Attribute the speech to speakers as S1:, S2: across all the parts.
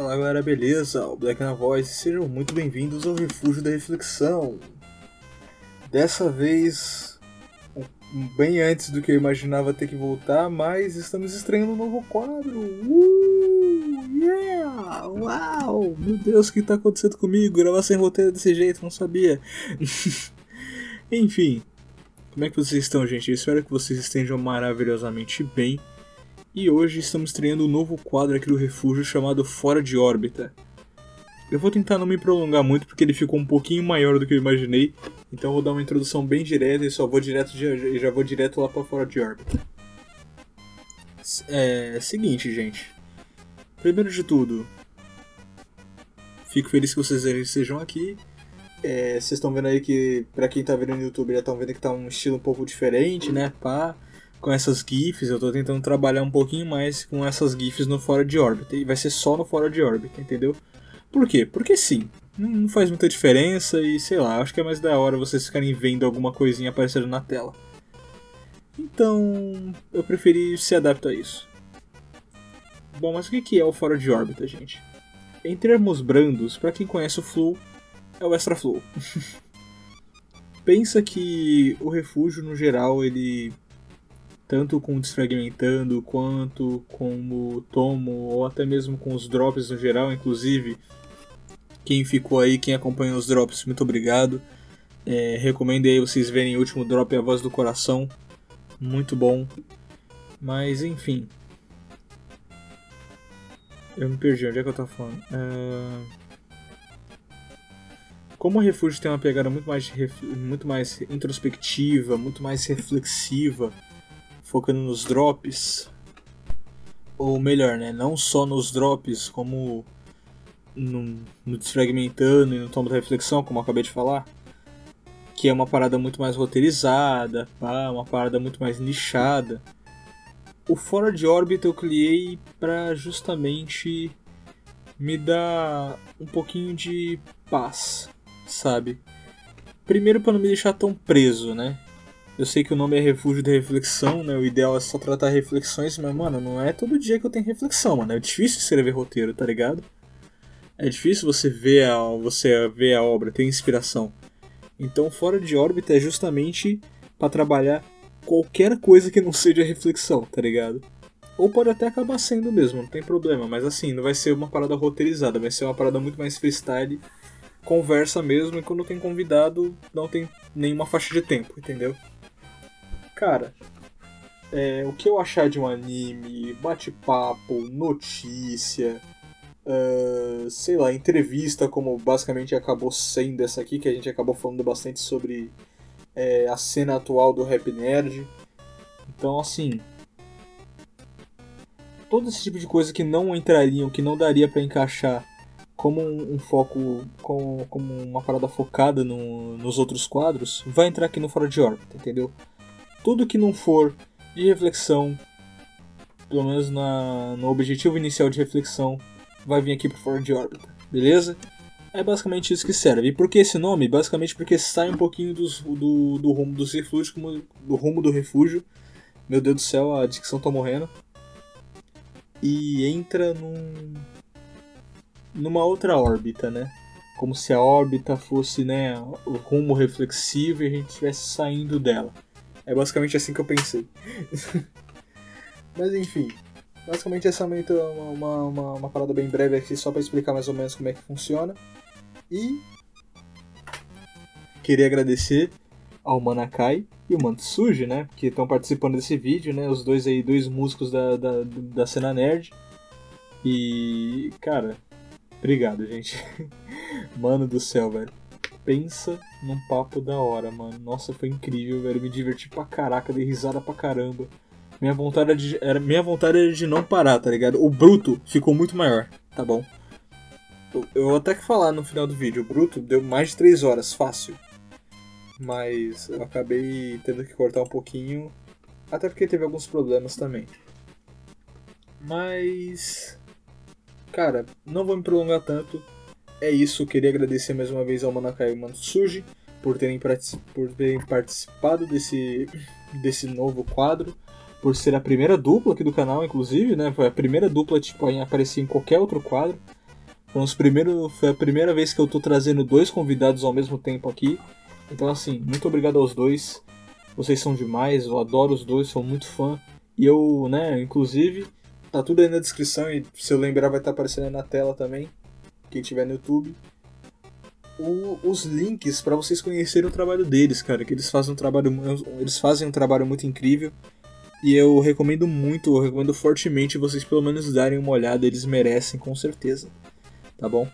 S1: Fala galera, beleza? O Black na Voz, sejam muito bem-vindos ao Refúgio da Reflexão. Dessa vez, bem antes do que eu imaginava ter que voltar, mas estamos estreando um novo quadro. Uh, yeah! Uau! Meu Deus, o que está acontecendo comigo? Gravar sem roteiro desse jeito, não sabia. Enfim, como é que vocês estão, gente? Eu espero que vocês estejam maravilhosamente bem. E hoje estamos estreando um novo quadro aqui do Refúgio chamado Fora de Órbita. Eu vou tentar não me prolongar muito porque ele ficou um pouquinho maior do que eu imaginei, então vou dar uma introdução bem direta e só vou direto de, já vou direto lá para fora de órbita. É seguinte, gente. Primeiro de tudo, fico feliz que vocês estejam aqui. É, vocês estão vendo aí que, pra quem tá vendo no YouTube, já estão vendo que tá um estilo um pouco diferente, né? Pá com essas GIFs, eu estou tentando trabalhar um pouquinho mais com essas GIFs no fora de órbita. E vai ser só no fora de órbita, entendeu? Por quê? Porque sim. Não faz muita diferença e sei lá, acho que é mais da hora vocês ficarem vendo alguma coisinha aparecendo na tela. Então, eu preferi se adaptar a isso. Bom, mas o que é o fora de órbita, gente? Em termos brandos, para quem conhece o Flow, é o Extra Flow. Pensa que o refúgio, no geral, ele tanto com Desfragmentando quanto com o Tomo, ou até mesmo com os drops no geral, inclusive. Quem ficou aí, quem acompanha os drops, muito obrigado. É, recomendo aí vocês verem o último drop, A Voz do Coração. Muito bom. Mas enfim. Eu me perdi, onde é que eu tava falando? É... Como o Refúgio tem uma pegada muito mais, muito mais introspectiva, muito mais reflexiva, focando nos drops, ou melhor, né, não só nos drops, como no, no desfragmentando e no tomo da reflexão, como eu acabei de falar, que é uma parada muito mais roteirizada, pá, uma parada muito mais nichada. O fora de órbita eu criei para justamente me dar um pouquinho de paz, sabe? Primeiro para não me deixar tão preso, né? Eu sei que o nome é Refúgio de Reflexão, né? O ideal é só tratar reflexões, mas, mano, não é todo dia que eu tenho reflexão, mano. É difícil escrever roteiro, tá ligado? É difícil você ver a, você ver a obra, ter inspiração. Então, fora de órbita é justamente para trabalhar qualquer coisa que não seja reflexão, tá ligado? Ou pode até acabar sendo mesmo, não tem problema, mas assim, não vai ser uma parada roteirizada, vai ser uma parada muito mais freestyle, conversa mesmo, e quando tem convidado, não tem nenhuma faixa de tempo, entendeu? Cara, é, o que eu achar de um anime, bate-papo, notícia, uh, sei lá, entrevista, como basicamente acabou sendo essa aqui, que a gente acabou falando bastante sobre é, a cena atual do Rap Nerd. Então, assim. Todo esse tipo de coisa que não entrariam, que não daria para encaixar como um, um, foco, como, como uma parada focada no, nos outros quadros, vai entrar aqui no Fora de Órbita, entendeu? Tudo que não for de reflexão, pelo menos na, no objetivo inicial de reflexão, vai vir aqui para fora de órbita, beleza? É basicamente isso que serve. E por que esse nome? Basicamente porque sai um pouquinho dos, do, do rumo dos refúgios, do rumo do refúgio. Meu Deus do céu, a dicção tá morrendo. E entra num, numa outra órbita, né? Como se a órbita fosse né, o rumo reflexivo e a gente estivesse saindo dela. É basicamente assim que eu pensei. Mas enfim, basicamente essa é uma, uma, uma, uma parada bem breve aqui só para explicar mais ou menos como é que funciona. E queria agradecer ao Manakai e o Mantsuji, né? Que estão participando desse vídeo, né? Os dois aí, dois músicos da, da, da cena nerd. E, cara, obrigado, gente. Mano do céu, velho. Pensa num papo da hora, mano. Nossa, foi incrível, velho. Me diverti pra caraca, dei risada pra caramba. Minha vontade, de, era, minha vontade era de não parar, tá ligado? O bruto ficou muito maior, tá bom? Eu, eu vou até que falar no final do vídeo. O bruto deu mais de 3 horas, fácil. Mas eu acabei tendo que cortar um pouquinho. Até porque teve alguns problemas também. Mas. Cara, não vou me prolongar tanto é isso, queria agradecer mais uma vez ao Manakai Mansuji por terem, por terem participado desse, desse novo quadro, por ser a primeira dupla aqui do canal, inclusive, né? Foi a primeira dupla tipo, aparecer em qualquer outro quadro. Foi, os primeiros, foi a primeira vez que eu tô trazendo dois convidados ao mesmo tempo aqui. Então, assim, muito obrigado aos dois. Vocês são demais, eu adoro os dois, sou muito fã. E eu, né, inclusive, tá tudo aí na descrição e se eu lembrar vai estar tá aparecendo aí na tela também. Quem tiver no YouTube. O, os links para vocês conhecerem o trabalho deles, cara, que eles fazem um trabalho, eles fazem um trabalho muito incrível. E eu recomendo muito, eu recomendo fortemente vocês pelo menos darem uma olhada, eles merecem com certeza. Tá bom?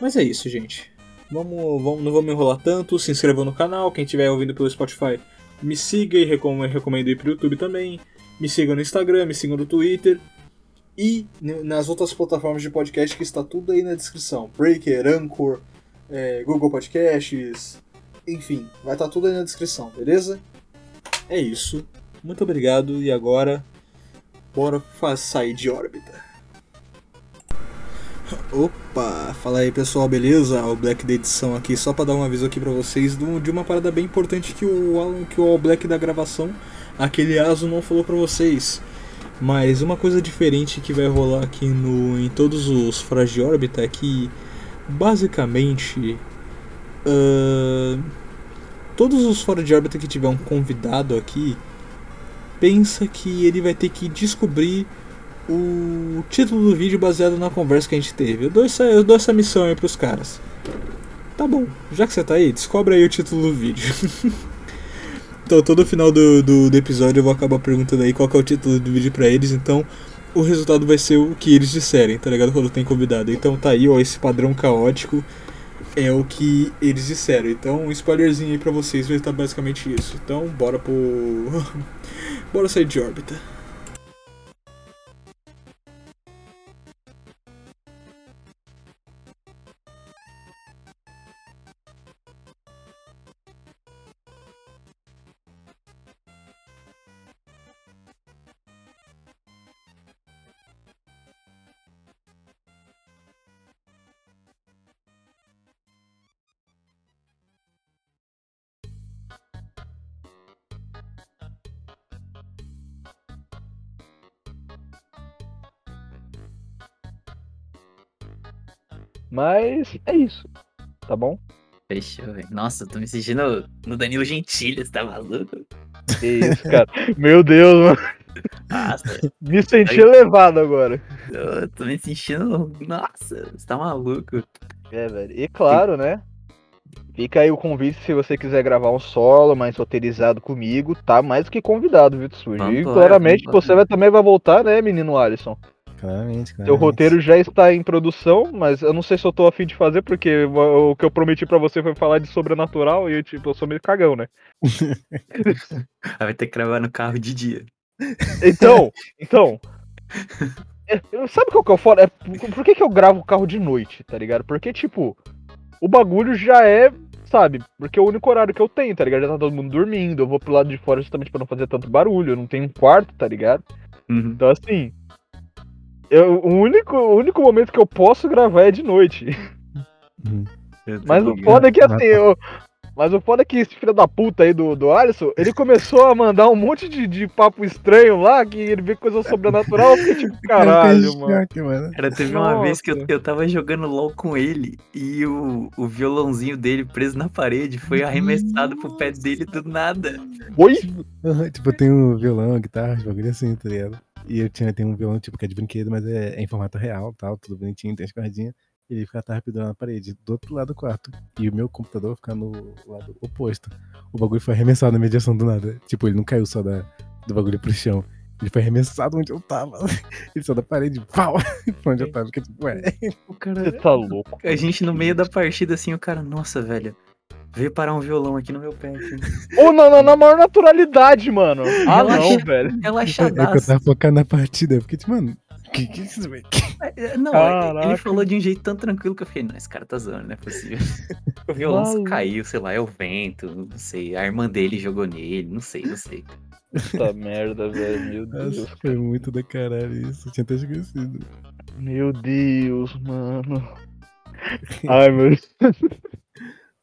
S1: Mas é isso, gente. Vamos, vamos, não vamos enrolar tanto. Se inscreva no canal. Quem estiver ouvindo pelo Spotify, me siga e recomendo, recomendo ir pro YouTube também. Me siga no Instagram, me siga no Twitter. E nas outras plataformas de podcast que está tudo aí na descrição. Breaker, Anchor, é, Google Podcasts. Enfim, vai estar tá tudo aí na descrição, beleza? É isso. Muito obrigado e agora bora sair de órbita. Opa, fala aí pessoal, beleza? O Black da edição aqui, só para dar um aviso aqui para vocês de uma parada bem importante que o Alan, que o Black da gravação, aquele Aso não falou para vocês. Mas uma coisa diferente que vai rolar aqui no em todos os fora de órbita é que basicamente uh, todos os fora de órbita que tiver um convidado aqui pensa que ele vai ter que descobrir o título do vídeo baseado na conversa que a gente teve. Eu dou essa, eu dou essa missão aí pros caras. Tá bom, já que você tá aí, descobre aí o título do vídeo. então, todo final do, do, do, episódio eu vou acabar perguntando aí qual é o título do vídeo pra eles. Então, o resultado vai ser o que eles disserem, tá ligado? Quando tem convidado. Então, tá aí, ó, esse padrão caótico é o que eles disseram. Então, um spoilerzinho aí pra vocês vai estar basicamente isso. Então, bora pro. bora sair de órbita.
S2: Mas é isso. Tá bom?
S3: Fechou, velho. Nossa, eu tô me sentindo no Danilo Gentili, você tá maluco?
S2: Que isso, cara. Meu Deus, mano. Nossa. Me senti Aí... elevado agora.
S3: Eu tô me sentindo. Nossa, você tá maluco.
S2: É, velho. E claro, né? Fica aí o convite se você quiser gravar um solo mais roteirizado comigo, tá mais do que convidado, viu, Tsuji? E claramente você vai, também vai voltar, né, menino Alisson?
S4: Claramente,
S2: claramente. Seu roteiro já está em produção, mas eu não sei se eu tô afim de fazer, porque o que eu prometi para você foi falar de sobrenatural e eu, tipo, eu sou meio cagão, né?
S3: Vai ter que gravar no carro de dia.
S2: Então, então. É, sabe qual que é o foda? É, por que, que eu gravo o carro de noite, tá ligado? Porque, tipo, o bagulho já é, sabe? Porque é o único horário que eu tenho, tá ligado? Já tá todo mundo dormindo, eu vou pro lado de fora justamente pra não fazer tanto barulho, eu não tenho um quarto, tá ligado? Uhum. Então, assim, eu, o, único, o único momento que eu posso gravar é de noite. Hum. Mas o foda é que assim, eu, mas o foda é que esse filho da puta aí do, do Alisson, ele começou a mandar um monte de, de papo estranho lá, que ele vê coisa sobrenatural, eu fiquei tipo, caralho, mano.
S3: Cara, teve Nossa. uma vez que eu, eu tava jogando LOL com ele e o, o violãozinho dele preso na parede foi arremessado pro pé dele do nada.
S2: Oi?
S4: tipo, eu tenho violão, guitarra, bagulho assim, tá ligado? E eu tinha, tenho um violão, tipo, que é de brinquedo, mas é, é em formato real, tal, tudo bonitinho, tem as cordinhas. E ele ficava pendurado na parede, do outro lado do quarto. E o meu computador fica no lado oposto. O bagulho foi arremessado na mediação do nada. Tipo, ele não caiu só da, do bagulho pro chão. Ele foi arremessado onde eu tava. Ele saiu da parede, pau! onde eu tava. Porque, tipo, ué.
S3: O cara. Você tá louco. A gente no meio da partida, assim, o cara, nossa, velho. Veio parar um violão aqui no meu pé.
S2: Ou na, na, na, maior naturalidade, mano. Ah, Relaxa, não, velho.
S3: Relaxadaço.
S4: É que eu tava focado na partida. Porque, tipo, mano, que que é isso,
S3: velho? É, não, Caraca. ele falou de um jeito tão tranquilo que eu fiquei, não, esse cara tá zoando, não é possível. O violão Malu. caiu, sei lá, é o vento, não sei. A irmã dele jogou nele, não sei, não sei.
S2: Puta merda, velho. Meu Deus. Nossa,
S4: foi muito da caralho isso. Eu tinha até esquecido.
S2: Meu Deus, mano. Ai, meu.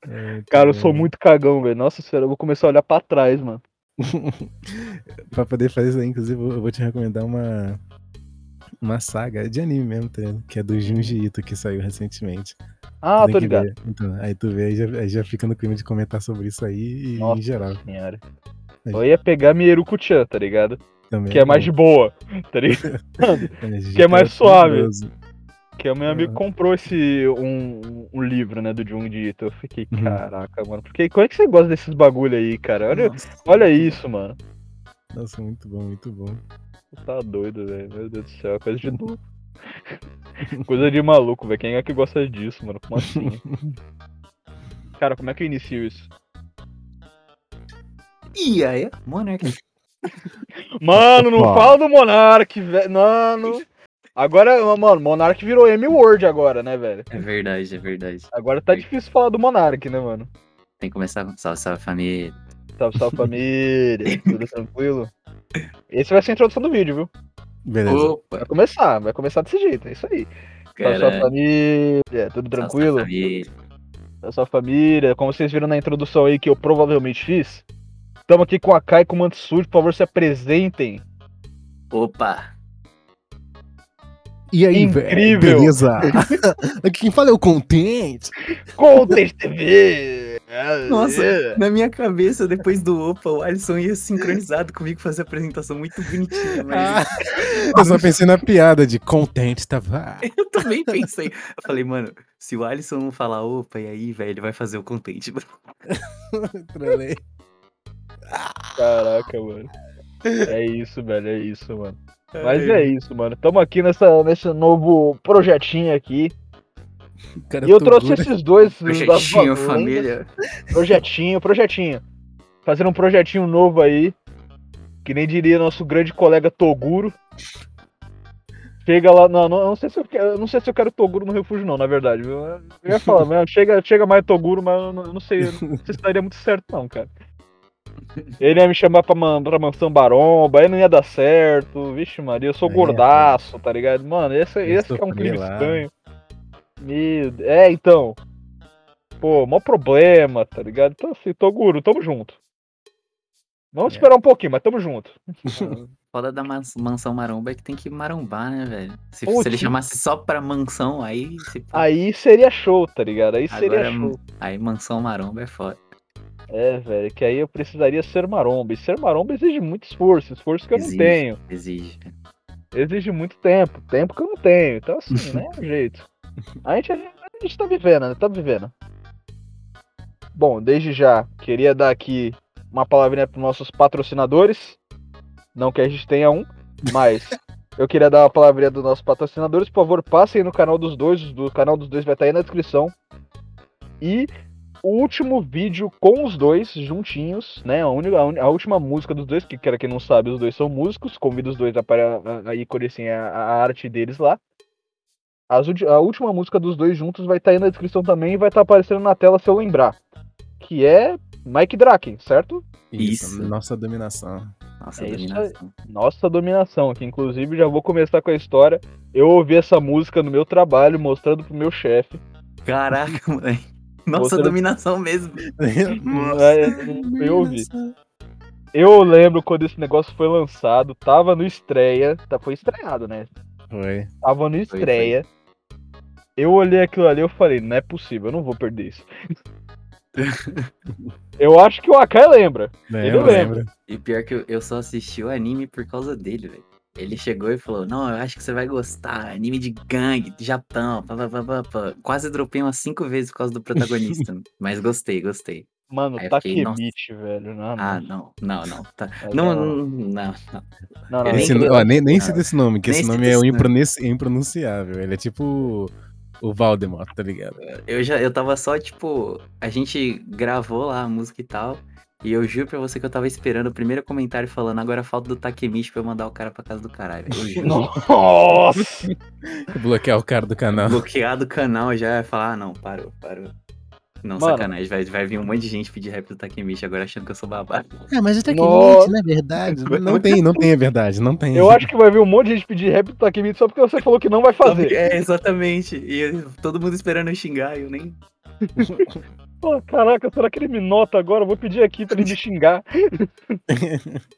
S2: É, Cara, eu sou muito cagão, velho. Nossa senhora, eu vou começar a olhar pra trás, mano.
S4: pra poder fazer isso aí, inclusive, eu vou te recomendar uma. uma saga de anime mesmo, tá? Que é do Junji Ito, que saiu recentemente.
S2: Ah, tô ligado.
S4: Então, aí tu vê, aí já, aí já fica no clima de comentar sobre isso aí e
S2: Nossa
S4: em geral.
S2: senhora.
S4: Aí.
S2: Eu ia pegar Mieruku-chan, tá ligado?
S4: Também
S2: Que é mais de boa, tá ligado? que é mais suave. Que o meu amigo comprou esse um, um livro, né, do Junji Ito. Eu fiquei,
S4: Uhum.
S2: caraca, mano. Porque como é que você gosta desses bagulho aí, cara? Olha,
S3: Nossa.
S2: olha isso, mano.
S4: Nossa, muito bom, muito bom.
S2: Você Tá doido, velho. Meu Deus do céu, é coisa de louco. coisa de maluco, velho. Quem é que gosta disso, mano? Como assim? Cara, como é que eu inicio isso?
S3: E aí, Monark.
S2: Mano, não
S4: Ó.
S2: fala do Monark, velho. Mano. Agora, mano, Monark virou M-Word agora, né, velho?
S3: É verdade, é verdade.
S2: Agora tá difícil falar do Monark, né, mano?
S3: Tem que começar com salve, salve família.
S2: Salve, salve família. Tudo tranquilo? Esse vai ser a introdução do vídeo, viu?
S4: Beleza.
S3: Opa,
S2: Vai começar, vai começar desse jeito, é isso aí. Salve, salve família, tudo tranquilo? Salve, salve família. Como vocês viram na introdução aí que eu provavelmente fiz, estamos aqui com a Kai e com o Mansur, por favor, se apresentem.
S3: Opa,
S4: E aí, velho?
S2: Incrível.
S4: Beleza? Aqui quem fala é o Content.
S2: Contest TV!
S3: Nossa,
S2: É.
S3: na minha cabeça, depois do Opa, o Alisson ia sincronizado comigo fazer a apresentação muito bonitinha, mas
S4: Eu só pensei na piada de Content tava.
S3: eu também pensei. Eu falei, mano, se o Alisson não falar Opa, e aí, velho, ele vai fazer o content.
S4: Trolei.
S2: Caraca, mano. É isso, velho, é isso, mano. Mas é isso, mano. Tamo aqui nessa, nesse novo projetinho aqui.
S4: Cara,
S2: E eu trouxe esses dois.
S3: Projetinho, família.
S2: Projetinho, projetinho. Fazendo um projetinho novo aí. Que nem diria nosso grande colega Toguro. Chega lá. Não, não, eu não sei se eu quero. Não sei se eu quero Toguro no refúgio, não, na verdade. Eu ia falar, chega, chega mais Toguro, mas eu não, eu não sei. Eu não sei se daria muito certo, não, cara. Ele ia me chamar pra, man, pra mansão Baromba, aí não ia dar certo. Vixe, Maria, eu sou
S4: É,
S2: gordaço, tá ligado? Mano, esse,
S4: Ia
S2: esse que é um clima
S4: lá.
S2: estranho. Meu. É, então. Pô, mó problema, tá ligado? Então assim, Toguro, tamo junto. Vamos
S4: É.
S2: esperar um pouquinho, mas tamo junto.
S3: Foda da mans- mansão maromba é que tem que marombar, né, velho? Se, se ele chamasse só pra mansão, aí. Se...
S2: Aí seria show, tá ligado? Aí seria
S3: Agora,
S2: show.
S3: aí mansão maromba é foda.
S2: É, velho, que aí eu precisaria ser maromba. E ser maromba exige muito esforço, esforço que eu
S3: Exige.
S2: não tenho.
S3: Exige.
S2: Exige muito tempo, tempo que eu não tenho. Então, assim, né? É um jeito. A gente, a gente, tá vivendo, né? Tá vivendo. Bom, desde já, queria dar aqui uma palavrinha pros nossos patrocinadores. Não que a gente tenha um, mas eu queria dar uma palavrinha dos nossos patrocinadores. Por favor, passem no canal dos dois. O canal dos dois vai estar aí na descrição. E o último vídeo com os dois juntinhos, né? A, única, a, a última música dos dois, que cara quem não sabe, os dois são músicos. Convido os dois a, para- a, a assim, a, a arte deles lá. As a última música dos dois juntos vai estar aí na descrição também e vai estar aparecendo na tela se eu lembrar. Que é Mike Draken, certo?
S4: Isso,
S3: Isso.
S4: nossa dominação.
S3: Nossa,
S2: É
S3: dominação.
S2: Nossa dominação, que inclusive já vou começar com a história. Eu ouvi essa música no meu trabalho, mostrando pro meu chefe.
S3: Caraca, moleque. Nossa,
S2: Outra-
S3: dominação mesmo.
S2: É, eu ouvi. Eu lembro quando esse negócio foi lançado, tava no estreia, tá, foi estreado, né?
S4: Foi.
S2: Tava no
S3: foi.
S2: estreia. Eu olhei aquilo ali e eu falei, não é possível, eu não vou perder isso. eu acho que o Akai lembra.
S4: É,
S2: Ele lembra.
S4: lembro.
S3: E pior que eu, eu só assisti o anime por causa dele, velho. Ele chegou e falou: Não, eu acho que você vai gostar. Anime de gangue, de Japão. Pá, pá, pá, pá, pá." Quase dropei umas cinco vezes por causa do protagonista. mas gostei, gostei.
S2: Mano,
S3: Aí eu fiquei,
S2: Takemichi, velho. Não,
S3: Ah,
S2: não.
S3: não, não, não. Tá.
S2: É,
S3: Não,
S2: não.
S3: não, não, não.
S2: Não, não,
S3: Eu nem-
S4: Esse,
S2: nem-
S4: ó, nem, nem
S3: Ah,
S4: cita esse nome, que
S3: nem
S4: esse
S3: cita
S4: nome é
S3: esse nome.
S4: impronunci- impronunciável. Ele é tipo o Valdemort, tá ligado?
S3: Eu já, eu tava só, tipo, a gente gravou lá a música e tal. E eu juro pra você que eu tava esperando o primeiro comentário falando, agora falta do Takemichi pra eu mandar o cara pra casa do caralho.
S2: Nossa!
S4: Bloquear o cara do canal.
S3: Bloqueado o canal já vai falar, ah, não, parou, parou. Não,
S2: Mano.
S3: sacanagem, vai, vai vir um monte de gente pedir rap do Takemichi agora achando que eu sou babaca.
S4: É, mas até
S2: que Nossa.
S4: não é verdade. Não tem, não tem a verdade, não tem.
S2: Eu acho que vai vir um monte de gente pedir rap do Takemichi só porque você falou que não vai fazer.
S3: É, exatamente. E eu- todo mundo esperando eu xingar, eu nem.
S2: Pô, caraca, será que ele me nota agora? Eu vou pedir aqui pra ele me xingar.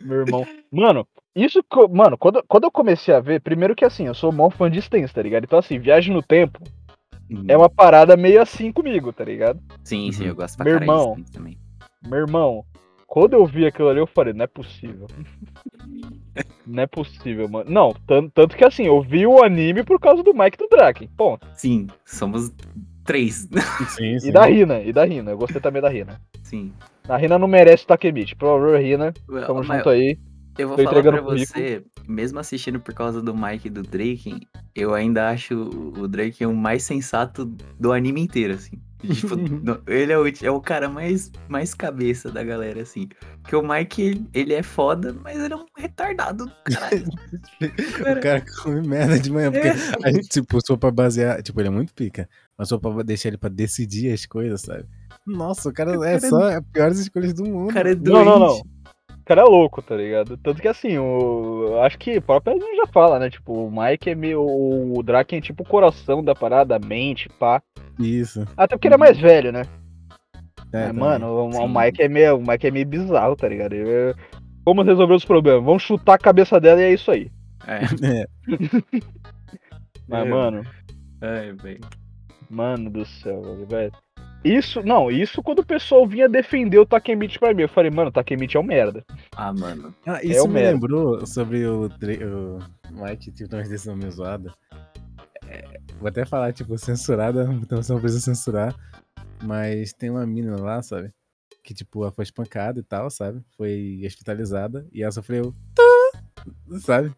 S2: Meu irmão. Mano, Isso, mano, quando, quando eu comecei a ver, primeiro que assim, eu sou mó fã de Stance, tá ligado? Então assim, Viagem no Tempo é uma parada meio assim comigo, tá ligado?
S3: Sim, sim,
S4: Uhum.
S3: eu gosto pra
S2: Meu
S3: caralho
S2: irmão.
S3: também.
S2: Meu irmão, quando eu vi aquilo ali, eu falei, não é possível. Não é possível, mano. Não, tanto, tanto que assim, eu vi o anime por causa do Mike e do Draken, ponto.
S3: Sim, somos três.
S4: Sim, sim.
S2: E da Rina, e da Rina. Eu gostei também da Rina.
S3: Sim.
S2: A Rina não merece Takemichi. Por favor, Rina, tamo
S3: Mas
S2: junto aí.
S3: Eu vou
S2: Tô
S3: falar pra
S2: o
S3: você, mesmo assistindo por causa do Mike e do Drake, eu ainda acho o Drake o mais sensato do anime inteiro, assim. Tipo, no- ele é o, é o cara mais, mais cabeça da galera, assim. Porque o Mike, ele, ele é foda, mas ele é um retardado do caralho.
S4: O cara come merda de manhã, porque a gente, tipo, se for pra basear, tipo, ele é muito pica, mas for pra deixar ele pra decidir as coisas, sabe? Nossa, o cara,
S3: O
S4: é
S3: cara é-
S4: só as piores escolhas do mundo.
S3: O cara é doente.
S2: Não, não, não. O cara é louco, tá ligado? Tanto que assim, o. eu Acho que o próprio Edwin já fala, né? Tipo, o Mike é meio. O Draken é tipo o coração da parada, a mente, pá.
S4: Isso.
S2: Até porque ele é mais velho, né?
S4: É, também.
S2: mano, o, o. Mike é meio. O Mike é meio bizarro, tá ligado? Ele é- Vamos resolver os problemas. Vamos chutar a cabeça dela e é isso aí.
S3: É,
S4: É,
S2: Mas,
S3: É.
S2: mano,
S3: é, velho.
S2: Mano do céu, velho, velho. Isso, não, isso quando o pessoal vinha defender o Takemichi pra mim. Eu falei, mano, o Takemichi é um merda.
S3: Ah, mano.
S4: Ah,
S2: É
S4: isso
S2: o
S4: me
S2: merda.
S4: lembrou sobre o, o Mike, tipo, tem umas decisões meio zoadas. É, vou até falar, tipo, censurada, então você não precisa censurar. Mas tem uma menina lá, sabe? Que, tipo, ela foi espancada e tal, sabe? Foi hospitalizada e ela sofreu. "Tá", Sabe?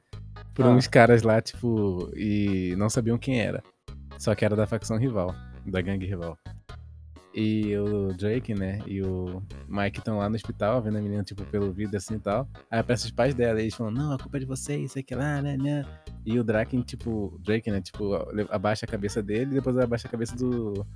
S4: Por
S2: Ah.
S4: uns caras lá, tipo, e não sabiam quem era. Só que era da facção rival, da gangue rival. E o Drake, né, e o Mike estão lá no hospital, vendo a menina, tipo, pelo vídeo assim e tal. Aí aparece os pais dela, e eles falam, não, a culpa é de vocês, sei que lá, né, né. E o Drake, tipo, Drake, né, tipo, abaixa a cabeça dele e depois abaixa a cabeça do,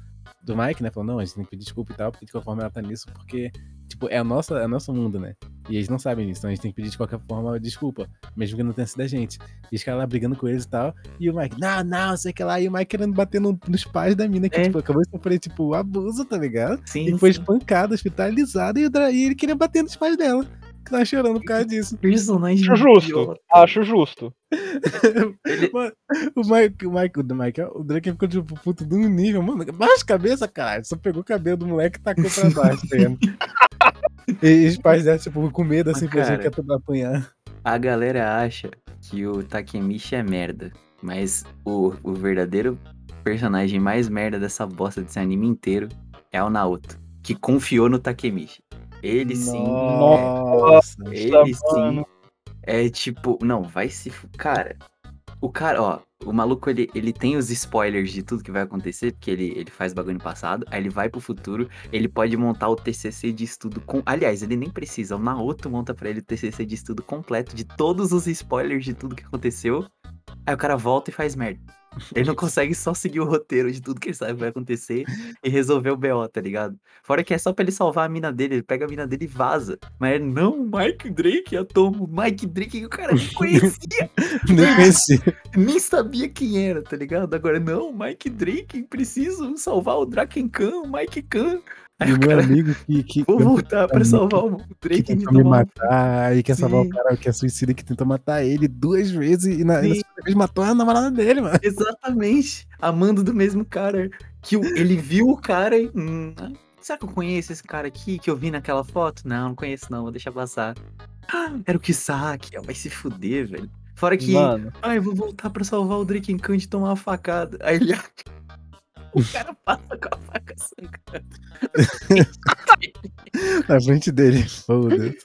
S4: do Mike, né, falando, não, a gente tem que pedir desculpa e tal, porque de qualquer forma ela tá nisso, porque, tipo, é, a nossa, é o nosso mundo, né. E eles não sabem disso, então a gente tem que pedir de qualquer forma desculpa, mesmo que não tenha sido a gente. E os caras lá brigando com eles e tal, e o Mike, não, não, sei que lá, e o Mike querendo bater no- nos pais da mina, que,
S3: É.
S4: tipo, acabou de sofrer, tipo, abuso, tá ligado?
S3: Sim,
S4: E foi
S3: sim.
S4: espancado, hospitalizado, e, o e ele queria bater nos pais dela. Que tava chorando por causa disso.
S3: Personagem
S2: Acho justo.
S3: idiota.
S2: Acho justo.
S3: Ele-
S4: Mano, o Mike, o Mike, o Mike, o Drake ficou tipo puto de um nível, mano. Baixa a cabeça, caralho. Só pegou o cabelo do moleque e tacou pra baixo, tá ligado? E os pais dela, tipo, com medo, assim,
S3: Mas,
S4: pensando
S3: cara,
S4: que ia tudo apanhar.
S3: A galera acha que o Takemichi é merda, mas o, o verdadeiro personagem mais merda dessa bosta desse anime inteiro é o Naoto, que confiou no Takemichi. Ele sim,
S4: Nossa.
S3: ele sim é tipo, não, vai se, cara. O cara, ó, o maluco ele, ele tem os spoilers de tudo que vai acontecer, porque ele, ele faz bagulho no passado, aí ele vai pro futuro, ele pode montar o TCC de estudo com, aliás, ele nem precisa, o Naoto monta pra ele o TCC de estudo completo de todos os spoilers de tudo que aconteceu. Aí o cara volta e faz merda. Ele não consegue só seguir o roteiro de tudo que ele sabe que vai acontecer e resolver o BO, tá ligado? Fora que é só pra ele salvar a mina dele, ele pega a mina dele e vaza. Mas ele, não, Mike Drake, eu tomo Mike Drake que o cara nem conhecia,
S4: Nem conheci.
S3: nem sabia quem era, tá ligado? Agora, não, Mike Drake, preciso salvar o Draken Khan, o Mike Khan.
S4: E o meu
S3: cara,
S4: amigo que, que,
S3: vou voltar pra salvar o Drake e me
S4: tentou me matar, e quer salvar
S3: Sim.
S4: o cara que é suicida que tentou matar ele duas vezes e na, e segunda vez matou a namorada dele, mano.
S3: Exatamente. Amando do mesmo cara. Que ele viu o cara e. Hum, será que eu conheço esse cara aqui que eu vi naquela foto? Não, não conheço não, vou deixar passar. Ah, era o Kisaki, vai se fuder, velho. Fora que.
S2: Mano,
S3: Ai, vou voltar pra salvar o Drake Khan de tomar uma facada. Aí ele. O cara passa com a faca sangrando.
S4: Na frente dele. Foda-se.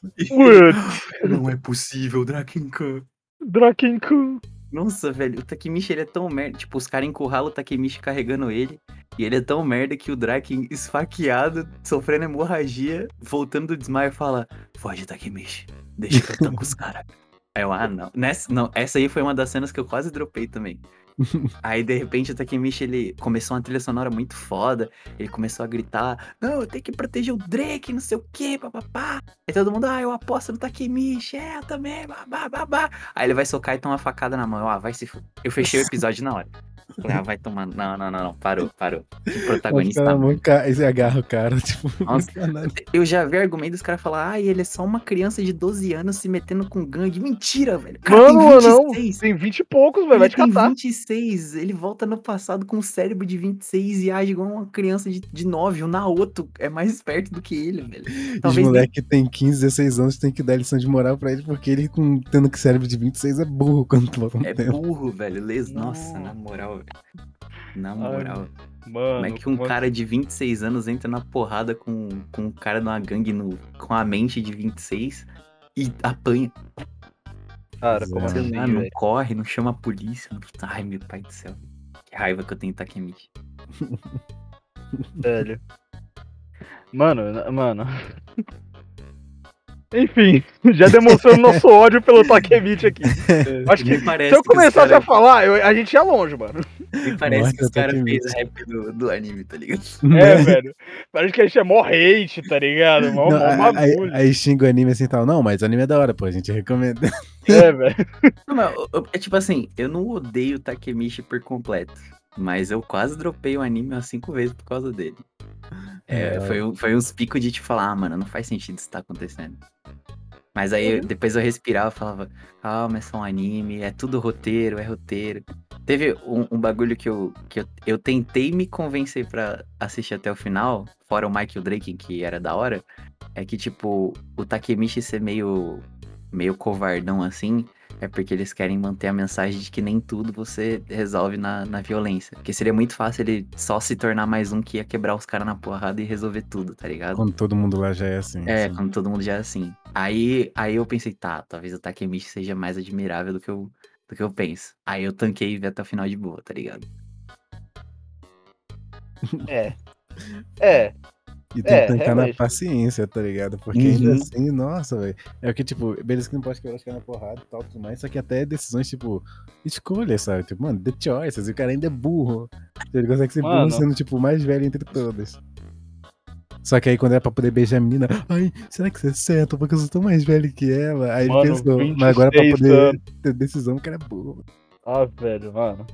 S3: Não é possível, Draken Khan.
S2: Drakenku.
S3: Nossa, velho, o Takemichi ele é tão merda. Tipo, os caras encurralam o Takemichi carregando ele. E ele é tão merda que o Draken, esfaqueado, sofrendo hemorragia, voltando do desmaio, fala: Foge, Takemichi. Deixa que eu tô com os caras. Aí eu, ah, não. Nessa, não. Essa aí foi uma das cenas que eu quase dropei também. Aí, de repente, o Takemichi, ele começou uma trilha sonora muito foda. Ele começou a gritar, não, eu tenho que proteger o Drake, não sei o que, papapá. Aí todo mundo, ah, eu aposto no Takemichi, é, eu também, babá. Aí ele vai socar e toma uma facada na mão. Ah, vai se... fu-". Eu fechei o episódio na hora. Falei, ah, vai tomar... Não, não, não, não, parou, parou. Que protagonista mano.
S4: muito ca- você agarra o cara, tipo.
S3: Nossa. Eu já vi argumento dos caras falar, ah, ele é só uma criança de 12 anos se metendo com gangue. Mentira, velho. Cara
S2: Mano,
S3: tem
S2: não.
S3: 26.
S2: Tem 20 e poucos, velho. Vai te catar.
S3: 26, ele volta no passado com um cérebro de 26 e age igual uma criança de, de 9. O Naoto é mais esperto do que ele, velho.
S4: Os
S3: Talvez nem-
S4: moleque tem 15, 16 anos, tem que dar lição de moral pra ele, porque ele, com, tendo que cérebro de 26, é burro quando tu volta no
S3: é
S4: tempo.
S3: burro, velho. Les... Nossa, na moral, velho. Na
S2: Ai,
S3: moral.
S2: Mano.
S3: Como é que um
S2: mano.
S3: cara de 26 anos entra na porrada com, com um cara de uma gangue no, com a mente de 26 e apanha?
S2: Cara, como
S4: é.
S2: assim,
S3: Ah, não corre, não chama a polícia. não- Ai, meu pai do céu. Que raiva que eu tenho Takemichi.
S2: Velho. Mano, mano. Enfim, já demonstrando nosso ódio pelo Takemichi aqui. Acho que se eu começasse
S3: cara-
S2: a falar, eu- a gente ia longe, mano.
S3: Me parece
S4: Morte
S3: que os
S4: do
S3: caras fez rap do, do anime, tá ligado?
S2: É, velho. Parece que a gente é mó hate, tá ligado? Mó,
S4: Não,
S2: mó
S4: aí,
S2: bagulho.
S4: aí xinga o anime assim e tal. Não, mas o anime é da hora, pô, a gente recomenda.
S2: É, velho.
S3: É tipo assim, eu não odeio o Takemichi por completo. Mas eu quase dropei o anime umas cinco vezes por causa dele. É,
S4: É.
S3: foi, um- foi uns picos de te falar, ah, mano, não faz sentido isso tá acontecendo. Mas aí eu- depois eu respirava e falava, calma, é só um anime, é tudo roteiro, é roteiro. Teve um, um bagulho que, eu, que eu, eu tentei me convencer pra assistir até o final, fora o Michael Drake, que era da hora, é que, tipo, o Takemichi ser meio, meio covardão assim, é porque eles querem manter a mensagem de que nem tudo você resolve na, na violência. Porque seria muito fácil ele só se tornar mais um que ia quebrar os caras na porrada e resolver tudo, tá ligado?
S4: Quando todo mundo lá já é assim.
S3: É,
S4: assim.
S3: quando todo mundo já é assim. Aí, aí eu pensei, tá, talvez o Takemichi seja mais admirável do que eu, do que eu penso. Aí eu tanquei e vi até o final de boa, tá ligado?
S2: É. É.
S4: E tem
S2: É,
S4: que tancar na
S2: realmente.
S4: paciência, tá ligado? Porque ainda
S3: Uhum.
S4: assim, nossa, velho. É o que, tipo, beleza que não pode quebrar os caras na porrada e tal, tudo mais, só que até decisões, tipo, escolha, sabe? Tipo, mano, the choices, e o cara ainda é burro. Ele consegue ser
S2: Mano.
S4: burro sendo, tipo, o mais velho entre todas. Só que aí quando é pra poder beijar a menina, ai, será que isso é certo? Porque eu sou tão mais velho que ela. Aí
S2: Mano,
S4: ele pensou, mas agora pra
S2: 26
S4: poder
S2: anos.
S4: ter decisão, cara é burro.
S2: Ah, velho, mano.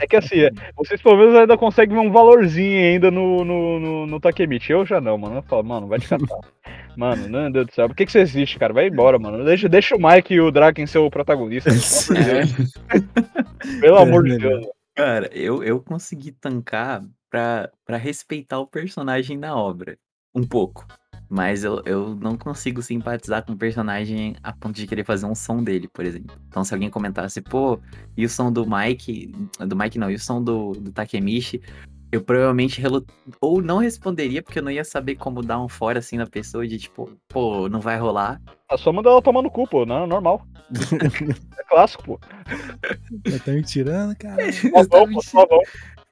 S2: É que assim, é, vocês pelo menos ainda conseguem ver um valorzinho ainda no, no, no, no Takemichi. Eu já não, mano. Eu falo, mano, vai te catar. mano, meu Deus do céu. Por que, que você existe, cara? Vai embora, mano. Deixa, deixa o Mike e o Draken ser o protagonista. Pelo amor de Deus. Pelo
S4: É,
S2: amor de
S4: melhor.
S2: Deus.
S3: Cara, eu, eu consegui tancar pra, pra respeitar o personagem na obra. Um pouco. Mas eu, eu não consigo simpatizar com o personagem a ponto de querer fazer um som dele, por exemplo. Então, se alguém comentasse, pô, e o som do Mike. Do Mike não, e o som do, do Takemichi, eu provavelmente relu- ou não responderia, porque eu não ia saber como dar um fora assim na pessoa de tipo, pô, não vai rolar.
S2: É só mandar ela tomar no cu, pô. Não, normal. É clássico, pô.
S4: Tá me tirando, cara.
S2: Só vão, pô,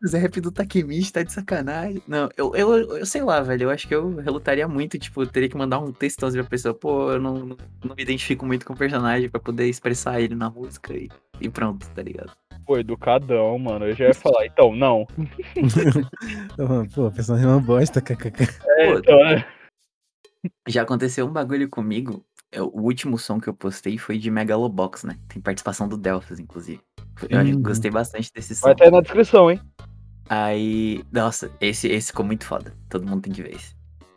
S3: Zé rap do Takemichi tá de sacanagem. Não, eu, eu, eu sei lá, velho. Eu acho que eu relutaria muito, tipo, eu teria que mandar um textão pra pessoa, pô, eu não, não, me identifico muito com o personagem pra poder expressar ele na música e, e pronto, tá ligado?
S2: Pô, educadão, mano. Eu já ia falar, então, não.
S4: Pô, a personagem é uma bosta, kkk.
S2: É, então, é.
S3: Já aconteceu um bagulho comigo. eu- o último som que eu postei foi de Megalobox, né? Tem participação do Delphas, inclusive. Eu
S4: Uhum.
S3: gostei bastante desse som.
S2: Vai estar aí na descrição, hein?
S3: Aí, nossa, esse, esse ficou muito foda. Todo mundo tem que ver esse.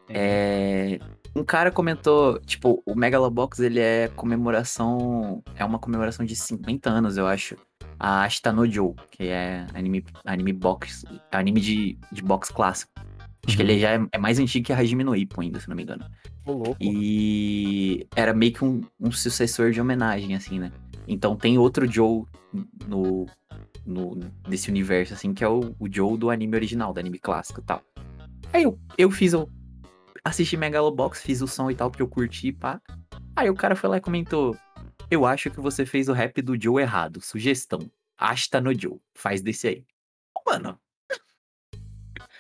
S3: É, um cara comentou, tipo, o Megalobox ele é comemoração, é uma comemoração de 50 anos, eu acho. A Ashita no Joe, que é anime, anime box, anime de, de box clássico. Acho que ele já é, é mais antigo que a Hajime no Ippo ainda, se não me engano.
S2: Louco.
S3: E era meio que um, um sucessor de homenagem, assim, né? Então tem outro Joe no, no, nesse universo, assim, que é o, o Joe do anime original, do anime clássico e tal. Aí eu, eu fiz, eu assisti Megalobox, fiz o som e tal, porque eu curti, pá. Aí o cara foi lá e comentou, eu acho que você fez o rap do Joe errado, sugestão. Ashta no Joe, faz desse aí. Mano,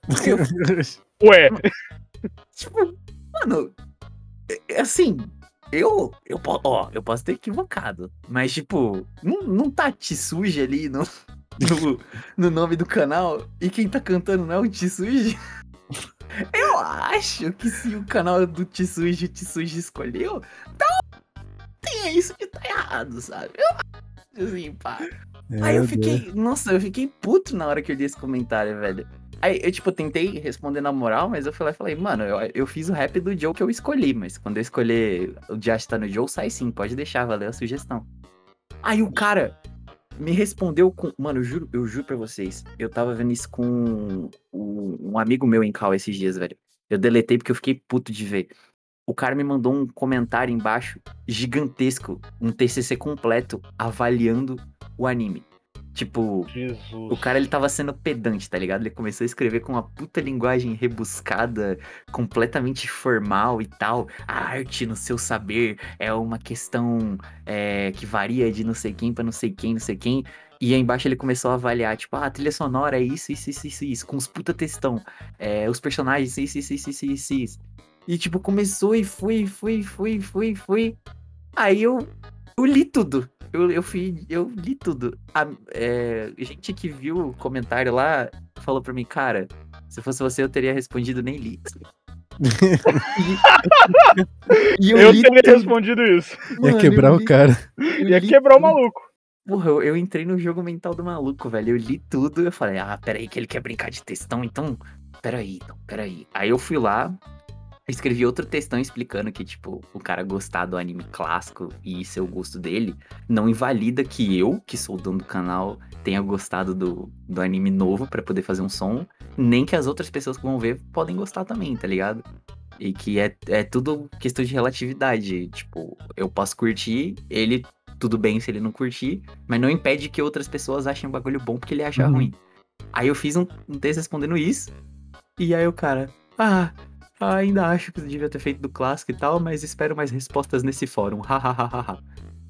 S2: Ué,
S3: tipo, mano, é- é assim, eu, eu, ó, eu posso ter equivocado, mas, tipo, não, não tá Tsuji ali no, no, no nome do canal e quem tá cantando não é o Tsuji? Eu acho que se o canal do Tsuji, o Tsuji escolheu, então tem isso que tá errado, sabe? Eu acho assim, pá.
S4: É,
S3: Aí eu
S4: Deus.
S3: fiquei, nossa, eu fiquei puto na hora que eu li esse comentário, velho. Aí eu, tipo, tentei responder na moral, mas eu e falei, mano, eu, eu fiz o rap do Joe que eu escolhi, mas quando eu escolher o Josh tá no Joe, sai sim, pode deixar, valeu a sugestão. Aí o cara me respondeu com. Mano, eu juro, eu juro pra vocês, eu tava vendo isso com um, um amigo meu em cal esses dias, velho. Eu deletei porque eu fiquei puto de ver. O cara me mandou um comentário embaixo gigantesco, um TCC completo, avaliando o anime. Tipo,
S2: Jesus.
S3: o cara ele tava sendo pedante, tá ligado? Ele começou a escrever com uma puta linguagem rebuscada, completamente formal e tal. A arte no seu saber é uma questão é, que varia de não sei quem pra não sei quem, não sei quem. E aí embaixo ele começou a avaliar, tipo, ah, a trilha sonora é isso, isso, isso, isso, isso, com os puta textão. É, os personagens, isso, isso, isso, isso, isso, isso. E tipo, começou e foi, foi, foi, foi, foi. Aí eu, eu li tudo. Eu, eu, fui, eu li tudo. A, é, gente que viu o comentário lá falou pra mim, cara, se fosse você eu teria respondido nem li. e
S2: Eu,
S3: li
S2: teria
S3: tudo,
S2: respondido isso.
S4: Ia
S3: mano,
S4: quebrar
S3: eu
S4: o
S3: li-
S4: cara.
S3: eu
S2: Ia
S3: li
S2: quebrar o
S3: tudo.
S2: maluco.
S3: Porra, eu, eu entrei no jogo mental do maluco, velho. Eu li tudo eu falei, ah, peraí, que ele quer brincar de textão, então. Peraí, então, peraí. Aí eu fui lá, escrevi outro textão explicando que, tipo, o cara gostar do anime clássico e ser o gosto dele, não invalida que eu, que sou o dono do canal, tenha gostado do, do anime novo pra poder fazer um som, nem que as outras pessoas que vão ver podem gostar também, tá ligado? E que é, é tudo questão de relatividade. Tipo, eu posso curtir, ele, tudo bem se ele não curtir, mas não impede que outras pessoas achem o bagulho bom porque ele acha
S4: Uhum.
S3: ruim. Aí eu fiz um, um texto respondendo isso, e aí o cara, ah, ainda acho que você devia ter feito do clássico e tal, mas espero mais respostas nesse fórum, hahaha.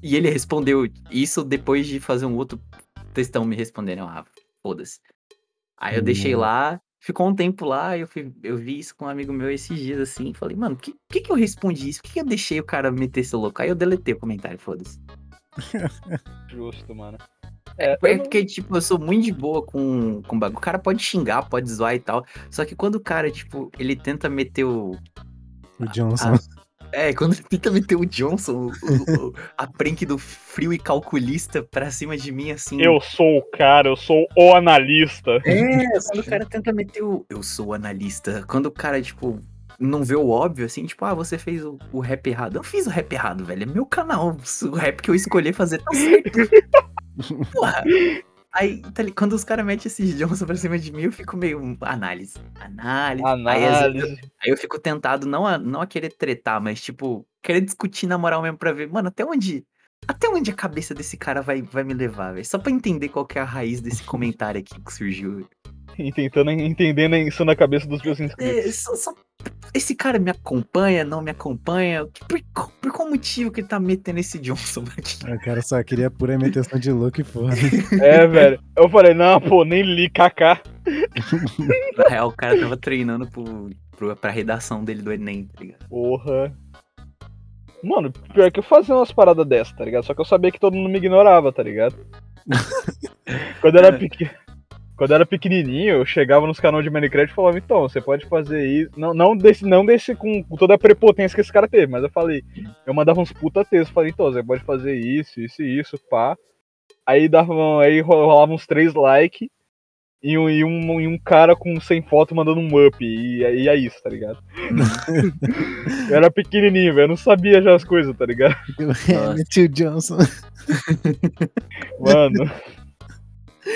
S3: e ele respondeu isso depois de fazer um outro textão me respondendo, ah, foda-se. Aí eu deixei
S4: Hum.
S3: lá, ficou um tempo lá, eu, fui, eu vi isso com um amigo meu esses dias assim, falei, mano, por que, que, que eu respondi isso? Por que, que eu deixei o cara meter esse louco? Aí eu deletei o comentário, foda-se.
S2: Justo, mano. É,
S3: É
S2: não-
S3: porque, tipo, eu sou muito de boa com, com bagulho. O cara pode xingar, pode zoar e tal. Só que quando o cara, tipo, ele tenta meter o.
S4: O Johnson.
S3: É, quando ele tenta meter o Johnson, o, o- o- a prank do frio e calculista pra cima de mim, assim.
S2: Eu sou o cara, eu sou o analista.
S3: É, quando o cara tenta meter o. Eu sou o analista. Quando o cara, tipo, não vê o óbvio, assim, tipo, ah, você fez o, o rap errado. Eu fiz o rap errado, velho. É meu canal. O rap que eu escolhi fazer tá certo. Porra. Aí, tá quando os caras metem esses Johnson pra cima de mim, eu fico meio. hum, Análise. Análise. Aí,
S2: Análise.
S3: aí eu fico tentado não a, não a querer tretar, mas, tipo, querer discutir na moral mesmo pra ver, mano, até onde. Até onde a cabeça desse cara vai, vai me levar, velho? Só pra entender qual que é a raiz desse comentário aqui que surgiu.
S2: E tentando entender isso na cabeça dos meus inscritos.
S3: É, só- só- Esse cara me acompanha, não me acompanha? Por, qual- por qual motivo que ele tá metendo esse Johnson aqui?
S4: O cara só queria pura imitação de louco e foda.
S2: É, velho. Eu falei, não, pô, nem li kaká.
S3: Na real, o cara tava treinando pro, pro, pra redação dele do Enem, tá ligado?
S2: Porra. Mano, pior que eu fazia umas paradas dessas, tá ligado? Só que eu sabia que todo mundo me ignorava, tá ligado? Quando eu era pequeno. Quando eu era pequenininho, eu chegava nos canais de Minecraft e falava, então, você pode fazer isso. Não, não desse, não desse com, toda a prepotência que esse cara teve, mas eu falei, eu mandava uns puta textos, falei, então, você pode fazer isso, isso e isso, pá. Aí dava, aí rolava uns três likes e um, e, um, e um cara com sem foto mandando um up. E, e é isso, tá ligado? Eu era pequenininho, velho, eu não sabia já as coisas, tá ligado?
S4: O Johnson.
S2: Mano.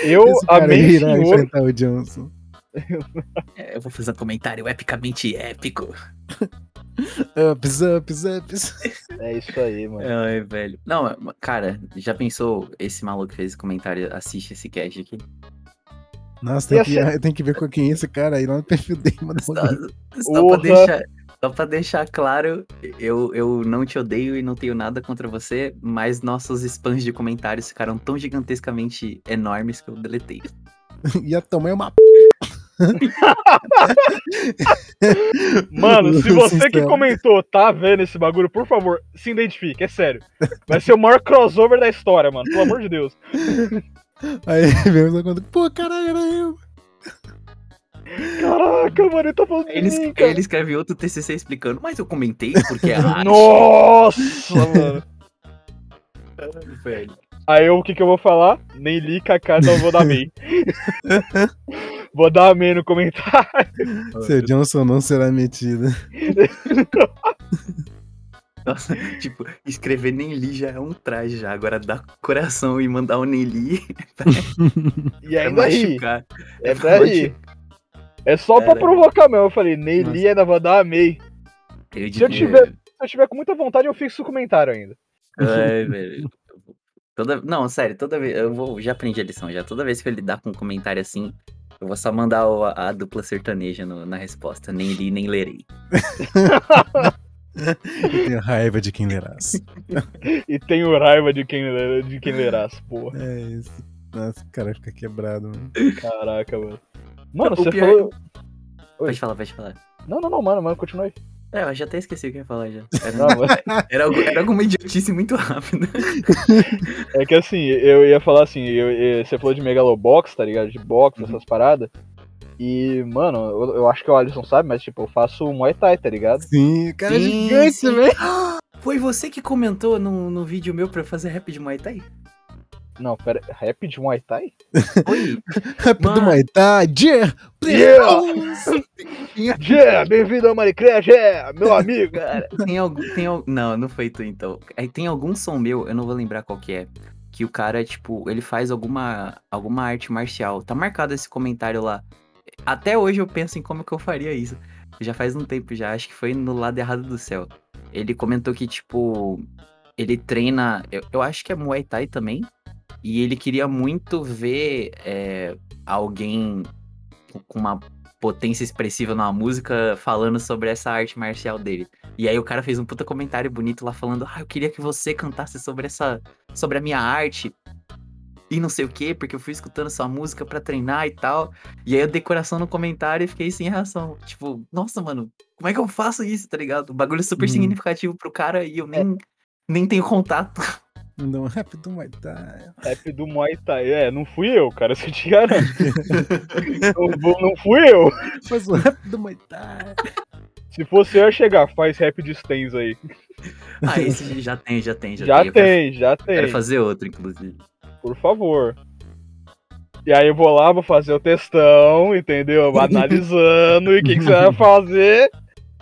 S2: Eu amei
S4: irá
S2: senhor.
S4: enfrentar o Johnson.
S3: É, eu vou fazer um comentário epicamente épico.
S4: Ups, ups, ups.
S2: É isso aí, mano.
S3: Ai, velho. Não, cara, já pensou esse maluco que fez esse comentário, assiste esse cast aqui?
S4: Nossa, tem que,
S2: ser-
S4: tem que ver com quem é esse cara aí lá no perfil dele, mano.
S3: Só, só pra deixar. Só pra deixar claro, eu, eu não te odeio e não tenho nada contra você, mas nossos spams de comentários ficaram tão gigantescamente enormes que eu deletei.
S4: Ia tomar uma
S2: Mano, se você que comentou tá vendo esse bagulho, por favor, se identifique, é sério. Vai ser o maior crossover da história, mano. Pelo amor de Deus.
S4: Aí mesmo quando, pô, caralho, era eu.
S2: Caraca, mano, ele tá falando
S3: Ele,
S2: de mim, cara.
S3: ele escreve outro TCC explicando, mas eu comentei porque a arte...
S2: Nossa, mano.
S3: velho.
S2: Aí eu, o que que eu vou falar? Nem li, kaká, então eu vou dar amém. vou dar amém no comentário.
S4: Seu Johnson não será metido.
S3: Nossa, tipo, escrever nem li já é um traje já. Agora dar coração e mandar o nem li
S2: E
S3: é
S2: ainda ri.
S3: machucar.
S2: É pra rir. É só pra
S3: Caralho.
S2: provocar mesmo. Eu falei, li, ainda vou dar amém.
S3: Eu
S2: Se eu tiver- Se eu tiver com muita vontade, eu fixo o comentário ainda.
S3: Ai, velho. Toda... Não, sério, toda vez. Eu vou... já aprendi a lição já. Toda vez que eu lidar com um comentário assim, eu vou só mandar o- a, dupla sertaneja no- na resposta. Nem li, nem lerei.
S4: Eu tenho raiva de quem lerás.
S2: E tenho raiva de quem, de quem lerás, porra.
S4: É isso. Nossa, o cara fica quebrado, mano.
S2: Caraca, mano. Mano,
S3: O
S2: você
S3: pior-
S2: falou. Oi.
S3: Pode falar, pode falar.
S2: Não, não, não, mano, mano, continua aí.
S3: É, eu já até esqueci o que eu ia falar já. Era,
S2: Não,
S3: era, algu- era alguma idiotice muito rápida.
S2: É que assim, eu ia falar assim, eu- eu- você falou de Megalobox, tá ligado? De box,
S3: Uhum.
S2: essas paradas. E, mano, eu, eu acho que o Alisson sabe, mas tipo, eu faço Muay Thai, tá ligado?
S4: Sim, cara é
S3: Sim,
S4: gigante,
S3: sim.
S4: velho.
S3: Foi você que comentou no, no vídeo meu pra fazer rap de Muay Thai?
S2: Não, pera, rap de Muay Thai?
S3: Oi?
S4: Rápido
S3: Mano.
S4: Muay Thai, yeah!
S2: Yeah, bem-vindo ao Minecraft, yeah, meu amigo.
S3: Cara, tem algum. Tem, al- não, não foi tu então. Aí tem algum som meu, eu não vou lembrar qual que é. Que o cara, tipo, ele faz alguma, alguma arte marcial. Tá marcado esse comentário lá. Até hoje eu penso em como que eu faria isso. Já faz um tempo já, acho que foi no lado errado do céu. Ele comentou que, tipo, ele treina. Eu, eu acho que é Muay Thai também. E ele queria muito ver é, alguém com- uma potência expressiva numa música falando sobre essa arte marcial dele. E aí o cara fez um puta comentário bonito lá falando: "Ah, eu queria que você cantasse sobre essa sobre a minha arte". E não sei o que, porque eu fui escutando sua música pra treinar e tal. E aí eu dei coração no comentário e fiquei sem reação. Tipo, nossa, mano, como é que eu faço isso, tá ligado? Um bagulho super
S4: Hum.
S3: significativo pro cara e eu nem, nem tenho contato.
S4: Não, rápido Muay Thai.
S2: Rap do Muay Thai. É, não fui eu, cara, isso eu te garanto. não, fui eu.
S4: Faz o rápido Muay Thai.
S2: Se fosse eu, ia chegar, faz rap de Stens aí.
S3: Ah, esse já tem, já tem, já,
S2: Já
S3: tem. Quero-
S2: tem, já
S3: Quero
S2: tem.
S3: fazer outro, inclusive.
S2: Por favor. E aí eu vou lá, vou fazer o testão, entendeu? Analisando, e o que, que você vai fazer?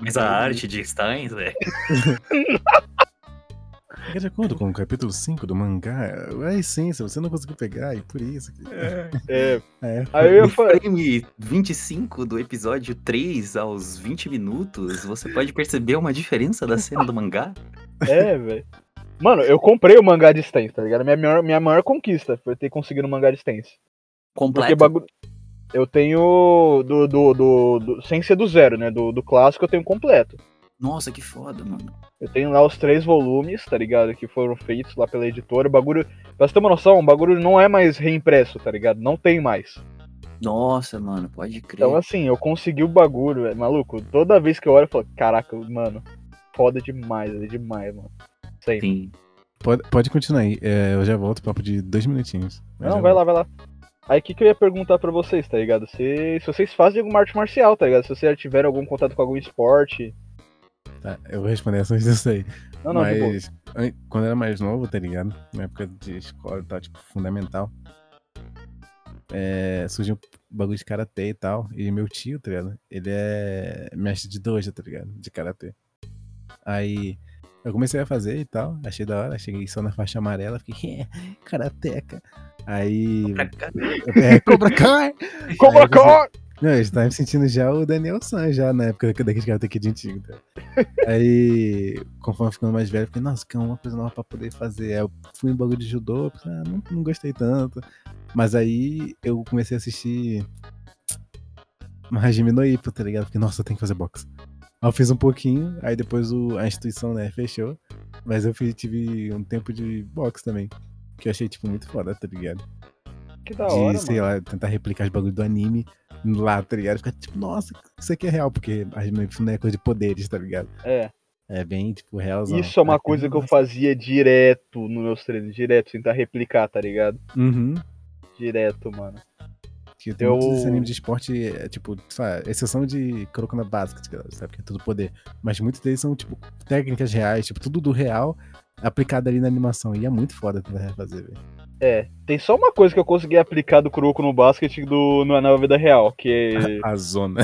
S3: Mas a arte de Steins, velho.
S4: É de acordo com o capítulo 5 do mangá, é a essência, você não conseguiu pegar, e por isso que.
S2: É,
S4: É.
S2: aí eu falar.
S3: frame 25 do episódio 3 aos 20 minutos, você pode perceber uma diferença da cena do mangá?
S2: É, velho. Mano, eu comprei o mangá de Stens, tá ligado? Minha maior, minha maior conquista foi ter conseguido o mangá de. Porque
S3: Completo.
S2: bagulho. Eu tenho do, do, do, do- Sem ser do zero, né? Do, do clássico eu tenho completo.
S3: Nossa, que foda, mano.
S2: Eu tenho lá os três volumes, tá ligado? Que foram feitos lá pela editora. O bagulho. Pra você ter uma noção, o bagulho não é mais reimpresso, tá ligado? Não tem mais.
S3: Nossa, mano, pode crer.
S2: Então, assim, eu consegui o bagulho, é maluco. Toda vez que eu olho, eu falo, caraca, mano, foda demais, é demais, mano. Sempre.
S3: Sim.
S4: Pode, pode continuar aí, é, eu já volto, papo de dois minutinhos. Eu
S2: Não, vai
S4: volto.
S2: lá, vai lá. Aí o que, que eu ia perguntar pra vocês, tá ligado? Se, se vocês fazem alguma arte marcial, tá ligado? Se vocês já tiveram algum contato com algum esporte.
S4: Tá, eu vou responder essa antes disso aí.
S2: Não, não.
S4: Mas an- quando eu era mais novo, tá ligado? Na época de escola e tal, tipo, fundamental. É, surgiu um bagulho de karatê e tal. E meu tio, tá ligado? Ele é mestre de dojo, tá ligado? De karatê. Aí eu comecei a fazer e tal. Achei da hora. Cheguei só na faixa amarela. Fiquei, é, karateca. Aí. É, Cobra Kai!
S2: Cobra
S4: Aí você-
S2: Kai!
S4: Não, eu já tava me sentindo já o Daniel San, já na época daqueles caras aqui de antigo. Tá? Aí, conforme ficando mais velho, fiquei, nossa, que é uma coisa nova pra poder fazer. Aí eu fui em bagulho de judô, pensei, ah, não, não gostei tanto. Mas aí eu comecei a assistir Mahajime no Ippo, tá ligado? Fiquei, nossa, eu tenho que fazer boxe. Aí eu fiz um pouquinho, aí depois o, a instituição, né, fechou. Mas eu fiz, tive um tempo de boxe também. Que eu achei, tipo, muito foda, tá ligado?
S2: Que da
S4: de,
S2: hora,
S4: sei
S2: mano.
S4: lá, tentar replicar os bagulhos do anime. lá, tá ligado? Fica tipo, nossa, isso aqui é real, porque a gente não é coisa de poderes, tá ligado?
S2: É.
S4: É bem, tipo, realzão.
S2: Isso é uma
S4: Aí,
S2: coisa que eu fazia direto nos meus treinos, direto, tentar replicar, tá ligado?
S4: Uhum.
S2: Direto, mano.
S4: Que tem
S2: Eu-
S4: muitos animes de esporte, é, tipo, sabe, exceção de Kuroko no Basket, que sabe, que é tudo poder. Mas muitos deles são, tipo, técnicas reais, tipo, tudo do real aplicado ali na animação. E é muito foda tentar refazer, velho.
S2: É, tem só uma coisa que eu consegui aplicar do Kuroko no basquete do, no, na vida real, que
S4: A zona.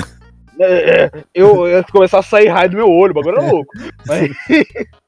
S2: é, é, eu, eu ia começar a sair raio do meu olho, o bagulho era louco. Mas,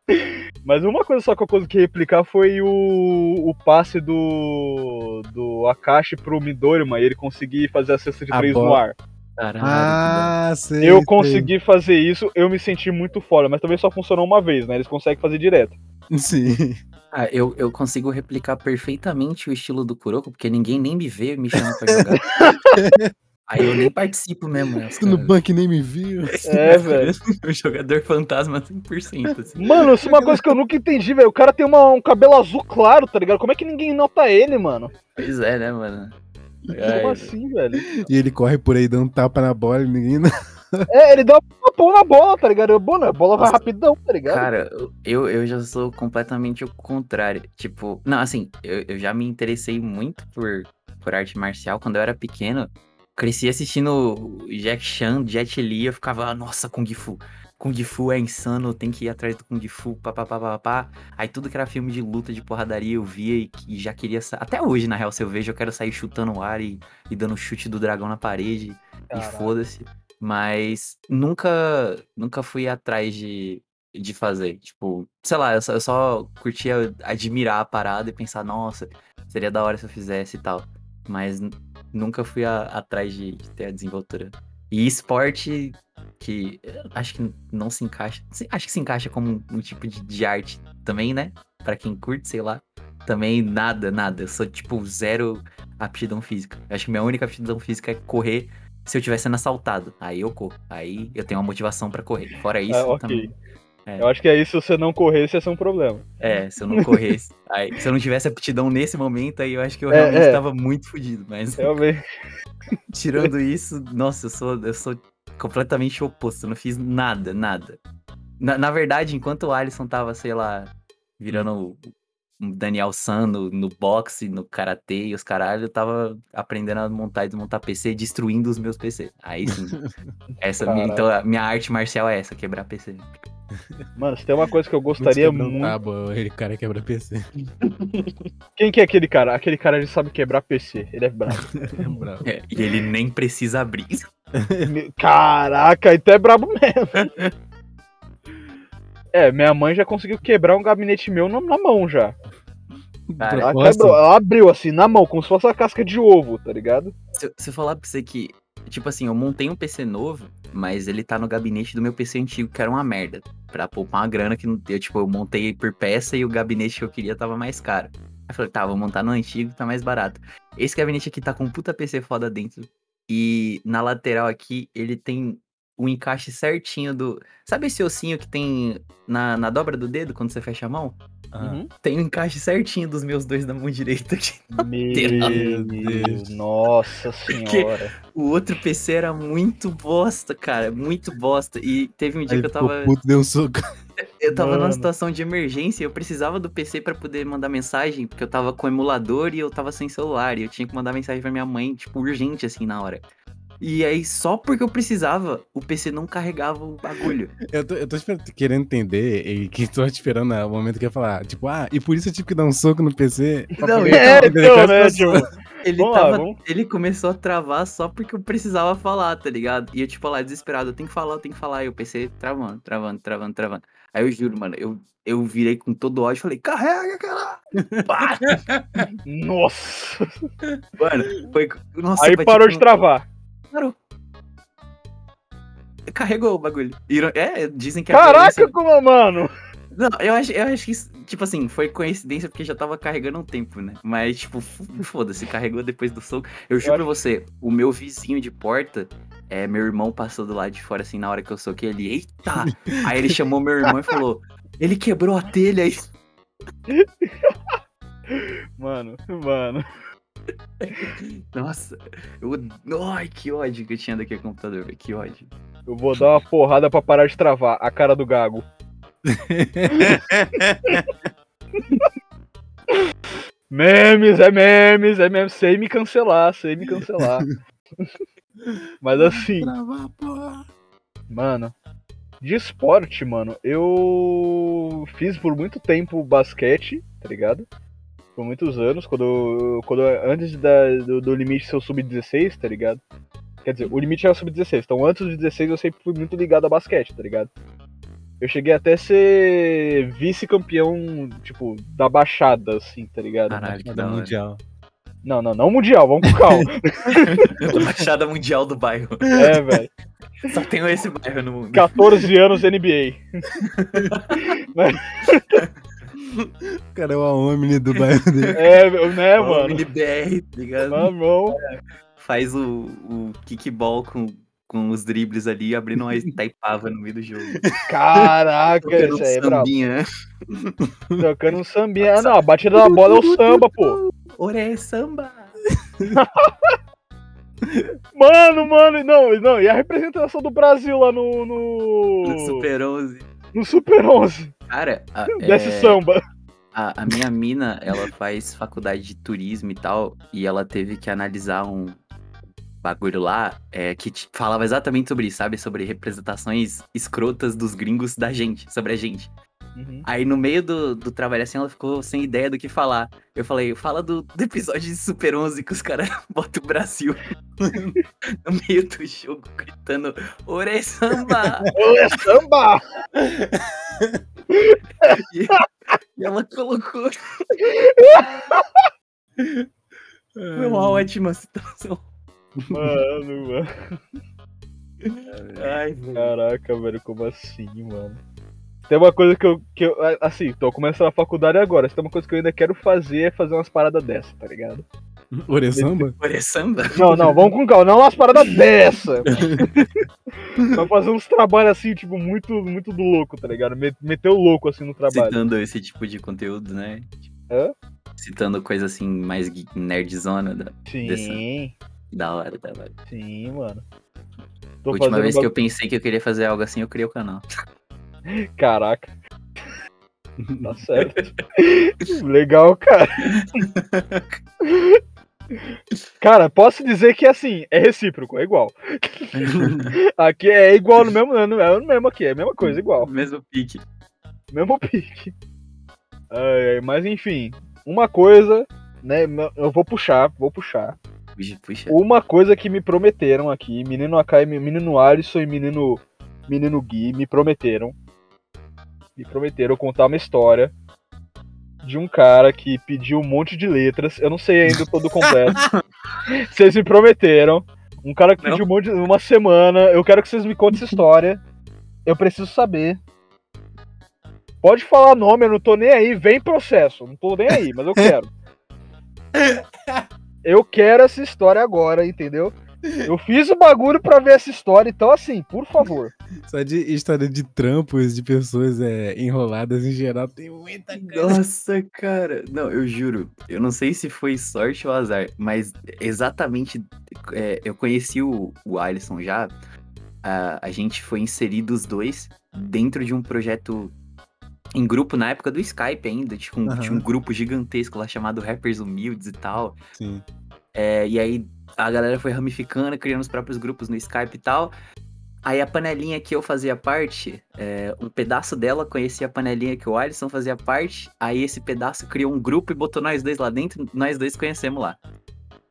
S2: mas uma coisa só que eu consegui replicar foi o, o passe do, do Akashi pro Midorima e ele conseguir fazer a cesta de
S4: A
S2: três no ar.
S3: Caralho.
S4: Ah, sei.
S2: Eu
S4: sei.
S2: consegui fazer isso, eu me senti muito foda, mas também só funcionou uma vez, né? Eles conseguem fazer direto.
S4: Sim.
S3: Ah, eu, eu consigo replicar perfeitamente o estilo do Kuroko, porque ninguém nem me vê e me chama pra jogar. Aí eu nem participo mesmo, né?
S4: no banco e nem me viu.
S2: É, velho.
S3: O jogador fantasma 100%, assim.
S2: Mano, isso é uma coisa que eu nunca entendi, velho. O cara tem uma- um cabelo azul claro, tá ligado? Como é que ninguém nota ele, mano?
S3: Pois é, né, mano?
S2: Como
S3: Ai,
S2: assim, velho?
S4: E ele corre por aí dando tapa na bola e ninguém.
S2: É, ele dá um pão na bola, tá ligado? Bom, né? A bola vai
S3: Nossa.
S2: rapidão, tá ligado?
S3: Cara, eu, eu já sou completamente o contrário. Tipo, não, assim, eu, eu já me interessei muito por, por arte marcial. Quando eu era pequeno, cresci assistindo Jack Chan, Jet Li, eu ficava, nossa, Kung Fu. Kung Fu é insano, tem que ir atrás do Kung Fu, papapá. Aí tudo que era filme de luta, de porradaria, eu via e, e já queria... Até hoje, na real, se eu vejo, eu quero sair chutando o ar e, e dando chute do dragão na parede. E
S2: Caralho.
S3: foda-se. Mas nunca, nunca fui atrás de, de fazer. Tipo, sei lá, eu só, eu só curtia admirar a parada e pensar, nossa, seria da hora se eu fizesse e tal. Mas nunca fui a- atrás de, de ter a desenvoltura. E esporte, que eh, acho que não se encaixa. Acho que se encaixa como um, tipo de, de arte também, né? Pra quem curte, sei lá. Também nada, nada. Eu sou, tipo, zero aptidão física. Acho que minha única aptidão física é correr se eu estiver sendo assaltado. Aí eu corro. Aí eu tenho uma motivação pra correr. Fora isso,
S2: Ah, ok.
S3: também. É.
S2: Eu acho que aí se você não corresse ia ser um problema.
S3: É, se eu não corresse. aí, se eu não tivesse aptidão nesse momento, aí eu acho que eu
S2: É,
S3: realmente
S2: é.
S3: tava muito fodido. Mas
S2: Realmente.
S3: tirando isso, nossa, eu sou, eu sou completamente oposto. Eu não fiz nada, nada. Na, na verdade, enquanto o Alisson tava, sei lá, virando um Daniel San no, no boxe, no karatê e os caralho, eu tava aprendendo a montar e desmontar PC, destruindo os meus PC. Aí sim. Essa minha, então, a minha arte marcial é essa, quebrar PC.
S2: Mano, se tem uma coisa que eu gostaria
S4: Muito
S2: muito.
S4: Tá bom, ele cara quebra PC.
S2: Quem que é aquele cara? Aquele cara ele sabe quebrar PC. Ele é brabo.
S4: É bravo.
S3: É, e ele nem precisa abrir.
S2: Caraca, então é brabo mesmo. É, minha mãe já conseguiu quebrar um gabinete meu na, na mão já.
S3: Cara,
S2: Ela, quebrou, ela abriu assim, na mão, como se fosse uma casca de ovo, tá ligado?
S3: Se, eu- se eu falar pra você que, tipo assim, eu montei um PC novo, mas ele tá no gabinete do meu PC antigo, que era uma merda. Pra poupar uma grana que não eu, tipo, eu montei por peça e o gabinete que eu queria tava mais caro. Aí eu falei, tá, vou montar no antigo, tá mais barato. Esse gabinete aqui tá com um puta PC foda dentro. E na lateral aqui, ele tem o encaixe certinho do. Sabe esse ossinho que tem na, na dobra do dedo quando você fecha a mão?
S2: Uhum.
S3: Tem o encaixe certinho dos meus dois da mão direita aqui.
S2: Meu
S4: Deus.
S2: nossa senhora.
S3: O outro PC era muito bosta, cara. Muito bosta. E teve um dia
S4: Aí
S3: que eu tava.
S4: puto, deu um soco.
S3: Eu tava numa
S2: Mano.
S3: situação de emergência. Eu precisava do PC pra poder mandar mensagem. Porque eu tava com emulador e eu tava sem celular. E eu tinha que mandar mensagem pra minha mãe, tipo, urgente, assim, na hora. E aí, só porque eu precisava, o PC não carregava o bagulho.
S4: Eu tô, eu tô esperando- querendo entender e que tô esperando o momento que ia falar. Tipo, ah, e por isso eu tive que dar um soco no PC.
S3: Não,
S2: É, então, né,
S4: situação.
S2: tipo,
S3: Ele,
S2: Vamos lá,
S3: tava,
S2: vamos.
S3: ele começou a travar só porque eu precisava falar, tá ligado? E eu, tipo, lá, desesperado, eu tenho que falar, eu tenho que falar. E o PC travando, travando, travando, travando. Aí eu juro, mano, eu, eu virei com todo ódio e falei, carrega, caralho!
S2: Nossa.
S3: Mano, foi. Nossa,
S2: Aí
S3: foi
S2: parou
S3: tipo-
S2: de travar.
S3: Parou. Carregou o bagulho. É, dizem que a
S2: Caraca,
S3: violência-
S2: como, mano.
S3: Não, eu acho, eu acho que, tipo assim, foi coincidência porque já tava carregando um tempo, né? Mas, tipo, foda-se, carregou depois do soco. Eu juro pra você, o meu vizinho de porta, é, meu irmão passou do lado de fora, assim, na hora que eu soquei ele, eita! Aí ele chamou meu irmão e falou, ele quebrou a telha aí.
S2: Mano, mano.
S3: Nossa, eu... Ai, que ódio que eu tinha daquele computador, velho. Que ódio.
S2: Eu vou dar uma porrada pra parar de travar. A cara do Gago. Memes, é memes, é memes. Sei me cancelar, sei me cancelar. Mas assim,
S4: Travar, porra.
S2: mano, de esporte, mano, eu fiz por muito tempo basquete, tá ligado? Por muitos anos, quando, quando antes da, do, do limite ser o sub-16, tá ligado? Quer dizer, o limite era o sub-16, então antes do 16 eu sempre fui muito ligado a basquete, tá ligado? Eu cheguei até a ser vice-campeão, tipo, da baixada, assim, tá ligado?
S3: Caralho, que da
S4: mundial.
S2: Não, não, não mundial, vamos com calma.
S3: Baixada mundial do bairro.
S2: é, velho.
S3: Só tenho esse bairro no mundo.
S2: 14 anos NBA.
S4: O cara é o Omni do bairro dele.
S2: É, né,
S3: Ó,
S2: mano?
S3: mini BR, tá ligado?
S2: Mamão.
S3: Faz o, o kickball com, com os dribles ali, abrindo uma taipava no meio do jogo.
S2: Caraca,
S3: Tocando
S2: isso aí é brabo.
S3: sambinha, né?
S2: Tocando um sambinha. Ah, não, a batida da bola é o samba, pô.
S3: Ore samba!
S2: Mano, mano, não, não. E a representação do Brasil lá no. No,
S3: No Super 11.
S2: no Super 11.
S3: Cara, a,
S2: Desce
S3: é,
S2: samba.
S3: a, a minha mina, ela faz faculdade de turismo e tal, e ela teve que analisar um bagulho lá é, que te- falava exatamente sobre isso, sabe? Sobre representações escrotas dos gringos da gente, sobre a gente.
S2: Uhum.
S3: Aí no meio do, do trabalho assim, ela ficou sem ideia do que falar. Eu falei, fala do, do episódio de Super 11 que os caras botam o Brasil no meio do jogo gritando Ore samba!
S2: É samba!
S3: E, e ela colocou. Foi uma ótima situação.
S2: Mano, mano.
S3: Ai, velho.
S2: Caraca, velho, como assim, mano? Tem uma coisa que eu, que eu. Assim, tô começando a faculdade agora. Se tem uma coisa que eu ainda quero fazer é fazer umas paradas dessa, tá ligado?
S4: Ore samba?
S3: Ore samba?
S2: Não, não, vamos com calma. Não umas paradas dessa. Vai fazer uns trabalhos assim, tipo, muito, muito do louco, tá ligado? Me- Meter o louco assim no trabalho.
S3: Citando esse tipo de conteúdo, né?
S2: Hã?
S3: Citando coisa assim, mais nerdzona, da,
S2: Sim,
S3: da hora, da hora.
S2: sim, mano.
S3: A
S2: Tô
S3: última vez que eu pensei que eu queria fazer algo assim, eu criei o canal.
S2: Caraca. Tá certo. Legal, cara. Cara, posso dizer que assim, é recíproco, é igual. Aqui é igual no mesmo, é no é no mesmo aqui, é a mesma coisa, igual.
S3: Mesmo pique.
S2: Mesmo pique. Ai, mas enfim, uma coisa, né? Eu vou puxar, vou puxar.
S3: Puxa, puxa.
S2: Uma coisa que me prometeram aqui, menino Akai, menino Alisson e menino, menino Gui, me prometeram. Me prometeram contar uma história de um cara que pediu um monte de letras. Eu não sei ainda todo completo. vocês me prometeram. Um cara que
S3: Não?
S2: pediu um monte de, uma semana. Eu quero que vocês me contem essa história. Eu preciso saber. Pode falar nome, eu não tô nem aí. Vem processo. Não tô nem aí, mas eu quero. Eu quero essa história agora, entendeu? Eu fiz o bagulho pra ver essa história, então assim, por favor.
S4: Só de história de trampos de pessoas é, enroladas em geral tem muita coisa.
S3: Nossa, cara. Não, eu juro. Eu não sei se foi sorte ou azar, mas exatamente. é, eu conheci o, o Alisson já. A, a gente foi inserido os dois dentro de um projeto em grupo na época do Skype ainda. Tinha um,
S4: Aham.
S3: tinha um grupo gigantesco lá chamado Rappers Humildes e tal.
S4: Sim.
S3: É, e aí a galera foi ramificando, criando os próprios grupos no Skype e tal. Aí a panelinha que eu fazia parte, é, um pedaço dela conhecia a panelinha que o Alisson fazia parte. Aí esse pedaço criou um grupo e botou nós dois lá dentro, nós dois conhecemos lá.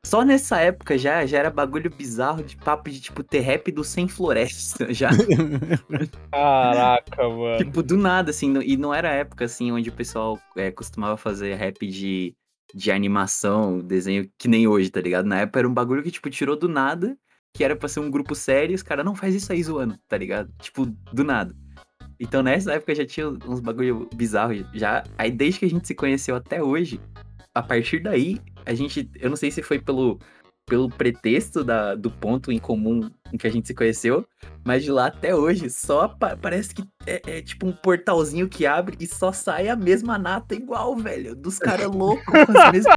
S3: Só nessa época já, já era bagulho bizarro de papo de tipo ter rap do Sem Floresta já.
S2: Caraca, mano.
S3: Tipo, do nada, assim, e não era época, assim, onde o pessoal é, costumava fazer rap de, de animação, desenho, que nem hoje, tá ligado? Na época era um bagulho que, tipo, tirou do nada, que era pra ser um grupo sério, e os caras, não, faz isso aí zoando, tá ligado? Tipo, do nada. Então, nessa época já tinha uns bagulho bizarros já. Aí, desde que a gente se conheceu até hoje, a partir daí, a gente, eu não sei se foi pelo, pelo pretexto da, do ponto em comum em que a gente se conheceu, mas de lá até hoje, só pa- parece que é, é tipo um portalzinho que abre e só sai a mesma nata igual, velho. Dos caras loucos, com as mesmas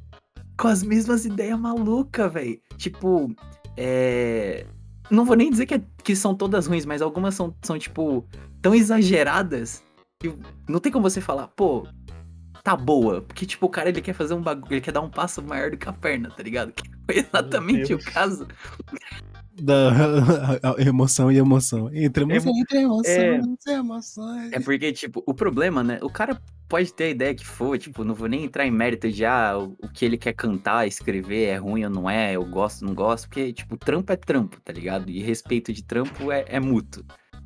S3: com as mesmas ideias malucas, velho. Tipo, é. Não vou nem dizer que, é- que são todas ruins, mas algumas são, são, tipo, tão exageradas que não tem como você falar, pô, tá boa. Porque, tipo, o cara ele quer fazer um bagulho, ele quer dar um passo maior do que a perna, tá ligado? Que foi exatamente o caso.
S4: Da emoção e emoção. Entre emoção,
S2: Emo-
S4: entre emoção,
S2: é.
S4: entre emoções.
S3: É porque, tipo, o problema, né? O cara pode ter a ideia que for, tipo, não vou nem entrar em mérito de ah, o, o que ele quer cantar, escrever, é ruim ou não é, eu gosto, não gosto, porque, tipo, trampo é trampo, tá ligado? E respeito de trampo é, é mútuo.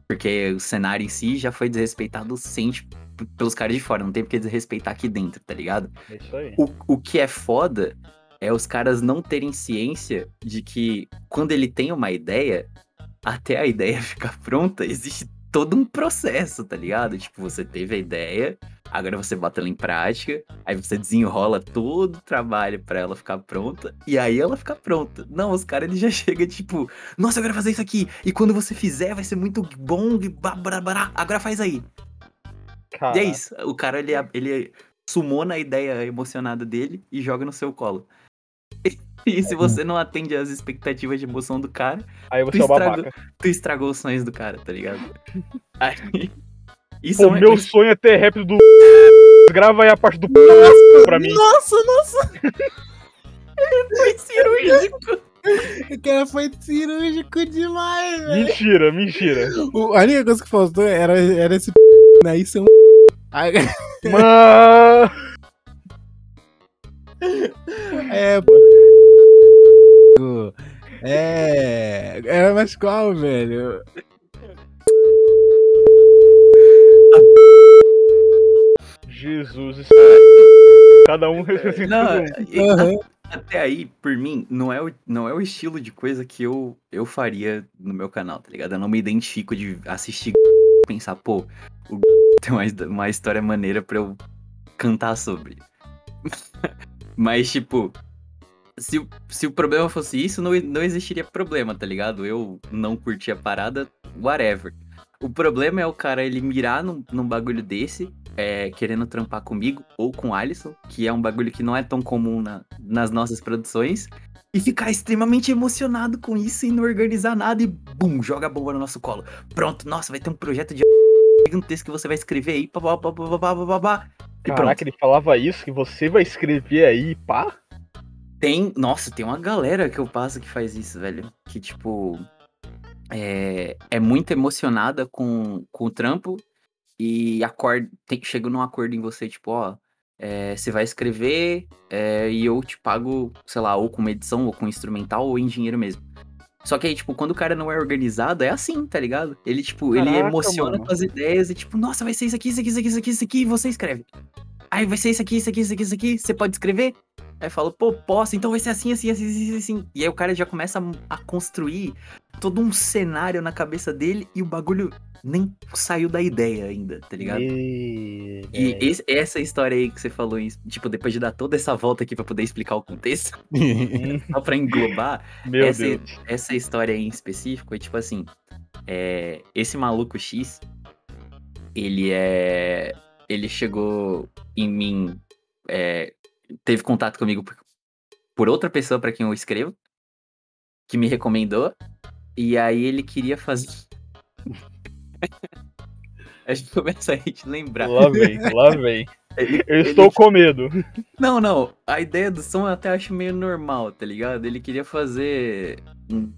S3: Porque o cenário em si já foi desrespeitado sente p- pelos caras de fora, não tem porque desrespeitar aqui dentro, tá ligado?
S2: É isso aí.
S3: O, o que é foda é os caras não terem ciência de que quando ele tem uma ideia, até a ideia ficar pronta, existe todo um processo, tá ligado? Tipo, você teve a ideia, agora você bota ela em prática, aí você desenrola todo o trabalho pra ela ficar pronta, e aí ela fica pronta. Não, os caras já chegam tipo, nossa, eu quero fazer isso aqui, e quando você fizer vai ser muito bom, e blá, agora faz aí.
S2: Cara,
S3: E é isso. O cara, ele, ele sumou na ideia emocionada dele e joga no seu colo. E se você não atende às expectativas de emoção do cara,
S2: Aí você
S3: tu
S2: é o
S3: estragou- tu estragou os sonhos do cara, tá ligado? Aí, isso
S2: O
S3: é
S2: meu sonho é ter rap do. Grava aí a parte do. pra mim.
S4: Nossa, nossa!
S3: foi cirúrgico.
S4: O cara foi cirúrgico demais, velho.
S2: Mentira, mentira.
S4: O- A única coisa que faltou era, era esse aí ser um. Aí-
S2: Mano.
S4: É. É. Era mais qual, velho?
S2: Jesus. é- Cada um representa
S3: Não,
S2: um.
S3: e-
S4: Aham.
S3: até aí, por mim, não é, o, não é o estilo de coisa que eu, eu faria no meu canal, tá ligado? Eu não me identifico de assistir e pensar, pô, o tem uma, uma história maneira pra eu cantar sobre. Mas, tipo, se, o- se o problema fosse isso, não, não existiria problema, tá ligado? Eu não curti a parada, whatever. O problema é o cara ele mirar num, num bagulho desse, é, querendo trampar comigo ou com Alisson, que é um bagulho que não é tão comum na- nas nossas produções, e ficar extremamente emocionado com isso e não organizar nada e bum, joga a bomba no nosso colo. Pronto, nossa, vai ter um projeto de gigantesco que você vai escrever aí, pá, pá, pá, pá, E pronto.
S2: Caraca, ele falava isso, que você vai escrever aí, pá?
S3: Tem, nossa, tem uma galera que eu passo que faz isso, velho. Que, tipo, é, é muito emocionada com, com o trampo e acorda, tem, chega num acordo em você, tipo, ó, é, você vai escrever é, e eu te pago, sei lá, ou com uma edição, ou com instrumental, ou em dinheiro mesmo. Só que aí, tipo, quando o cara não é organizado, é assim, tá ligado? Ele, tipo, ele
S2: Caraca,
S3: emociona
S2: mano.
S3: com as ideias e, tipo, nossa, vai ser isso aqui, isso aqui, isso aqui, isso aqui, isso aqui, e você escreve. Aí vai ser isso aqui, isso aqui, isso aqui, isso aqui, você pode escrever? Aí fala, pô, posso, então vai ser assim, assim, assim, assim, assim. E aí o cara já começa a, a construir todo um cenário na cabeça dele e o bagulho nem saiu da ideia ainda, tá ligado?
S2: E...
S3: E esse- essa história aí que você falou, em- tipo, depois de dar toda essa volta aqui pra poder explicar o contexto, só pra englobar,
S2: Meu
S3: essa-
S2: Deus.
S3: essa história aí em específico é tipo assim: é, esse maluco X, ele é. Ele chegou em mim, é, teve contato comigo por, por outra pessoa pra quem eu escrevo, que me recomendou, e aí ele queria fazer. a gente começa a gente lembrar.
S2: Lá vem, lá vem.
S3: Ele-
S2: Eu
S3: ele
S2: estou com medo.
S3: não, não. A ideia do som eu até acho meio normal, tá ligado? Ele queria fazer um.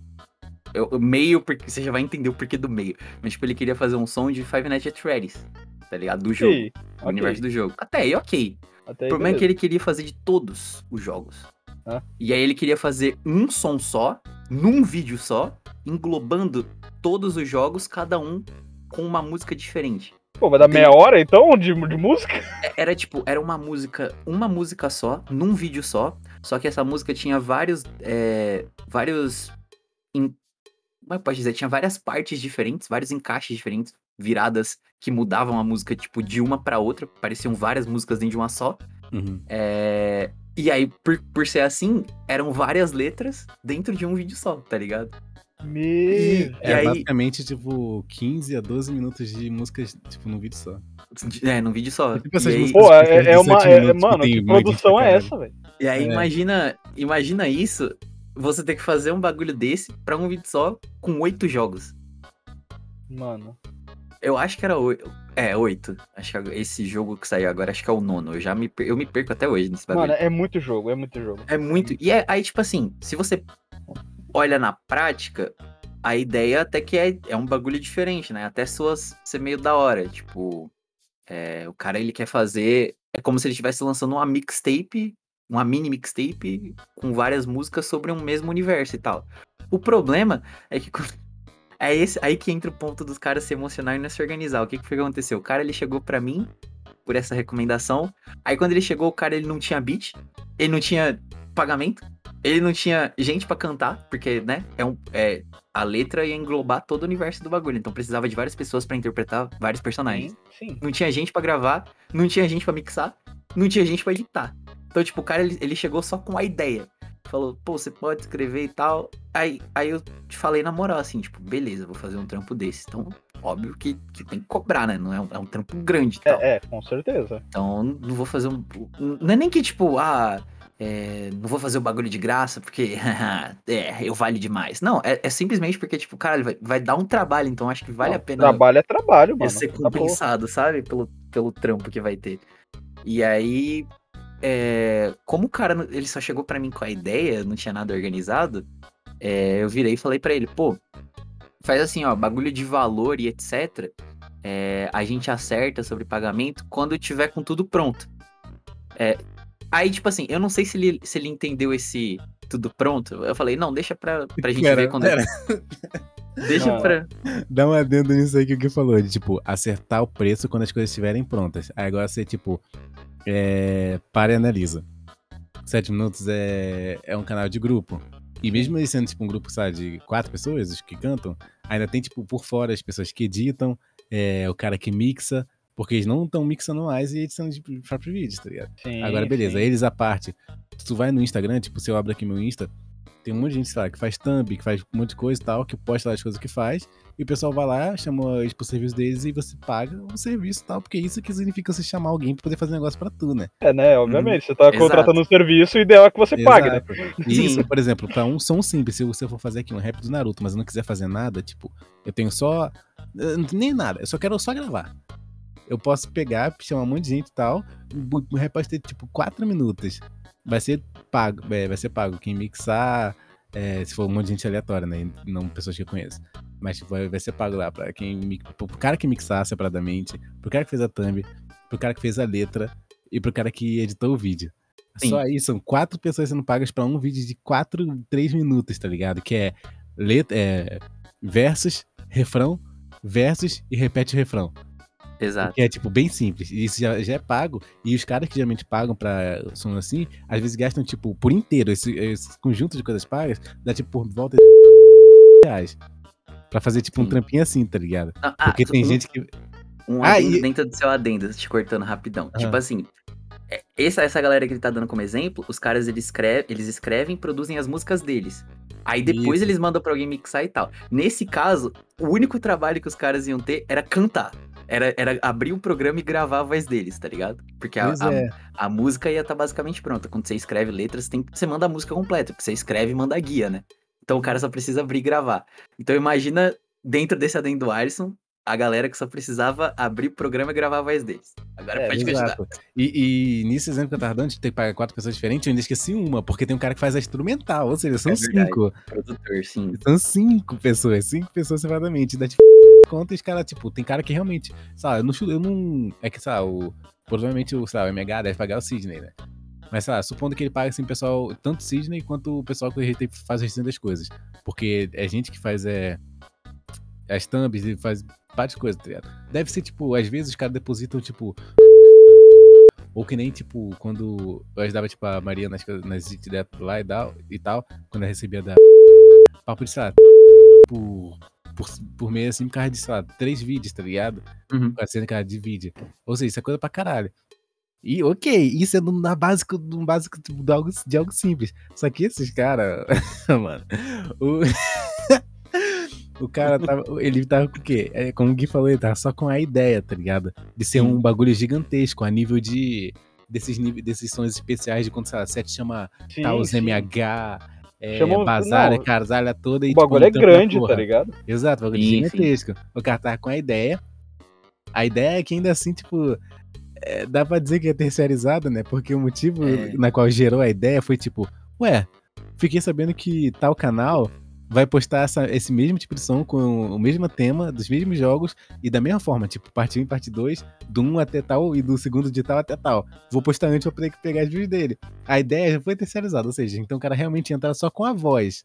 S3: Eu- meio, porque você já vai entender o porquê do meio. Mas, tipo, ele queria fazer um som de Five Nights at Freddy's, tá ligado? Do jogo,
S2: Ok,
S3: do universo do jogo. Até aí, ok.
S2: Até
S3: O
S2: aí,
S3: problema é que
S2: beleza.
S3: ele queria fazer de todos os jogos.
S2: Ah.
S3: E aí ele queria fazer um som só, num vídeo só, englobando todos os jogos, cada um com uma música diferente.
S2: Pô, vai dar meia hora então de, de música?
S3: Era tipo, era uma música, uma música só, num vídeo só. Só que essa música tinha vários. é, vários. em- como é que pode dizer? Tinha várias partes diferentes, vários encaixes diferentes, viradas que mudavam a música, tipo, de uma pra outra. Pareciam várias músicas dentro de uma só.
S4: Uhum.
S3: É, e aí, por, por ser assim, eram várias letras dentro de um vídeo só, tá ligado?
S2: Me...
S3: E
S4: É
S3: aí-
S4: basicamente, tipo, 15 a 12 minutos de músicas, tipo, num vídeo só.
S3: É, num vídeo só.
S4: Tipo essas
S3: E aí-
S4: músicas-
S2: Pô, é, é uma.
S4: 17
S2: é-
S4: minutos
S2: mano,
S4: tem
S2: que produção é essa, velho?
S3: E aí,
S4: É.
S3: imagina, imagina isso, você ter que fazer um bagulho desse pra um vídeo só com oito jogos.
S2: Mano.
S3: Eu acho que era oito. É, oito. Acho que esse jogo que saiu agora, acho que é o nono. Eu já me, per- eu me perco até hoje nesse bagulho.
S2: Mano, é muito jogo, é muito jogo.
S3: É muito. E é, aí, tipo assim, se você olha na prática, a ideia até que é, é um bagulho diferente, né? Até suas ser meio da hora. Tipo, é, o cara ele quer fazer. É como se ele estivesse lançando uma mixtape, uma mini mixtape com várias músicas sobre um mesmo universo e tal. O problema é que. É esse, aí que entra o ponto dos caras se emocionar e não se organizar. O que, que foi que aconteceu? O cara ele chegou pra mim por essa recomendação. Aí quando ele chegou, o cara ele não tinha beat, ele não tinha pagamento, ele não tinha gente pra cantar, porque, né, é um, é, a letra ia englobar todo o universo do bagulho, então precisava de várias pessoas pra interpretar vários personagens.
S2: Sim, sim.
S3: Não tinha gente pra gravar, não tinha gente pra mixar, não tinha gente pra editar. Então, tipo, o cara ele, ele chegou só com a ideia. Falou, pô, você pode escrever e tal. Aí, aí eu te falei na moral, assim, tipo, beleza, vou fazer um trampo desse. Então, óbvio que, que tem que cobrar, né? Não é um, é um trampo grande e tal.
S2: É, é, com certeza.
S3: Então, não vou fazer um. Não é nem que, tipo, ah, é, não vou fazer o bagulho de graça porque é, eu vale demais. Não, é, é simplesmente porque, tipo, cara, vai, vai dar um trabalho, então acho que vale
S2: Não,
S3: a pena
S2: Trabalho é trabalho, mano.
S3: ser
S2: Tá
S3: compensado, sabe? Pelo, pelo trampo que vai ter. E aí, é, como o cara, ele só chegou pra mim com a ideia, não tinha nada organizado, é, eu virei e falei pra ele, pô, faz assim, ó, bagulho de valor e etc. é, a gente acerta sobre pagamento quando tiver com tudo pronto. É, aí, tipo assim, eu não sei se ele, se ele entendeu esse tudo pronto. Eu falei, não, deixa pra, pra gente
S4: Pera,
S3: ver quando.
S4: pera.
S3: Deixa
S2: Não.
S3: pra.
S4: Dá um adendo nisso aí que o Gui falou, de tipo, acertar o preço quando as coisas estiverem prontas. Aí agora você, tipo, é, para e analisa. Sete minutos é, é um canal de grupo. E mesmo ele sendo, tipo, um grupo, sabe, de quatro pessoas, os que cantam, ainda tem, tipo, por fora as pessoas que editam, é, o cara que mixa, porque eles não estão mixando mais e editando de próprio vídeo, tá ligado?
S2: Sim,
S4: Agora, beleza,
S2: sim.
S4: eles à parte. Se tu vai no Instagram, tipo, se eu abro aqui meu Insta, tem um monte de gente, sei lá, que faz thumb, que faz um monte de coisa e tal, que posta lá as coisas que faz, e o pessoal vai lá, chama eles pro serviço deles e você paga o serviço e tal, porque isso que significa você chamar alguém pra poder fazer negócio pra tu, né?
S2: É, né? Obviamente. Você tá
S3: Exato.
S2: contratando um serviço, o ideal é que você pague, né?
S4: Exato. Isso, por exemplo, pra um som simples, se você for fazer aqui um rap do Naruto, mas eu não quiser fazer nada, tipo, eu tenho só. Nem nada, eu só quero só gravar. Eu posso pegar, chamar um monte de gente e tal, o rap pode ter tipo 4 minutos. Vai ser pago, é, vai ser pago. Quem mixar, é, se for um monte de gente aleatória, né? Não pessoas que eu conheço. Mas tipo, vai, vai ser pago lá pra quem. Pro cara que mixar separadamente, pro cara que fez a thumb, pro cara que fez a letra e pro cara que editou o vídeo.
S3: Sim.
S4: Só aí são quatro pessoas sendo pagas pra um vídeo de 4, 3 minutos, tá ligado? Que é, letra, é versos, refrão, versos e repete o refrão.
S3: Exato.
S4: Que é, tipo, bem simples. E isso já, já é pago. E os caras que geralmente pagam pra som assim, às vezes gastam, tipo, por inteiro. Esse, esse conjunto de coisas pagas dá, tipo, por volta de reais. Pra fazer, tipo, um trampinho assim, tá ligado?
S3: Ah, ah,
S4: Porque tem
S3: um-
S4: gente que.
S3: Um
S4: Ah,
S3: adendo
S4: e-
S3: dentro do seu adendo, te cortando rapidão.
S4: Ah.
S3: Tipo assim, é- essa, essa galera que ele tá dando como exemplo, os caras eles, escreve, eles escrevem e produzem as músicas deles. Aí depois
S4: Isso.
S3: eles mandam pra alguém mixar e tal. Nesse caso, o único trabalho que os caras iam ter era cantar. Era, era abrir o programa e gravar a voz deles, tá ligado? Porque a,
S4: é.
S3: a música ia estar basicamente pronta. Quando você escreve letras, tem, você manda a música completa. Porque você escreve e manda a guia, né? Então o cara só precisa abrir e gravar. Então imagina, dentro desse adendo do Alisson, a galera que só precisava abrir o programa e gravar a voz deles. Agora
S2: É,
S3: pode continuar.
S4: Exato. E, e nisso exemplo que eu tava dando, de ter que pagar quatro pessoas diferentes, eu ainda esqueci uma, porque tem um cara que faz a instrumental, ou seja, são
S3: É
S4: cinco.
S3: Produtor, sim.
S4: São cinco pessoas, cinco pessoas separadamente. Dá tipo conta e os caras, tipo, tem cara que realmente, sabe, eu não, eu não. É que, sabe, o, provavelmente o, sabe, o MH deve pagar o Sidney, né? Mas, sei lá, supondo que ele paga, assim, o pessoal, tanto Sidney quanto o pessoal que faz o restante das coisas. Porque é gente que faz, é. As thumbs e faz várias coisas, tá ligado? Deve ser, tipo, às vezes os caras depositam, tipo. Ou que nem, tipo, quando eu ajudava, tipo, a Maria nas, nas direto lá e tal, e tal, quando eu recebia da. Papo de, sei lá, por, por, por mês, assim, por causa de, sei lá, três vídeos, tá ligado?
S3: Uhum.
S4: Com a cena que ela divide. Ou seja, isso é coisa pra caralho. E ok, isso é na básico, no básico tipo, de, algo, de algo simples. Só que esses caras, mano, o- O cara tava. Ele tava com o quê? É, como o Gui falou, ele tava só com a ideia, tá ligado? De ser um bagulho gigantesco, a nível de. Desses, níveis, desses sons especiais de quando, sei lá, set chama
S2: Sim,
S4: Taos
S2: sim.
S4: MH, é,
S2: Chamou-
S4: Bazar,
S2: não,
S4: Carzalha toda. E,
S2: O bagulho
S4: tipo,
S2: é grande,
S4: porra.
S2: tá ligado?
S4: Exato, bagulho
S3: Sim, sim.
S4: gigantesco. O cara tava com a ideia. A ideia é que ainda assim, tipo, é, dá pra dizer que é terceirizado, né? Porque o motivo
S3: É.
S4: na qual gerou a ideia foi tipo, ué, fiquei sabendo que tal canal vai postar essa- esse mesmo tipo de som com o mesmo tema, dos mesmos jogos e da mesma forma, tipo, parte 1 e parte 2, do 1 até tal e do segundo de tal até tal. Vou postar antes pra poder pegar as views dele. A ideia já foi terceirizada, ou seja, então o cara realmente ia entrar só com a voz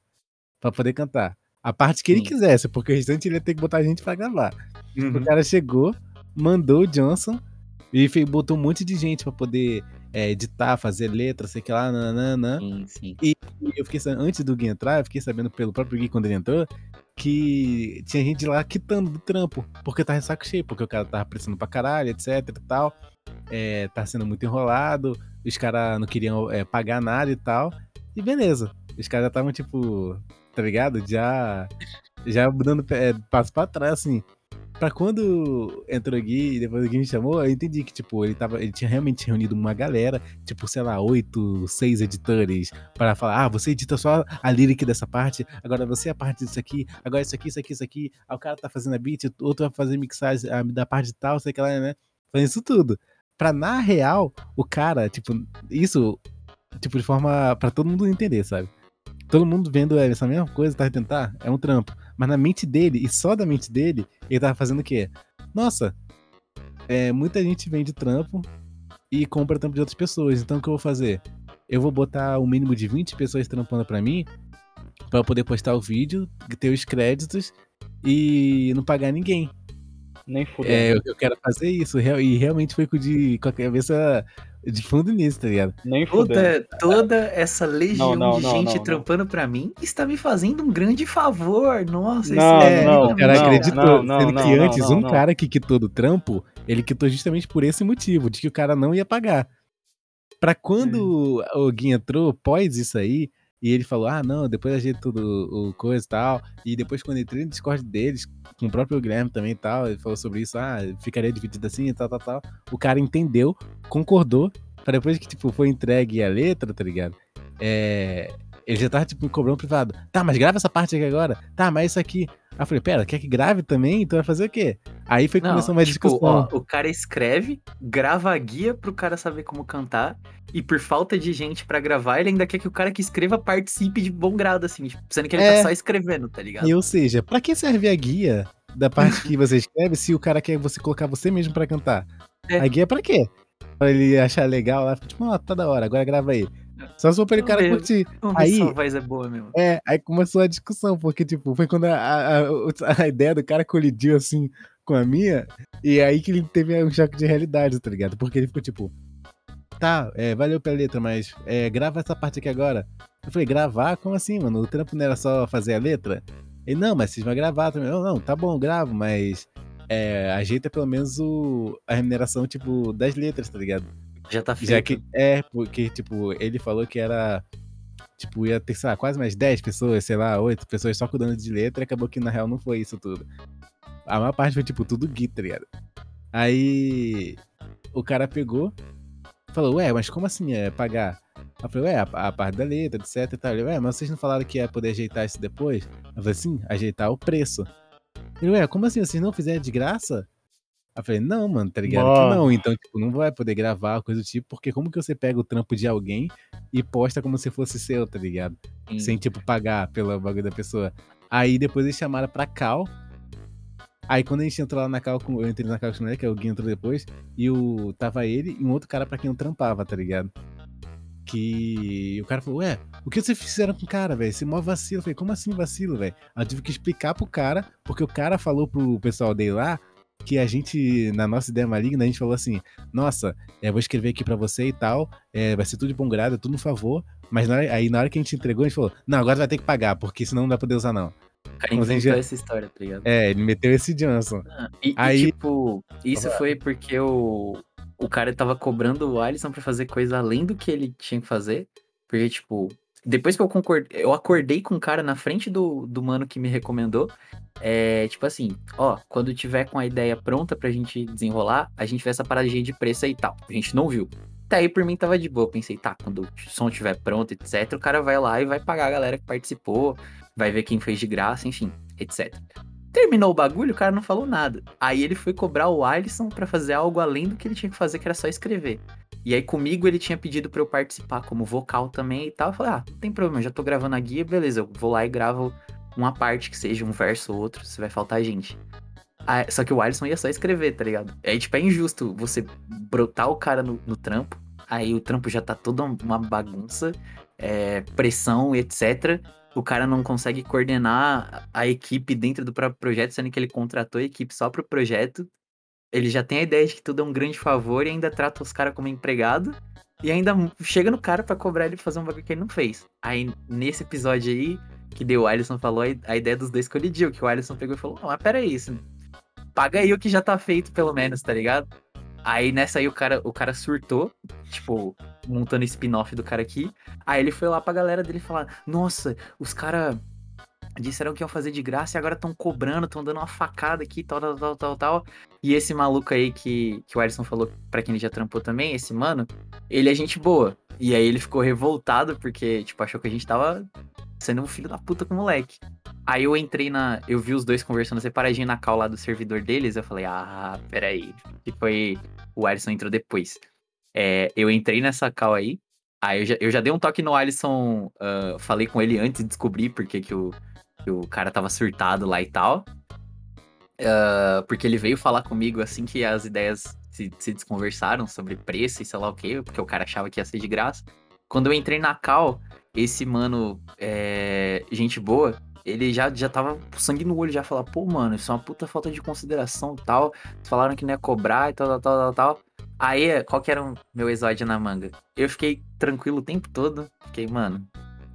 S4: pra poder cantar. A parte que ele
S3: Sim.
S4: quisesse, porque o restante ele ia ter que botar a gente pra gravar.
S3: Uhum.
S4: O cara chegou, mandou o Johnson e botou um monte de gente pra poder é, editar, fazer letra, sei que lá, nananã.
S3: Sim, sim.
S4: E eu fiquei sabendo, antes do Gui entrar, eu fiquei sabendo pelo próprio Gui quando ele entrou, que tinha gente lá quitando do trampo, porque tava de saco cheio, porque o cara tava precisando pra caralho, etc e tal. É, tá sendo muito enrolado, os caras não queriam é, pagar nada e tal. E beleza. Os caras já estavam, tipo, tá ligado? Já. Já dando é, passo pra trás, assim. Pra quando entrou o Gui e depois o Gui me chamou, eu entendi que, tipo, ele, tava, ele tinha realmente reunido uma galera, tipo, sei lá, oito, seis editores, para falar, ah, você edita só a lyric dessa parte, agora você é a parte disso aqui, agora isso aqui, isso aqui, isso aqui, aí o cara tá fazendo a beat, outro vai fazer mixagem ah, da parte tal, sei lá, né? Fazendo isso tudo. Pra, na real, o cara, tipo, isso, tipo, de forma pra todo mundo entender, sabe? Todo mundo vendo essa mesma coisa, tá tentar, é um trampo. Mas na mente dele, e só da mente dele, ele tava fazendo o quê? Nossa, é, muita gente vende trampo e compra trampo de outras pessoas. Então o que eu vou fazer? Eu vou botar o mínimo de 20 pessoas trampando pra mim, pra eu poder postar o vídeo, ter os créditos e não pagar ninguém.
S2: Nem fudeu.
S4: É, eu, eu quero fazer isso. E realmente foi com, de, com a cabeça de fundo nisso, tá ligado?
S2: Nem fudeu.
S3: Toda, toda essa legião
S2: Não, não,
S3: de
S2: não,
S3: gente
S2: não, não.
S3: trampando pra mim está me fazendo um grande favor. Nossa,
S2: Não,
S3: isso
S4: É,
S3: é
S2: não,
S4: o cara
S2: não,
S4: acreditou. sendo
S2: não,
S4: que
S2: não,
S4: antes,
S2: não,
S4: um
S2: não.
S4: cara que quitou do trampo, ele quitou justamente por esse motivo, de que o cara não ia pagar. Pra quando o Gui entrou, pós isso aí, e ele falou, ah, não, depois ajeita tudo o coisa e tal. E depois, quando entrei no Discord deles, com o próprio Guilherme também e tal, ele falou sobre isso, ah, ficaria dividido assim e tal, tal, tal. O cara entendeu, concordou, pra depois que, tipo, foi entregue a letra, tá ligado? É. Ele já tava, tipo, cobrando privado. Tá, mas grava essa parte aqui agora. Tá, mas isso aqui. Aí eu falei, pera, quer que grave também? Então vai fazer o quê? Aí foi que
S3: Não,
S4: começou uma
S3: tipo,
S4: discussão.
S3: ó, o cara escreve, grava a guia pro cara saber como cantar, e por falta de gente pra gravar, ele ainda quer que o cara que escreva participe de bom grado, assim, tipo, sendo que ele
S4: É.
S3: tá só escrevendo, tá ligado?
S4: E, ou seja, pra que serve a guia da parte que você escreve se o cara quer você colocar você mesmo pra cantar?
S3: É.
S4: A guia é pra quê? Pra ele achar legal lá, tipo, ó, tá da hora, agora grava aí. Só se for pra cara curtir.
S3: Vamos
S4: Aí-
S3: sua voz é boa mesmo.
S4: É, aí começou a discussão, porque, tipo, foi quando a, a, a- a ideia do cara colidiu, assim, com a minha, e aí que ele teve um choque de realidade, tá ligado? Porque ele ficou, tipo, tá, é, valeu pela letra, mas é, grava essa parte aqui agora. Eu falei, gravar? Como assim, mano? O trampo não era só fazer a letra? Ele, não, mas vocês vão gravar também. Não, não, tá bom, gravo, mas é, ajeita pelo menos o, a remuneração, tipo, das letras, tá ligado?
S3: Já tá feito.
S4: Já que. É, porque, tipo, ele falou que era. Tipo, ia ter, sei lá, quase mais 10 pessoas, sei lá, 8 pessoas só cuidando de letra e acabou que na real não foi isso tudo. A maior parte foi, tipo, tudo gui, tá ligado? Aí. O cara pegou, falou, ué, mas como assim é pagar? Eu falei, ué, a, a parte da letra, etc e tal. Ele, ué, mas vocês não falaram que ia poder ajeitar isso depois? Eu falei, sim, ajeitar o preço. Ele, ué, como assim? Vocês não fizeram de graça? Eu falei, não, mano, tá ligado? Que não. Então, tipo, não vai poder gravar, coisa do tipo, porque como que você pega o trampo de alguém e posta como se fosse seu, tá ligado? Sem, tipo, pagar pelo bagulho da pessoa. Aí depois eles chamaram pra Cal. Aí quando a gente entrou lá na Cal, eu entrei na Cal com moleque, que o Gui entrou depois, e o tava ele e um outro cara pra quem eu trampava, tá ligado? Que o cara falou, ué, o que vocês fizeram com o cara, velho? Esse mó vacilo. Eu falei, como assim vacilo, velho? Aí eu tive que explicar pro cara, porque o cara falou pro pessoal dele lá que a gente, na nossa ideia maligna, a gente falou assim, nossa, é, vou escrever aqui pra você e tal, é, vai ser tudo de bom grado, é tudo no favor, mas na hora- aí na hora que a gente entregou, a gente falou, não, agora vai ter que pagar, porque senão não vai poder usar não.
S3: Cara inventou
S4: já-
S3: essa história, tá ligado?
S4: É, ele meteu esse Johnson.
S3: E, e,
S4: Aí-
S3: tipo, isso foi porque o, o cara tava cobrando o Alisson pra fazer coisa além do que ele tinha que fazer. Porque, tipo, depois que eu concordei, eu acordei com o cara na frente do, do mano que me recomendou. É tipo assim, ó, quando tiver com a ideia pronta pra gente desenrolar, a gente vê essa paradinha de preço e tal. A gente não viu. Até aí por mim tava de boa. Pensei, tá, quando o som estiver pronto, etc., o cara vai lá e vai pagar a galera que participou, vai ver quem fez de graça, enfim, etc. Terminou o bagulho, o cara não falou nada. Aí ele foi cobrar o Alisson pra fazer algo além do que ele tinha que fazer, que era só escrever. E aí comigo ele tinha pedido pra eu participar como vocal também e tal. Eu falei, ah, não tem problema, já tô gravando a guia, beleza, eu vou lá e gravo uma parte que seja um verso ou outro, se vai faltar gente. Ah, só que o Alisson ia só escrever, tá ligado? Aí, tipo, é injusto você brotar o cara no, no trampo, aí o trampo já tá toda uma bagunça, é, pressão, etc. O cara não consegue coordenar a equipe dentro do próprio projeto, sendo que ele contratou a equipe só pro projeto. Ele já tem a ideia de que tudo é um grande favor e ainda trata os caras como empregado. E ainda chega no cara para cobrar ele fazer um bagulho que ele não fez. Aí, nesse episódio aí, que deu o Alisson falou, a ideia dos dois colidiu, que o Alisson pegou e falou, não, mas pera isso, paga aí o que já tá feito, pelo menos, tá ligado? Aí nessa aí o cara, o cara surtou, tipo, montando spin-off do cara aqui. Aí ele foi lá pra galera dele falar: Nossa, os caras disseram que iam fazer de graça e agora estão cobrando, estão dando uma facada aqui, tal, tal, tal, tal, tal. E esse maluco aí que, que o Alisson falou pra quem ele já trampou também, esse mano, ele é gente boa. E aí ele ficou revoltado porque, tipo, achou que a gente tava sendo um filho da puta com o moleque. Aí eu entrei na. Eu vi os dois conversando separadinho na call lá do servidor deles. Eu falei, ah, peraí. E foi. O Alisson entrou depois. É, eu entrei nessa call aí. Aí eu já, eu já dei um toque no Alisson. Uh, falei com ele antes de descobrir porque que o, que o cara tava surtado lá e tal. Uh, porque ele veio falar comigo assim que as ideias se, se desconversaram sobre preço e sei lá o que, porque o cara achava que ia ser de graça. Quando eu entrei na cal, esse mano, é, gente boa, ele já, já tava sangue no olho, já falar, pô, mano, isso é uma puta falta de consideração e tal. Falaram que não ia cobrar e tal, tal, tal, tal. Aí, qual que era o meu exódio na manga? Eu fiquei tranquilo o tempo todo. Fiquei, mano,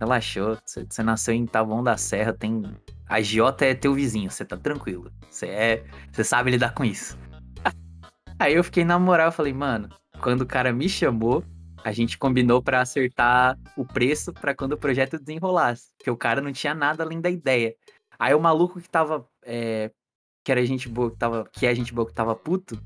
S3: relaxou. Você nasceu em Taboão da Serra, tem. A Giota é teu vizinho, você tá tranquilo. Você é. Você sabe lidar com isso. Aí eu fiquei na moral, falei, mano, quando o cara me chamou, a gente combinou para acertar o preço para quando o projeto desenrolasse. Porque o cara não tinha nada além da ideia. Aí o maluco que tava. É, que era gente boa que tava. Que é gente boa que tava puto.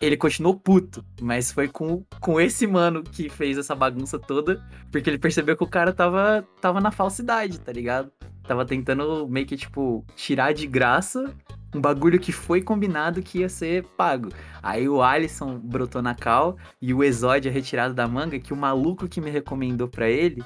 S3: Ele continuou puto, mas foi com, com esse mano que fez essa bagunça toda, porque ele percebeu que o cara tava, tava na falsidade, tá ligado? Tava tentando meio que, tipo, tirar de graça um bagulho que foi combinado que ia ser pago. Aí o Alisson brotou na cal e o Exódio é retirado da manga que o maluco que me recomendou para ele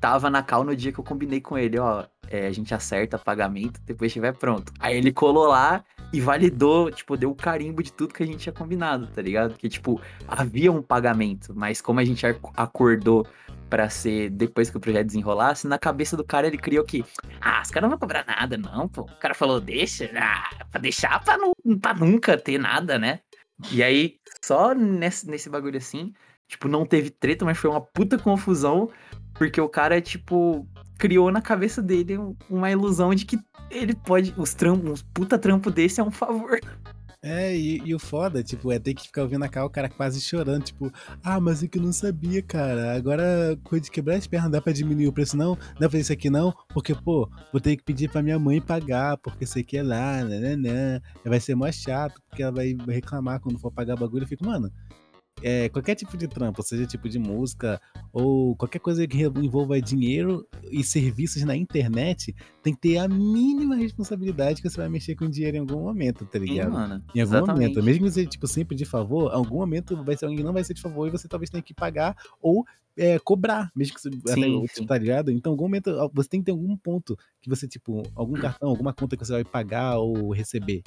S3: tava na cal no dia que eu combinei com ele, ó, é, a gente acerta pagamento depois estiver pronto. Aí ele colou lá e validou, tipo, deu o carimbo de tudo que a gente tinha combinado, tá ligado? Que, tipo, havia um pagamento, mas como a gente acordou para ser depois que o projeto desenrolasse, na cabeça do cara ele criou que, ah, os caras não vão cobrar nada, não, pô. O cara falou, deixa, ah, pra deixar pra, não, pra nunca ter nada, né? E aí, só nesse, nesse bagulho assim, tipo, não teve treta, mas foi uma puta confusão, porque o cara, tipo, criou na cabeça dele uma ilusão de que ele pode. Os trampos, puta trampo desse é um favor.
S4: É, e, e, o foda, tipo, é ter que ficar ouvindo a cara, o cara quase chorando, tipo, ah, mas é que eu não sabia, cara. Agora, coisa de quebrar as pernas, dá pra diminuir o preço, não? Dá pra fazer isso aqui, não? Porque, pô, vou ter que pedir pra minha mãe pagar, porque isso aqui é lá, né? Vai ser mais chato, porque ela vai reclamar quando for pagar bagulho. Eu fico, mano, é, qualquer tipo de trampo, seja tipo de música ou qualquer coisa que envolva dinheiro e serviços na internet, tem que ter a mínima responsabilidade que você vai mexer com dinheiro em algum momento, tá ligado?
S3: Sim, mano,
S4: em algum
S3: exatamente.
S4: momento. Mesmo que seja tipo, sempre de favor, algum momento vai ser alguém que não vai ser de favor e você talvez tenha que pagar ou é, cobrar, mesmo que você
S3: Sim,
S4: até,
S3: sim.
S4: tá ligado? Então, em algum momento você tem que ter algum ponto que você, tipo, algum cartão, alguma conta que você vai pagar ou receber.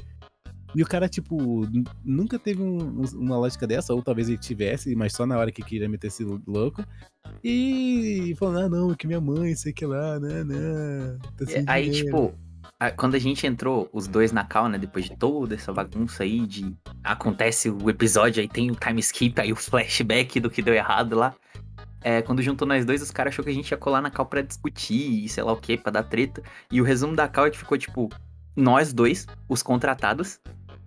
S4: E o cara, tipo, nunca teve um- um- uma lógica dessa, ou talvez ele tivesse, mas só na hora que queria meter esse louco. E falando, ah, não, que minha mãe, sei que lá, né, né. Tá sem
S3: Aí,
S4: dinheiro."
S3: tipo, quando a gente entrou, os dois na cal, né? Depois de toda essa bagunça aí, de acontece o episódio, aí tem o time skip, aí o flashback do que deu errado lá. É, quando juntou nós dois, os caras achou que a gente ia colar na cal pra discutir e sei lá o que, pra dar treta. E o resumo da cal é que ficou, tipo, nós dois, os contratados,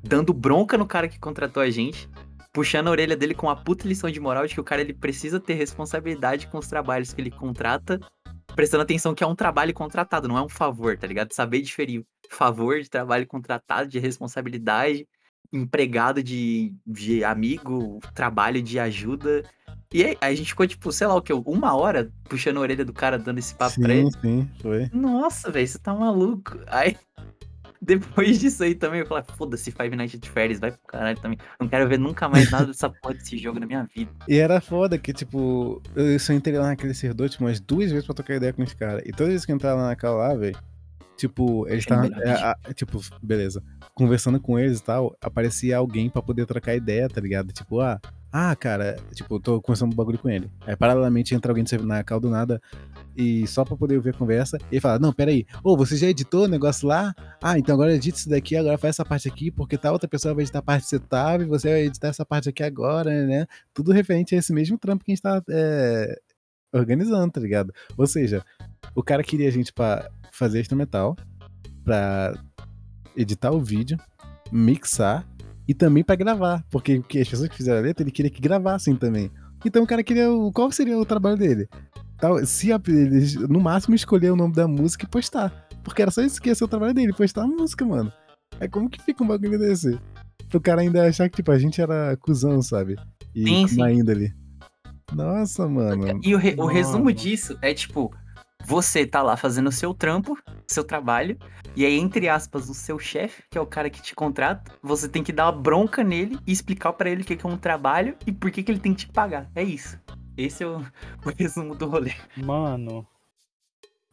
S3: dando bronca no cara que contratou a gente, puxando a orelha dele com uma puta lição de moral de que o cara ele precisa ter responsabilidade com os trabalhos que ele contrata, prestando atenção que é um trabalho contratado, não é um favor, tá ligado? Saber diferir favor de trabalho contratado, de responsabilidade, empregado de, de amigo, trabalho de ajuda. E aí, a gente ficou, tipo, sei lá o que, uma hora puxando a orelha do cara, dando esse papo pra ele.
S4: Sim, sim, foi.
S3: Nossa, velho, você tá maluco. Aí, depois disso aí também, eu falei, foda-se, Five Nights at Freddy's, vai pro caralho também. Não quero ver nunca mais nada dessa porra desse jogo na minha vida.
S4: E era foda que, tipo, eu só entrei lá naquele servidor, tipo, umas duas vezes pra trocar ideia com os caras. E todas as vezes que eu entrava lá naquela lá, velho, tipo, eles estavam. é, a- tipo, beleza. Conversando com eles e tal, aparecia alguém pra poder trocar ideia, tá ligado? Tipo, ah, ah, cara, tipo, tô conversando um bagulho com ele. Aí, paralelamente, entra alguém na cal do nada. E só pra poder ouvir a conversa, ele fala: Não, peraí, ô, você já editou o negócio lá? Ah, então agora edita isso daqui, agora faz essa parte aqui, porque tal outra pessoa vai editar a parte que você tava e você vai editar essa parte aqui agora, né? Tudo referente a esse mesmo trampo que a gente tá é, organizando, tá ligado? Ou seja, o cara queria a gente pra fazer instrumental, pra editar o vídeo, mixar e também pra gravar, porque as pessoas que fizeram a letra, ele queria que gravassem também. Então o cara queria. o- Qual seria o trabalho dele? Tal, se no máximo escolher o nome da música e postar. Porque era só isso que ia ser o trabalho dele, postar a música, mano. Aí como que fica um bagulho desse? Pro cara ainda achar que, tipo, a gente era cuzão, sabe? E
S3: Sim, sim.
S4: uma índole. Nossa, mano.
S3: E o, re- o resumo disso é tipo, você tá lá fazendo o seu trampo, seu trabalho, e aí, entre aspas, o seu chefe, que é o cara que te contrata, você tem que dar uma bronca nele e explicar pra ele o que é um trabalho e por que, que ele tem que te pagar. É isso. Esse é o, o resumo do rolê.
S2: Mano.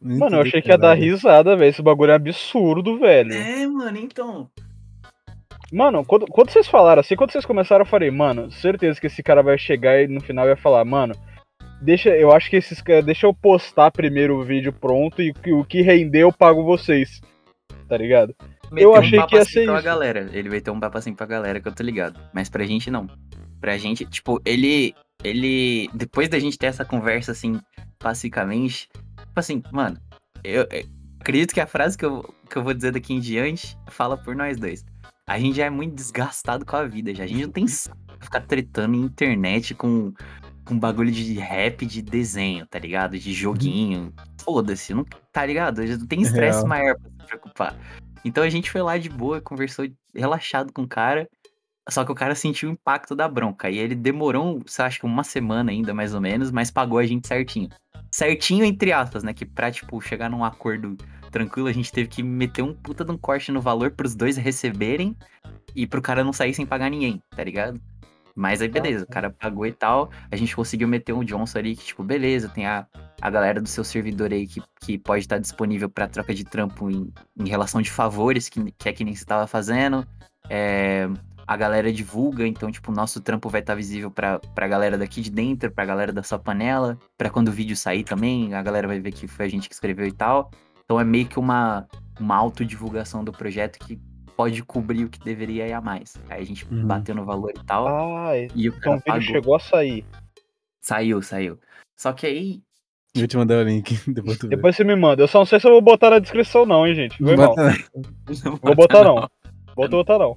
S2: Mano, eu achei que ia dar risada, velho. Esse bagulho é absurdo, velho.
S3: É, mano, então.
S2: Mano, quando, quando vocês falaram assim, quando vocês começaram, eu falei, mano, certeza que esse cara vai chegar e no final vai falar, mano, deixa, eu acho que esses caras, deixa eu postar primeiro o vídeo pronto e o que render eu pago vocês. Tá ligado?
S3: Meteu
S2: achei
S3: um
S2: que ia
S3: assim
S2: ser
S3: pra
S2: isso.
S3: galera. Ele vai ter um papo assim pra galera, que eu tô ligado. Mas pra gente, não. Pra gente, tipo, ele. Ele. Depois da gente ter essa conversa, assim, pacificamente. Tipo assim, mano, eu, eu acredito que a frase que eu, que eu vou dizer daqui em diante fala por nós dois. A gente já é muito desgastado com a vida, já. A gente não tem saco pra ficar tretando em internet com, com bagulho de rap de desenho, tá ligado? De joguinho. Foda-se, não, tá ligado? Já tem estresse
S4: Real.
S3: maior pra se preocupar. Então a gente foi lá de boa, conversou relaxado com o cara. Só que o cara sentiu o impacto da bronca. E ele demorou, você acha que uma semana ainda, mais ou menos, mas pagou a gente certinho. Certinho, entre aspas, né? Que pra, tipo, chegar num acordo tranquilo, a gente teve que meter um puta de um corte no valor pros dois receberem e pro cara não sair sem pagar ninguém, tá ligado? Mas aí, beleza, o cara pagou e tal. A gente conseguiu meter um Johnson ali que, tipo, beleza, tem a, a galera do seu servidor aí que, que pode estar disponível pra troca de trampo em, em relação de favores, que, que é que nem você tava fazendo. É, a galera divulga, então, tipo, o nosso trampo vai estar visível pra, pra galera daqui de dentro, pra galera da sua panela, pra quando o vídeo sair também, a galera vai ver que foi a gente que escreveu e tal. Então é meio que uma, uma autodivulgação do projeto que pode cobrir o que deveria ir a mais. Aí a gente
S4: Uhum.
S3: bateu no valor e tal,
S2: Ah,
S3: e o
S2: então
S3: cara
S2: o vídeo
S3: pagou.
S2: chegou a sair.
S3: Saiu, saiu. Só que aí.
S4: Eu vou te mandar o link, depois tu vê.
S2: Depois você me manda. Eu só não sei se eu vou botar na descrição, não, hein, gente. Foi
S4: Não
S2: mal.
S4: bota-
S3: Não
S2: Vou botar, não. Vou botar, não.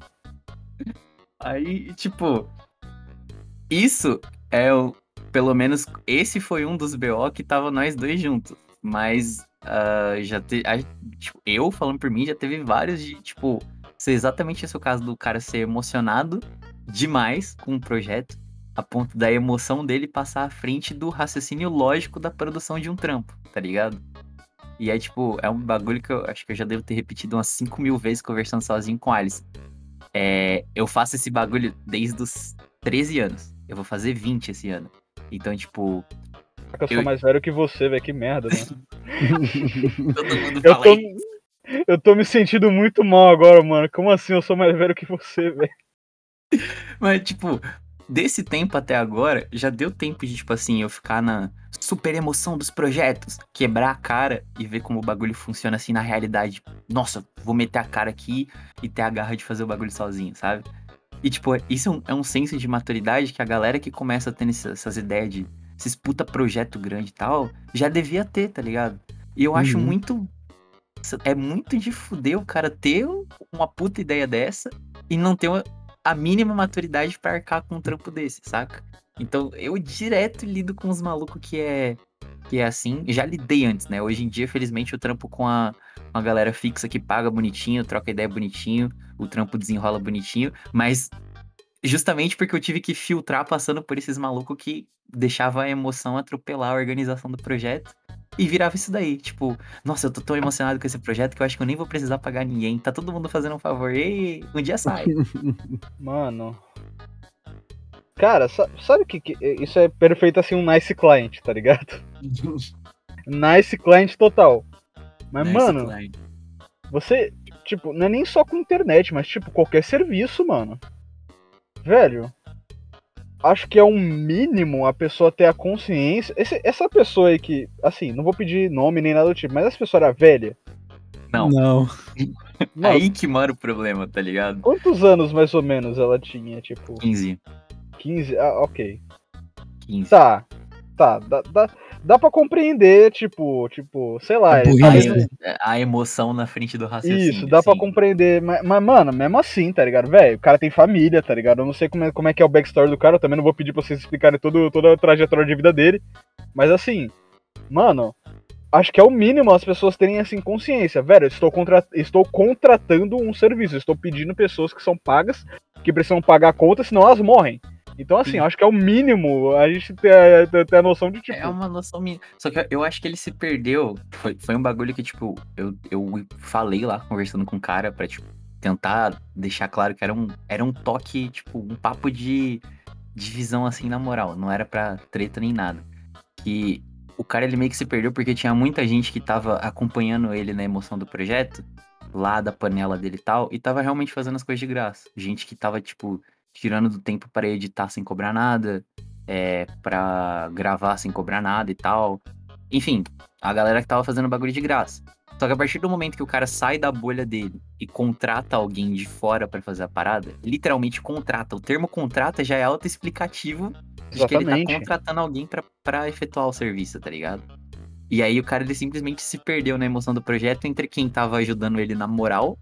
S3: Aí, tipo, isso é o. Pelo menos esse foi um dos BO que tava nós dois juntos. Mas ah, já te, a- tipo, eu falando por mim, já teve vários de, tipo, ser exatamente esse o caso do cara ser emocionado demais com o projeto, a ponto da emoção dele passar à frente do raciocínio lógico da produção de um trampo, tá ligado? E é tipo, é um bagulho que eu acho que eu já devo ter repetido umas 5 mil vezes conversando sozinho com Alice. É, eu faço esse bagulho desde os 13 anos. Eu vou fazer 20 esse ano. Então, tipo,
S2: que eu sou
S3: Eu-
S2: mais velho que você, velho. Que merda, né?
S3: todo mundo
S2: Eu
S3: fala
S2: tô,
S3: isso.
S2: eu tô me sentindo muito mal agora, mano. Como assim eu sou mais velho que você, velho?
S3: Mas, tipo, desse tempo até agora, já deu tempo de, tipo assim, eu ficar na super emoção dos projetos, quebrar a cara e ver como o bagulho funciona assim na realidade. Nossa, vou meter a cara aqui e ter a garra de fazer o bagulho sozinho, sabe? E, tipo, isso é um, é um senso de maturidade que a galera que começa tendo essa- essas ideias de esses puta projeto grande e tal, já devia ter, tá ligado? E eu acho
S4: Uhum.
S3: muito. É muito de fuder o cara ter uma puta ideia dessa e não ter uma, a mínima maturidade pra arcar com um trampo desse, saca? Então eu direto lido com os malucos que é que é assim. Já lidei antes, né? Hoje em dia, felizmente, eu trampo com a, uma galera fixa que paga bonitinho, troca ideia bonitinho, o trampo desenrola bonitinho, mas justamente porque eu tive que filtrar passando por esses malucos que deixava a emoção atropelar a organização do projeto e virava isso daí, tipo, nossa, eu tô tão emocionado com esse projeto que eu acho que eu nem vou precisar pagar ninguém, tá todo mundo fazendo um favor, e um dia sai.
S2: Mano. Cara, sa- sabe o que, que. Isso é perfeito assim, um nice client, tá ligado? Nice client total. Mas,
S3: Nice
S2: mano,
S3: client.
S2: você. Tipo, não é nem só com internet, mas, tipo, qualquer serviço, mano. Velho. Acho que é um mínimo a pessoa ter a consciência. Esse- essa pessoa aí que. Assim, não vou pedir nome nem nada do tipo, mas essa pessoa era velha.
S3: Não.
S4: Não.
S2: Mano,
S3: Aí que mora o problema, tá ligado?
S2: quantos anos mais ou menos ela tinha? Tipo,
S3: 15.
S2: 15? Ah, ok.
S3: 15.
S2: Tá. Tá, dá, dá, dá pra compreender, tipo, tipo, sei lá.
S4: A
S2: ele-
S3: A, emo- a emoção na frente do raciocínio.
S2: Isso, dá pra
S3: assim.
S2: compreender. Mas, mas, mano, mesmo assim, tá ligado? Velho, o cara tem família, tá ligado? Eu não sei como é, como é que é o backstory do cara, eu também não vou pedir pra vocês explicarem todo, toda a trajetória de vida dele. Mas assim, mano, acho que é o mínimo as pessoas terem assim consciência. Velho, eu estou, contra, estou contratando um serviço, estou pedindo pessoas que são pagas, que precisam pagar a conta, senão elas morrem. Então, assim,
S3: Sim.
S2: acho que é o mínimo a gente ter, a- ter, ter a noção de tipo.
S3: É uma noção minha. Só que eu acho que ele se perdeu. Foi, foi um bagulho que, tipo, eu, eu falei lá, conversando com o cara, pra, tipo, tentar deixar claro que era um, era um toque, tipo, um papo de divisão, assim, na moral. Não era pra treta nem nada. Que o cara, ele meio que se perdeu porque tinha muita gente que tava acompanhando ele na emoção do projeto, lá da panela dele e tal, e tava realmente fazendo as coisas de graça. Gente que tava, tipo, tirando do tempo para editar sem cobrar nada, é, pra gravar sem cobrar nada e tal. Enfim, a galera que tava fazendo bagulho de graça. Só que a partir do momento que o cara sai da bolha dele e contrata alguém de fora pra fazer a parada, literalmente contrata. O termo contrata já é autoexplicativo de que ele tá contratando alguém pra, pra efetuar o serviço, tá ligado? E aí o cara ele simplesmente se perdeu na emoção do projeto entre quem tava ajudando ele na moral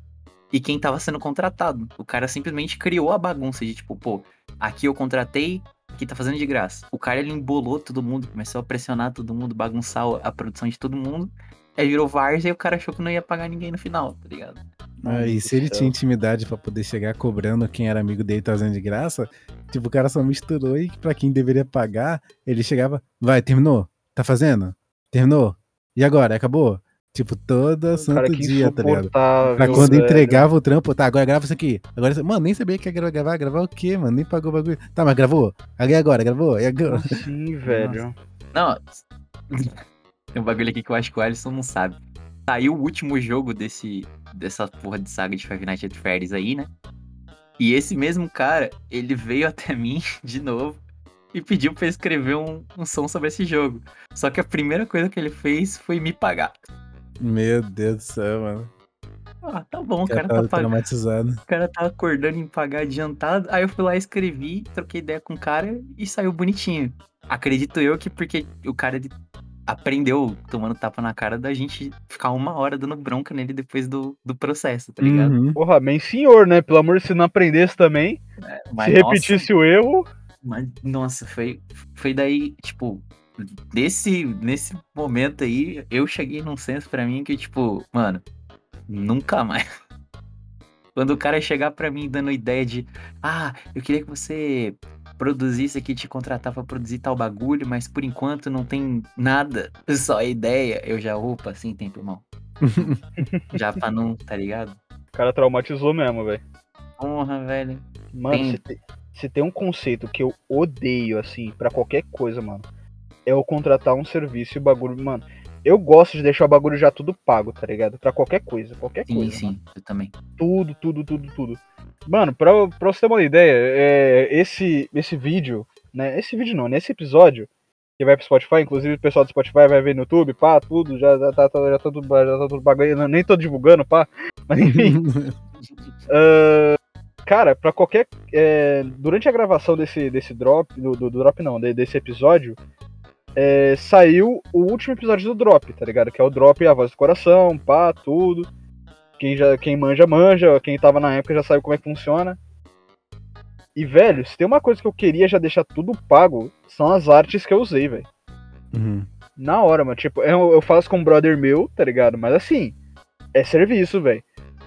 S3: e quem tava sendo contratado. O cara simplesmente criou a bagunça de tipo, pô, aqui eu contratei, aqui tá fazendo de graça. O cara ele embolou todo mundo, começou a pressionar todo mundo, bagunçar a produção de todo mundo. Aí virou várzea e o cara achou que não ia pagar ninguém no final, tá ligado?
S4: Ah, e se ele tinha intimidade pra poder chegar cobrando quem era amigo dele tá fazendo de graça, tipo, o cara só misturou e pra quem deveria pagar, ele chegava, vai, terminou? Tá fazendo? Terminou? E agora? Acabou? Tipo, todo santo dia, tá ligado? Pra quando
S2: velho.
S4: entregava o trampo, tá, agora grava isso aqui. Agora, mano, nem sabia que ia gra- gravar, gravar o quê, mano? Nem pagou o bagulho. Tá, mas gravou? E agora? Gravou? E agora?
S2: Sim, velho.
S3: Não. Tem um bagulho aqui que eu acho que o Alisson não sabe. Saiu o último jogo desse, dessa porra de saga de Five Nights at Freddy's aí, né? E esse mesmo cara, ele veio até mim de novo e pediu pra eu escrever um, um som sobre esse jogo. Só que a primeira coisa que ele fez foi me pagar.
S4: Meu Deus do céu, mano.
S3: Ah, tá bom, o
S4: cara
S3: cara tá,
S4: traumatizado.
S3: o cara tá acordando em pagar adiantado. Aí eu fui lá, escrevi, troquei ideia com o cara e saiu bonitinho. Acredito eu que porque o cara aprendeu tomando tapa na cara da gente ficar uma hora dando bronca nele depois do, do processo, tá ligado?
S4: Uhum.
S2: Porra, bem senhor, né? Pelo amor, se não aprendesse também,
S3: Mas,
S2: se
S3: nossa,
S2: repetisse o erro.
S3: mas, nossa, foi, foi daí, tipo, nesse, nesse momento aí, eu cheguei num senso pra mim que, tipo, mano, nunca mais. Quando o cara chegar pra mim dando ideia de, ah, eu queria que você produzisse aqui, te contratar pra produzir tal bagulho, mas por enquanto não tem nada, só ideia, eu já, opa, sim, tempo, irmão. já pra não, tá ligado?
S2: O cara traumatizou mesmo, velho.
S3: Porra, velho.
S2: Mano,
S3: Tem-
S2: se tem, se tem um conceito que eu odeio, assim, pra qualquer coisa, mano, é eu contratar um serviço e o bagulho, mano. Eu gosto de deixar o bagulho já tudo pago, tá ligado? Pra qualquer coisa, qualquer
S3: Sim,
S2: coisa.
S3: sim,
S2: mano.
S3: eu também.
S2: Tudo, tudo, tudo, tudo. Mano, pra, pra você ter uma ideia, é, esse, esse vídeo, né? Esse vídeo não, nesse episódio, que vai pro Spotify, inclusive o pessoal do Spotify vai ver no YouTube, pá, tudo, já, já, tá, já, tá, tudo, já tá tudo bagulho, nem tô divulgando, pá. Mas enfim. Ah, cara, pra qualquer. é, durante a gravação desse, desse drop, do, do- do drop não, de- desse episódio, é, saiu o último episódio do drop, tá ligado? Que é o drop A Voz do Coração, pá, tudo. Quem, já, quem manja, manja. Quem tava na época já sabe como é que funciona. E, velho, se tem uma coisa que eu queria já deixar tudo pago, são as artes que eu usei, velho.
S4: Uhum.
S2: Na hora, mano. Tipo, eu, eu faço com um brother meu, tá ligado? Mas assim, é serviço, velho.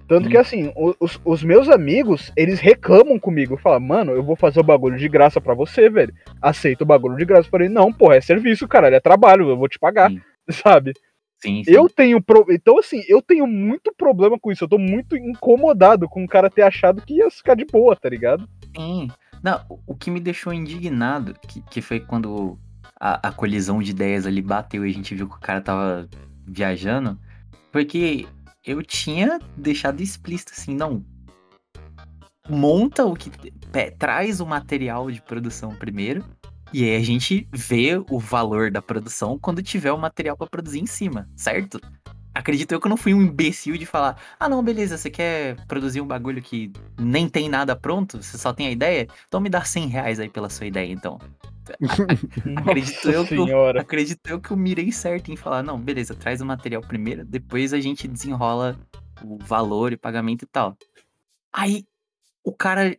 S2: Tanto
S3: Hum.
S2: que assim, os, os meus amigos, eles reclamam comigo. Falam, mano, eu vou fazer o bagulho de graça pra você, velho. Aceita o bagulho de graça. Eu falei, não, porra, é serviço, caralho, é trabalho, eu vou te pagar,
S3: Sim.
S2: sabe?
S3: Sim, sim.
S2: Eu tenho. Pro... Então, assim, eu tenho muito problema com isso. Eu tô muito incomodado com o cara ter achado que ia ficar de boa, tá ligado?
S3: Sim. Não, o- que me deixou indignado, que, que foi quando a, a colisão de ideias ali bateu e a gente viu que o cara tava viajando, porque eu tinha deixado explícito assim, não. Monta o que. traz o material de produção primeiro. E aí a gente vê o valor da produção quando tiver o material pra produzir em cima, certo? Acredito eu que eu não fui um imbecil de falar: ah, não, beleza, você quer produzir um bagulho que nem tem nada pronto, você só tem a ideia? Então me dá 100 reais aí pela sua ideia, então. Acredito eu que. Acredito eu que eu mirei certo em falar: não, beleza, traz o material primeiro, depois a gente desenrola o valor e pagamento e tal. Aí o cara.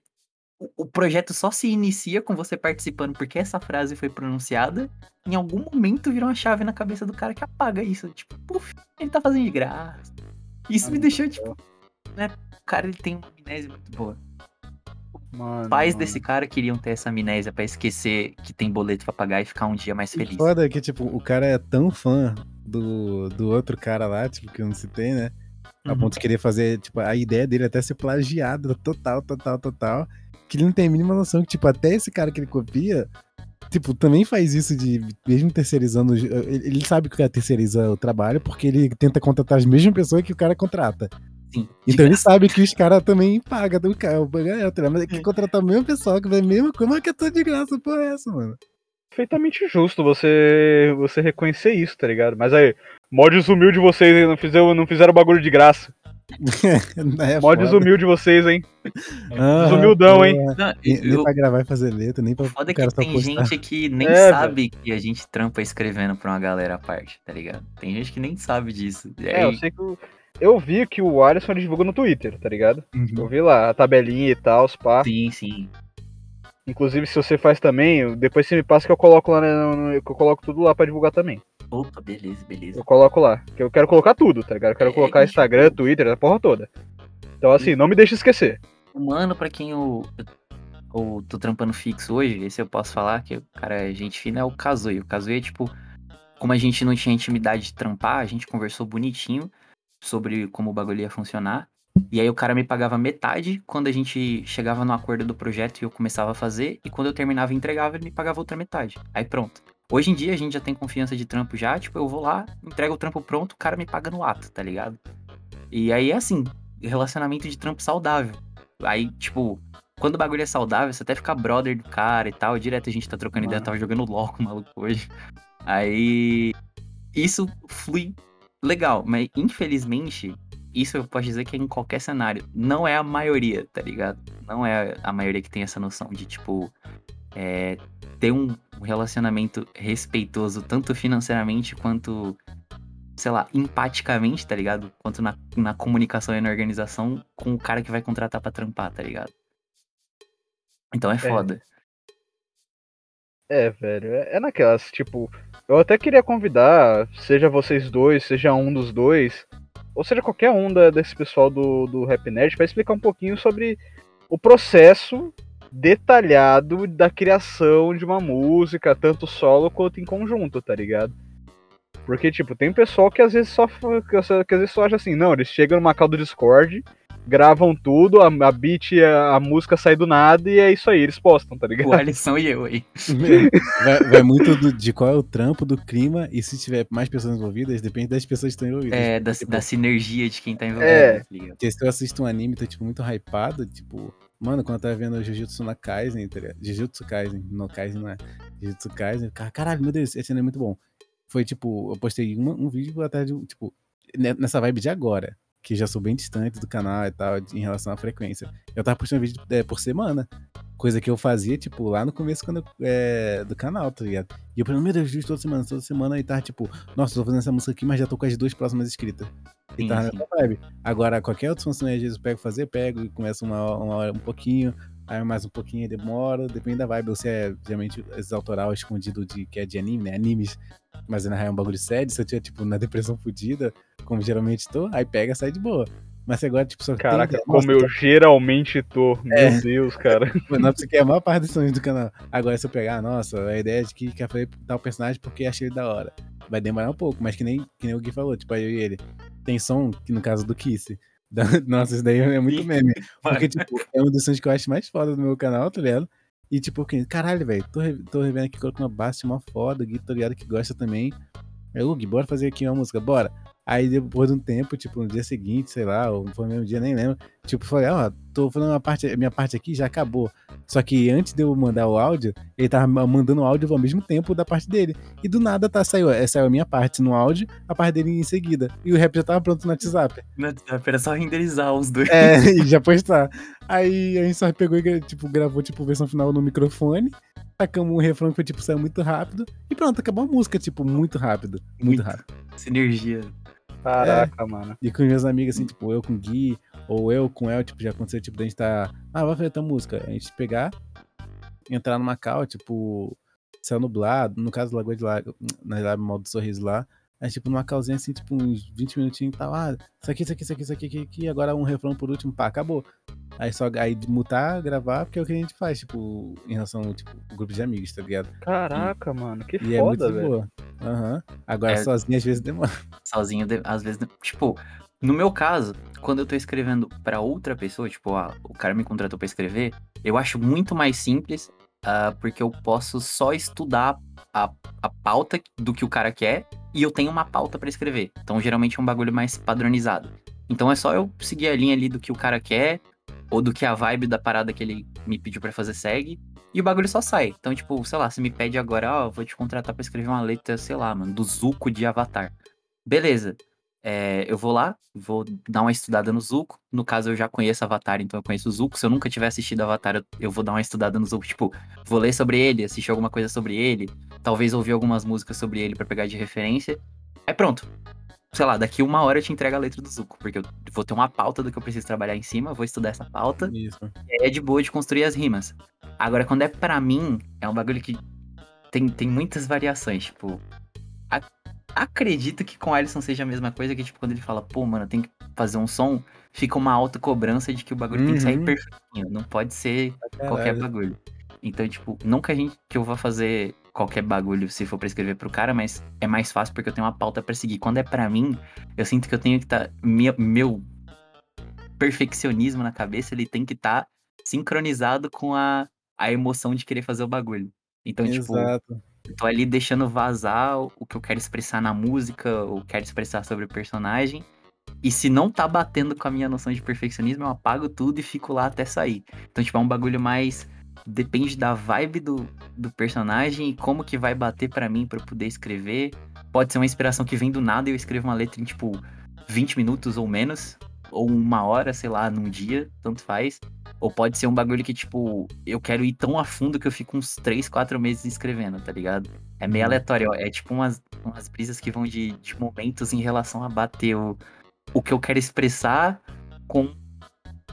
S3: o- O projeto só se inicia com você participando porque essa frase foi pronunciada. Em algum momento vira uma chave na cabeça do cara que apaga isso. Tipo, puf, ele tá fazendo de graça. Isso
S2: Ah,
S3: me deixou, tipo, né? O cara ele tem uma amnésia muito boa.
S2: Mano,
S3: Os pais
S2: mano.
S3: desse cara queriam ter essa amnésia pra esquecer que tem boleto pra pagar e ficar um dia mais feliz.
S4: Foda que, tipo, o cara é tão fã do, do outro cara lá, tipo, que eu não citei, né? A
S3: Uhum.
S4: ponto de querer fazer, tipo, a ideia dele até ser plagiada total, total, total. Que ele não tem a mínima noção que, tipo, até esse cara que ele copia, tipo, também faz isso de, mesmo terceirizando, ele sabe que o cara terceiriza o trabalho porque ele tenta contratar as mesmas pessoas que o cara contrata.
S3: Sim.
S4: Então ele
S3: graça.
S4: sabe que os caras também pagam do ela, tá ligado? mas ele quer contratar a mesma pessoa que vai a mesma coisa, mas que é tudo de graça, porra é essa, mano?
S2: Perfeitamente justo você você reconhecer isso, tá ligado? Mas aí, mods humilde de vocês, hein? Não fizeram, não fizeram bagulho de graça.
S4: É
S2: mods
S4: foda.
S2: humilde de vocês, hein?
S4: Aham,
S2: Desumildão, hein?
S4: porra.
S3: Não,
S4: Nem, nem
S3: eu-
S4: pra gravar e fazer letra, nem pra
S3: Foda
S4: o cara
S3: que tem
S4: postar.
S3: gente que nem
S2: É,
S3: sabe que a gente trampa escrevendo pra uma galera à parte, tá ligado? Tem gente que nem sabe disso. E
S2: É, eu
S3: aí-
S2: sei que o- eu vi que o Alisson divulga no Twitter, tá ligado?
S4: Uhum.
S2: Eu vi lá a tabelinha e tal, os pá.
S3: Sim, sim.
S2: Inclusive, se você faz também, depois você me passa que eu coloco lá, né, no- eu coloco tudo lá pra divulgar também.
S3: Opa, beleza, beleza.
S2: Eu coloco lá. Que eu quero colocar tudo, tá ligado? Eu quero
S3: É,
S2: colocar
S3: gente,
S2: Instagram, Twitter, a porra toda. Então, assim, não me deixe esquecer.
S3: O mano, pra quem eu, eu tô trampando fixo hoje, esse eu posso falar que o cara é gente fina, é o Kazui. O Kazui é tipo, como a gente não tinha intimidade de trampar, a gente conversou bonitinho sobre como o bagulho ia funcionar. E aí o cara me pagava metade quando a gente chegava no acordo do projeto e eu começava a fazer, e quando eu terminava e entregava, ele me pagava outra metade. Aí pronto. Hoje em dia a gente já tem confiança de trampo já, tipo, eu vou lá, entrego o trampo pronto, o cara me paga no ato, tá ligado? E aí é assim, relacionamento de trampo saudável. Aí, tipo, quando o bagulho é saudável, você até fica brother do cara e tal. Direto a gente tá trocando ideia,
S2: Mano.
S3: tava jogando LOL com o maluco hoje. Aí. Isso flui legal, mas infelizmente, isso eu posso dizer que é em qualquer cenário. Não é a maioria, tá ligado? Não é a maioria que tem essa noção de, tipo, é, ter um relacionamento respeitoso, tanto financeiramente quanto, sei lá, empaticamente, tá ligado? Quanto na, na comunicação e na organização com o cara que vai contratar pra trampar, tá ligado? Então é foda.
S2: É, velho, é, é naquelas, tipo, eu até queria convidar, seja vocês dois, seja um dos dois, ou seja qualquer um da- desse pessoal do, do Rap Nerd, pra explicar um pouquinho sobre o processo detalhado da criação de uma música, tanto solo quanto em conjunto, tá ligado? Porque, tipo, tem pessoal que às vezes só que às vezes só acha assim, não, eles chegam numa call do Discord, gravam tudo, a, a beat, a, a música sai do nada e é isso aí, eles postam, tá ligado?
S3: O Alisson e eu aí.
S4: vai, vai muito do- de qual é o trampo do clima e se tiver mais pessoas envolvidas, depende das pessoas que estão envolvidas.
S3: É, da,
S4: Tipo,
S3: da sinergia de quem tá envolvido,
S2: É.
S3: tá ligado?
S4: Porque se eu assisto um anime e tô, tipo, muito hypado, tipo... Mano, quando eu tava vendo Jujutsu na Kaisen, tá ligado? Jujutsu Kaisen, no Kaisen não é. Jujutsu Kaisen, cara, caralho, meu Deus, esse anime é muito bom. Foi, tipo, eu postei uma- um vídeo atrás de, um- tipo, ne- nessa vibe de agora, que já sou bem distante do canal e tal, em relação à frequência. Eu tava postando vídeo é, por semana, coisa que eu fazia, tipo, lá no começo quando, é, do canal, tá ligado? E eu falei, meu Deus, toda semana, toda semana, e tava, tipo, nossa, tô fazendo essa música aqui, mas já tô com as duas próximas escritas. E
S3: Sim,
S4: tava
S3: sim.
S4: nessa vibe. Agora, qualquer outro funcionário, às vezes eu pego fazer, pego e começo uma, uma hora um pouquinho, Aí mais um pouquinho demora, depende da vibe. Ou se é geralmente esse autoral escondido de que é de anime, né? Animes, mas na real é um bagulho sério. Se eu tiver, tipo, na depressão fodida, como geralmente tô, aí pega sai de boa. Mas agora, tipo, só
S2: Caraca,
S4: tem...
S2: como eu geralmente tô. Meu
S4: É.
S2: Deus, cara.
S4: Mano, você quer a maior parte dos sonhos do canal. Agora, se eu pegar, nossa, a ideia de que quer fazer tal personagem porque achei ele da hora. Vai demorar um pouco, mas que nem, que nem o Gui falou, tipo, aí eu e ele. Tem som, que no caso do Kiss. Nossa, isso daí é muito meme. Porque, tipo, é um dos sons que eu acho mais foda do meu canal, tá ligado? E, tipo, que, caralho, velho, tô, re- tô revendo aqui, colocando uma base mó foda, o Gui, tá ligado, que gosta também. O Gui, bora fazer aqui uma música, bora. Aí, depois de um tempo, tipo, no dia seguinte, sei lá, ou foi no mesmo dia, nem lembro. Tipo, falei, ó, tô falando uma parte, minha parte aqui, já acabou. Só que antes de eu mandar o áudio, ele tava ma- mandando o áudio ao mesmo tempo da parte dele. E do nada tá, saiu, é, saiu a minha parte no áudio, a parte dele em seguida. E o rap já tava pronto no WhatsApp.
S3: No WhatsApp era só renderizar os dois.
S4: É, e já postar. Aí a gente só pegou e tipo, gravou tipo versão final no microfone. Tacamos um refrão que foi, tipo, saiu muito rápido. E pronto, acabou a música, tipo, muito rápido. Muito
S3: Muito.
S4: rápido.
S3: Sinergia.
S2: Caraca, mano.
S4: E com meus amigos, assim, tipo, eu com o Gui, ou eu com o El, tipo, já aconteceu, tipo, da gente tá. Ah, vai fazer tua música. A gente pegar, entrar numa cal, tipo, céu nublado, no caso do Lagoa de Lago, na Lago Mal do Sorriso lá. Aí, tipo, numa calzinha assim, tipo, uns 20 minutinhos e tal. Ah, isso aqui, isso aqui, isso aqui, isso aqui, isso aqui, agora um refrão por último, pá, acabou. Aí só aí mutar, gravar, porque é o que a gente faz, tipo, em relação, tipo, grupo de amigos, tá ligado?
S2: Caraca, mano. Que
S4: E é muito
S2: foda, velho.
S4: boa. Aham. Agora
S3: É.
S4: sozinho às vezes demora.
S3: sozinho, de- às vezes, tipo, no meu caso, quando eu tô escrevendo pra outra pessoa, tipo, ah, o cara me contratou pra escrever, eu acho muito mais simples, ah, porque eu posso só estudar a, a pauta do que o cara quer e eu tenho uma pauta pra escrever. Então, geralmente é um bagulho mais padronizado. Então é só eu seguir a linha ali do que o cara quer ou do que a vibe da parada que ele me pediu pra fazer segue. E o bagulho só sai. Então, tipo, sei lá, você me pede agora, ó, eu vou te contratar pra escrever uma letra, sei lá, mano, do Zuko de Avatar. Beleza. É, eu vou lá, vou dar uma estudada no Zuko. No caso, eu já conheço Avatar, então eu conheço o Zuko. Se eu nunca tiver assistido Avatar, eu, eu vou dar uma estudada no Zuko. Tipo, vou ler sobre ele, assistir alguma coisa sobre ele. Talvez ouvir algumas músicas sobre ele pra pegar de referência. Aí pronto. Sei lá, daqui uma hora eu te entrego a letra do Zuko. Porque eu vou ter uma pauta do que eu preciso trabalhar em cima, vou estudar essa pauta
S4: Isso.
S3: é de boa de construir as rimas. Agora, quando é pra mim, é um bagulho que tem, tem muitas variações. Tipo, acredito que com o Alisson seja a mesma coisa que, tipo, quando ele fala, pô, mano, tem que fazer um som, fica uma alta cobrança de que o bagulho tem que sair
S4: Uhum.
S3: perfeitinho. Não pode ser qualquer
S4: Caralho.
S3: bagulho. Então, tipo, que a gente que eu vá fazer qualquer bagulho se for pra escrever pro cara, mas é mais fácil porque eu tenho uma pauta pra seguir. Quando é pra mim, eu sinto que eu tenho que estar. meu perfeccionismo na cabeça, ele tem que estar sincronizado com a, a emoção de querer fazer o bagulho. Então, tipo,
S4: Exato.
S3: Eu tô ali deixando vazar o o que eu quero expressar na música, ou quero expressar sobre o personagem. E se não tá batendo com a minha noção de perfeccionismo, eu apago tudo e fico lá até sair. Então, tipo, é um bagulho mais. Depende da vibe do, do personagem e como que vai bater pra mim eu poder escrever. Pode ser uma inspiração que vem do nada e eu escrevo uma letra em, tipo, 20 minutos ou menos. Ou uma hora, sei lá, num dia, tanto faz. Ou pode ser um bagulho que, tipo, eu quero ir tão a fundo que eu fico uns 3, 4 meses escrevendo, tá ligado? É meio
S4: Uhum.
S3: aleatório, ó. É tipo umas, umas brisas que vão de, de momentos em relação a bater o, o que eu quero expressar com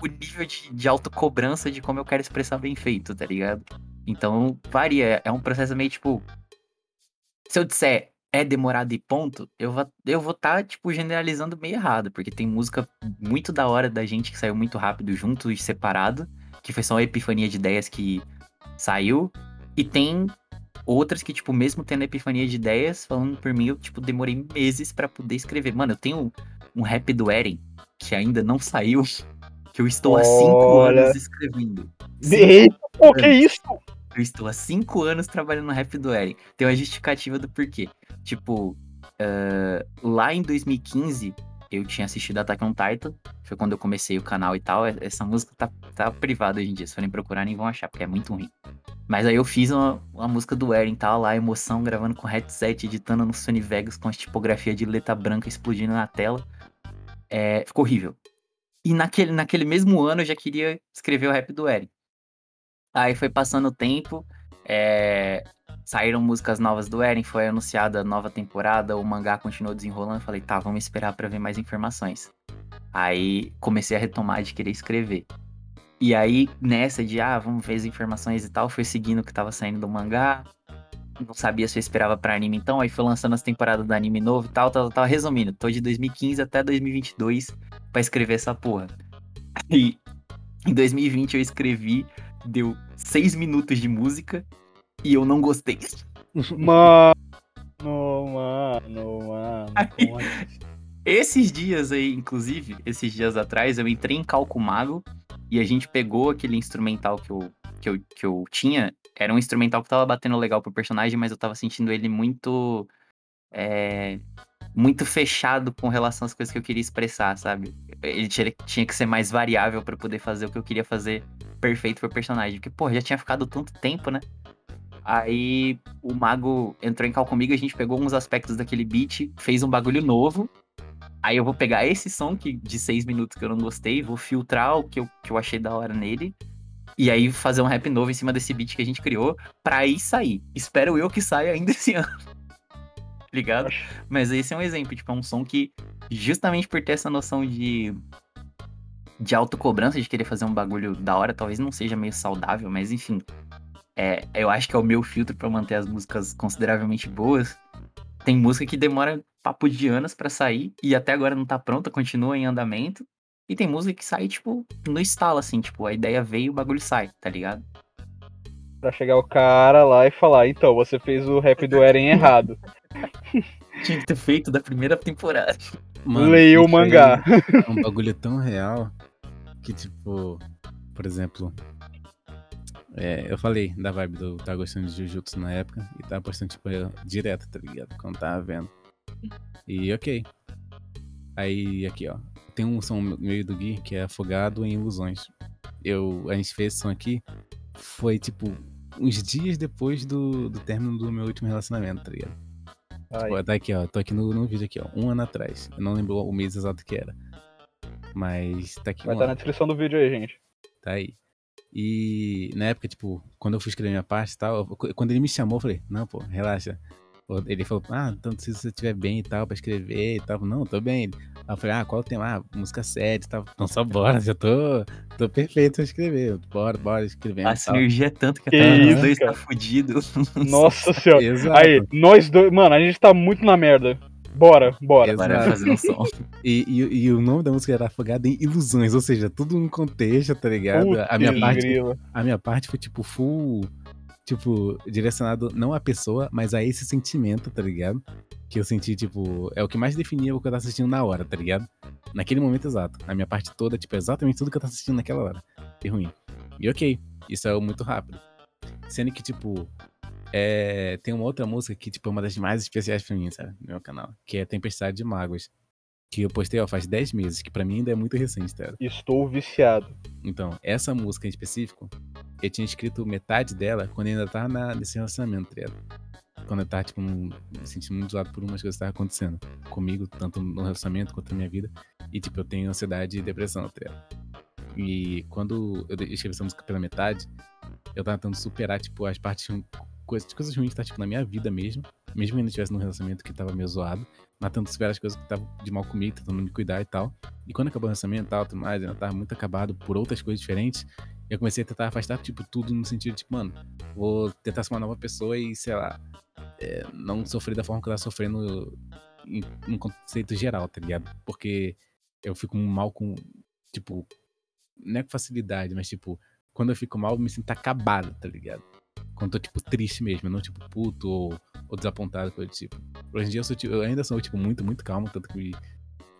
S3: o nível de, de autocobrança de como eu quero expressar bem feito, tá ligado? Então, varia. É um processo meio tipo. Se eu disser é demorado e ponto, eu vou eu vou estar, tipo, generalizando meio errado, porque tem música muito da hora da gente que saiu muito rápido junto e separado, que foi só uma epifania de ideias que saiu, e tem outras que, tipo, mesmo tendo epifania de ideias, falando por mim, eu, tipo, demorei meses pra poder escrever. Mano, eu tenho um rap do Eren, que ainda não saiu, que eu estou há cinco
S2: Olha.
S3: anos escrevendo.
S2: Eita, pô, que isso?
S3: Eu estou há cinco anos trabalhando no rap do Eren. Tem uma justificativa do porquê. Tipo, ah, lá em 2015, eu tinha assistido Attack on Titan. Foi quando eu comecei o canal e tal. E- Essa música tá, tá privada hoje em dia. Se forem procurar, nem vão achar, porque é muito ruim. Mas aí eu fiz uma, uma música do Eren, tava lá, emoção, gravando com headset, editando no Sony Vegas com as tipografia de letra branca explodindo na tela. É, ficou horrível. E naquele, naquele mesmo ano eu já queria escrever o rap do Eren. Aí foi passando o tempo, é, saíram músicas novas do Eren, foi anunciada a nova temporada, o mangá continuou desenrolando. Falei, tá, vamos esperar pra ver mais informações. Aí comecei a retomar de querer escrever. E aí, nessa de, ah, vamos ver as informações e tal, foi seguindo o que tava saindo do mangá. Não sabia se eu esperava pra anime então, aí foi lançando as temporadas do anime novo e tal, tal, tal. Resumindo, tô de 2015 até 2022 pra escrever essa porra. E em 2020 eu escrevi, deu seis minutos de música e eu não gostei.
S2: Mano, mano, mano.
S3: Aí-? Esses dias aí, inclusive, esses dias atrás, eu entrei em Calco Mago e a gente pegou aquele instrumental que eu, que eu, que eu tinha. Era um instrumental que tava batendo legal pro personagem, mas eu tava sentindo ele muito. é, muito fechado com relação às coisas que eu queria expressar, sabe? Ele tinha, tinha que ser mais variável pra poder fazer o que eu queria fazer perfeito pro personagem. Porque, pô, já tinha ficado tanto tempo, né? Aí o mago entrou em cal comigo, a gente pegou uns aspectos daquele beat, fez um bagulho novo. Aí eu vou pegar esse som que, de seis minutos que eu não gostei, vou filtrar o que eu, que eu achei da hora nele. E aí fazer um rap novo em cima desse beat que a gente criou, pra aí sair. Espero eu que saia ainda esse ano. Ligado? Mas esse é um exemplo, tipo, é um som que, justamente por ter essa noção de. de autocobrança, de querer fazer um bagulho da hora, talvez não seja meio saudável, mas enfim. É, eu acho que é o meu filtro pra manter as músicas consideravelmente boas. Tem música que demora papo de anos pra sair e até agora não tá pronta, continua em andamento. E tem música que sai, tipo, no estalo, assim, tipo, a ideia veio e o bagulho sai, tá ligado?
S2: Pra chegar o cara lá e falar, então, você fez o rap do Eren errado.
S3: Tinha que ter feito da primeira temporada.
S2: Leia o mangá.
S4: É um bagulho tão real que, tipo, por exemplo, é, eu falei da vibe do tava gostando de Jujutsu na época e tava postando, tipo, eu- direto, tá ligado? Quando tava vendo. E ok. Aí, aqui, ó. Tem um som meio do Gui que é Afogado em Ilusões. Eu, a gente fez esse som aqui, foi, tipo, uns dias depois do, do término do meu último relacionamento, tá ligado?
S2: Ai,
S4: Pô, tá aqui, ó. Tô aqui no, no vídeo aqui, ó. Um ano atrás. Eu não lembro o mês exato que era. Mas tá aqui
S2: vai
S4: um
S2: estar na
S4: ano.
S2: descrição do vídeo aí, gente.
S4: Tá aí. E na época, tipo, quando eu fui escrever minha parte e tal, eu- quando ele me chamou, eu falei, não, pô, relaxa. Ele falou, ah, então se você estiver bem e tal, pra escrever e tal. Não, tô bem. Aí eu falei, ah, qual o tema? Ah, música 7 e tal. Então só bora, já tô, tô perfeito pra escrever. Bora, bora, escrevendo
S3: A sinergia é tanto que
S2: Que
S3: até os
S2: isso,
S3: dois
S2: cara.
S3: tá fudido.
S2: Nossa senhora.
S4: Exato.
S2: Aí, nós dois. Mano, a gente tá muito na merda. Bora, bora.
S3: Agora fazer um som.
S4: E, e, e o nome da música era Afogada em Ilusões, ou seja, tudo um contexto, tá ligado? a minha parte
S2: grila.
S4: A minha parte foi, tipo, full. Tipo, direcionado não à pessoa, mas a esse sentimento, tá ligado? Que eu senti, tipo, é o que mais definia o que eu tava assistindo na hora, tá ligado? Naquele momento exato. A minha parte toda, tipo, é exatamente tudo que eu tava assistindo naquela hora. Que ruim. E ok, isso é muito rápido. Sendo que, tipo, é... tem uma outra música que, tipo, é uma das mais especiais pra mim, sabe? No meu canal. Que é Tempestade de Mágoas. Que eu postei, ó, faz 10 meses, que pra mim ainda é muito recente, tá?
S2: Estou viciado.
S4: Então, essa música em específico, eu tinha escrito metade dela quando eu ainda tava na, nesse relacionamento, tá? Quando eu tava, tipo, me sentindo muito zoado por umas coisas que estavam acontecendo comigo, tanto no relacionamento quanto na minha vida. E, tipo, eu tenho ansiedade e depressão, tá? E quando eu escrevi essa música pela metade, eu tava tentando superar, tipo, as partes, coisas, coisas ruins que tá, tipo, na minha vida mesmo. Mesmo ainda estivesse num relacionamento que tava meio zoado, mas tentando superar as coisas que estavam de mal comigo, tentando me cuidar e tal. E quando acabou o relacionamento e tal, tudo mais, eu tava muito acabado por outras coisas diferentes. Eu comecei a tentar afastar, tipo, tudo no sentido, tipo, mano, vou tentar ser uma nova pessoa e, sei lá, é, não sofrer da forma que eu tava sofrendo em um conceito geral, tá ligado? Porque eu fico mal com, tipo, não é com facilidade, mas, tipo, quando eu fico mal, eu me sinto acabado, tá ligado? Quando eu tô, tipo, triste mesmo, não, tipo, puto ou, ou desapontado, coisa do tipo. Hoje em dia eu, sou, tipo, eu ainda sou, tipo, muito, muito calmo, tanto que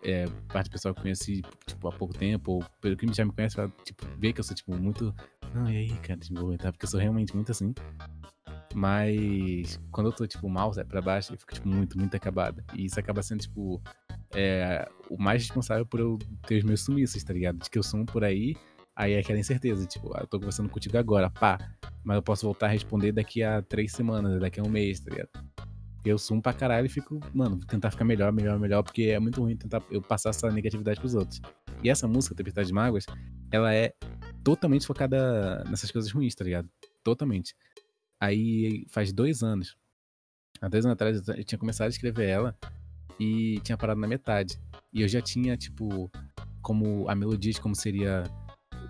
S4: é, parte do pessoal que conheci, tipo, há pouco tempo, ou pelo que já me conhece, vai, tipo, ver que eu sou, tipo, muito. Não, e aí, cara, aguentar, porque eu sou realmente muito assim. Mas quando eu tô, tipo, mal, sabe, pra baixo, eu fico, tipo, muito, muito acabada. E isso acaba sendo, tipo, é, o mais responsável por eu ter os meus sumiços, tá ligado? De que eu sumo por aí, aí é aquela incerteza, tipo, ah, eu tô conversando contigo agora, pá, mas eu posso voltar a responder daqui a três semanas, daqui a um mês, tá ligado? Eu sumo pra caralho e fico, mano, tentar ficar melhor, melhor, melhor, porque é muito ruim tentar eu passar essa negatividade pros outros. E essa música, Tempestade de Mágoas, ela é totalmente focada nessas coisas ruins, tá ligado? Totalmente. Aí faz dois anos. Há dois anos atrás eu tinha começado a escrever ela e tinha parado na metade. E eu já tinha, tipo, como a melodia de como seria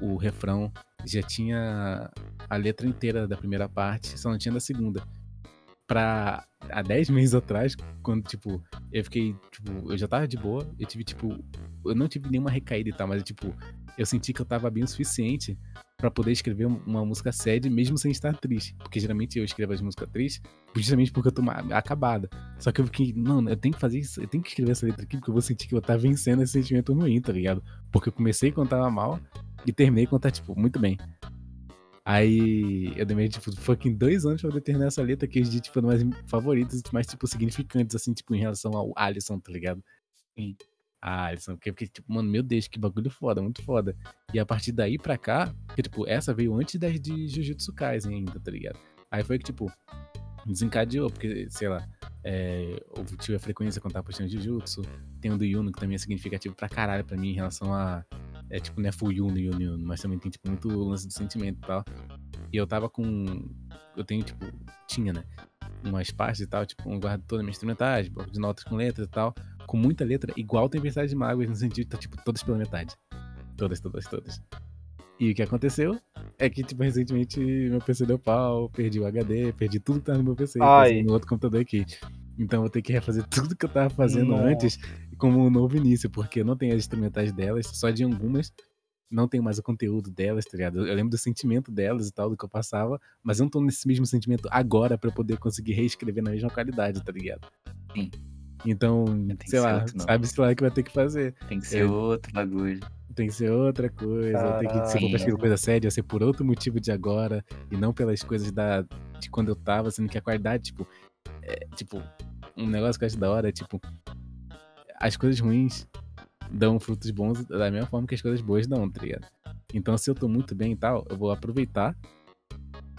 S4: o refrão, já tinha a letra inteira da primeira parte, só não tinha da segunda. Pra há 10 meses atrás, quando, tipo, eu fiquei, tipo, eu já tava de boa, eu tive, tipo, eu não tive nenhuma recaída e tal, mas, tipo, eu senti que eu tava bem o suficiente pra poder escrever uma música sad, mesmo sem estar triste. Porque geralmente eu escrevo as músicas tristes justamente porque eu tô acabada. Só que eu fiquei, não, eu tenho que fazer isso, eu tenho que escrever essa letra aqui porque eu vou sentir que eu tava vencendo esse sentimento ruim, tá ligado? Porque eu comecei quando tava mal e terminei quando tá, tipo, muito bem. Aí eu demorei, tipo, fucking dois anos pra poder terminar essa letra que em dia, tipo, favoritas e mais, tipo, significantes, assim, tipo, em relação ao Alisson, tá ligado?
S3: Sim.
S4: Ah, Alisson, porque fiquei, tipo, mano, meu Deus, que bagulho foda, muito foda. E a partir daí pra cá, que, tipo, essa veio antes das de Jujutsu Kaisen ainda, tá ligado? Aí foi que, tipo, desencadeou, porque, sei lá, é, eu tive a frequência quando tava postando Jujutsu, tem o do Yuno, que também é significativo pra caralho pra mim em relação a. É tipo, não é full Yuno, Yuno, Yuno, mas também tem, tipo, muito lance de sentimento e tal. E eu tava com. Eu tenho, tipo, tinha, né? Umas partes e tal, tipo, um guarda todas minhas instrumentais, bloco de notas com letras e tal, com muita letra, igual Tempestade de Mágoas, no sentido de tá, tipo, todas pela metade. Todas, todas, todas. E o que aconteceu é que, tipo, recentemente meu PC deu pau, perdi o HD, perdi tudo que tava no meu PC, no outro computador aqui. Então eu vou ter que refazer tudo que eu tava fazendo
S2: Nossa.
S4: antes como um novo início, porque eu não tenho as instrumentais delas, só de algumas. Não tenho mais o conteúdo delas, tá ligado? Eu lembro do sentimento delas e tal, do que eu passava, mas eu não tô nesse mesmo sentimento agora pra poder conseguir reescrever na mesma qualidade, tá ligado?
S3: Sim.
S4: Então,
S3: Tem
S4: sei
S3: ser
S4: lá,
S3: outro
S4: sabe-se lá que vai ter que fazer.
S3: Tem que ser
S4: É.
S3: outro bagulho.
S4: Tem que ser outra coisa, tem que se eu for
S3: Caralho.
S4: escrever coisa séria, ser por outro motivo de agora, e não pelas coisas da, de quando eu tava, sendo que a qualidade, tipo, é, tipo, um negócio que eu acho da hora é, tipo, as coisas ruins dão frutos bons da mesma forma que as coisas boas dão, tá ligado? Então, se eu tô muito bem e tal, eu vou aproveitar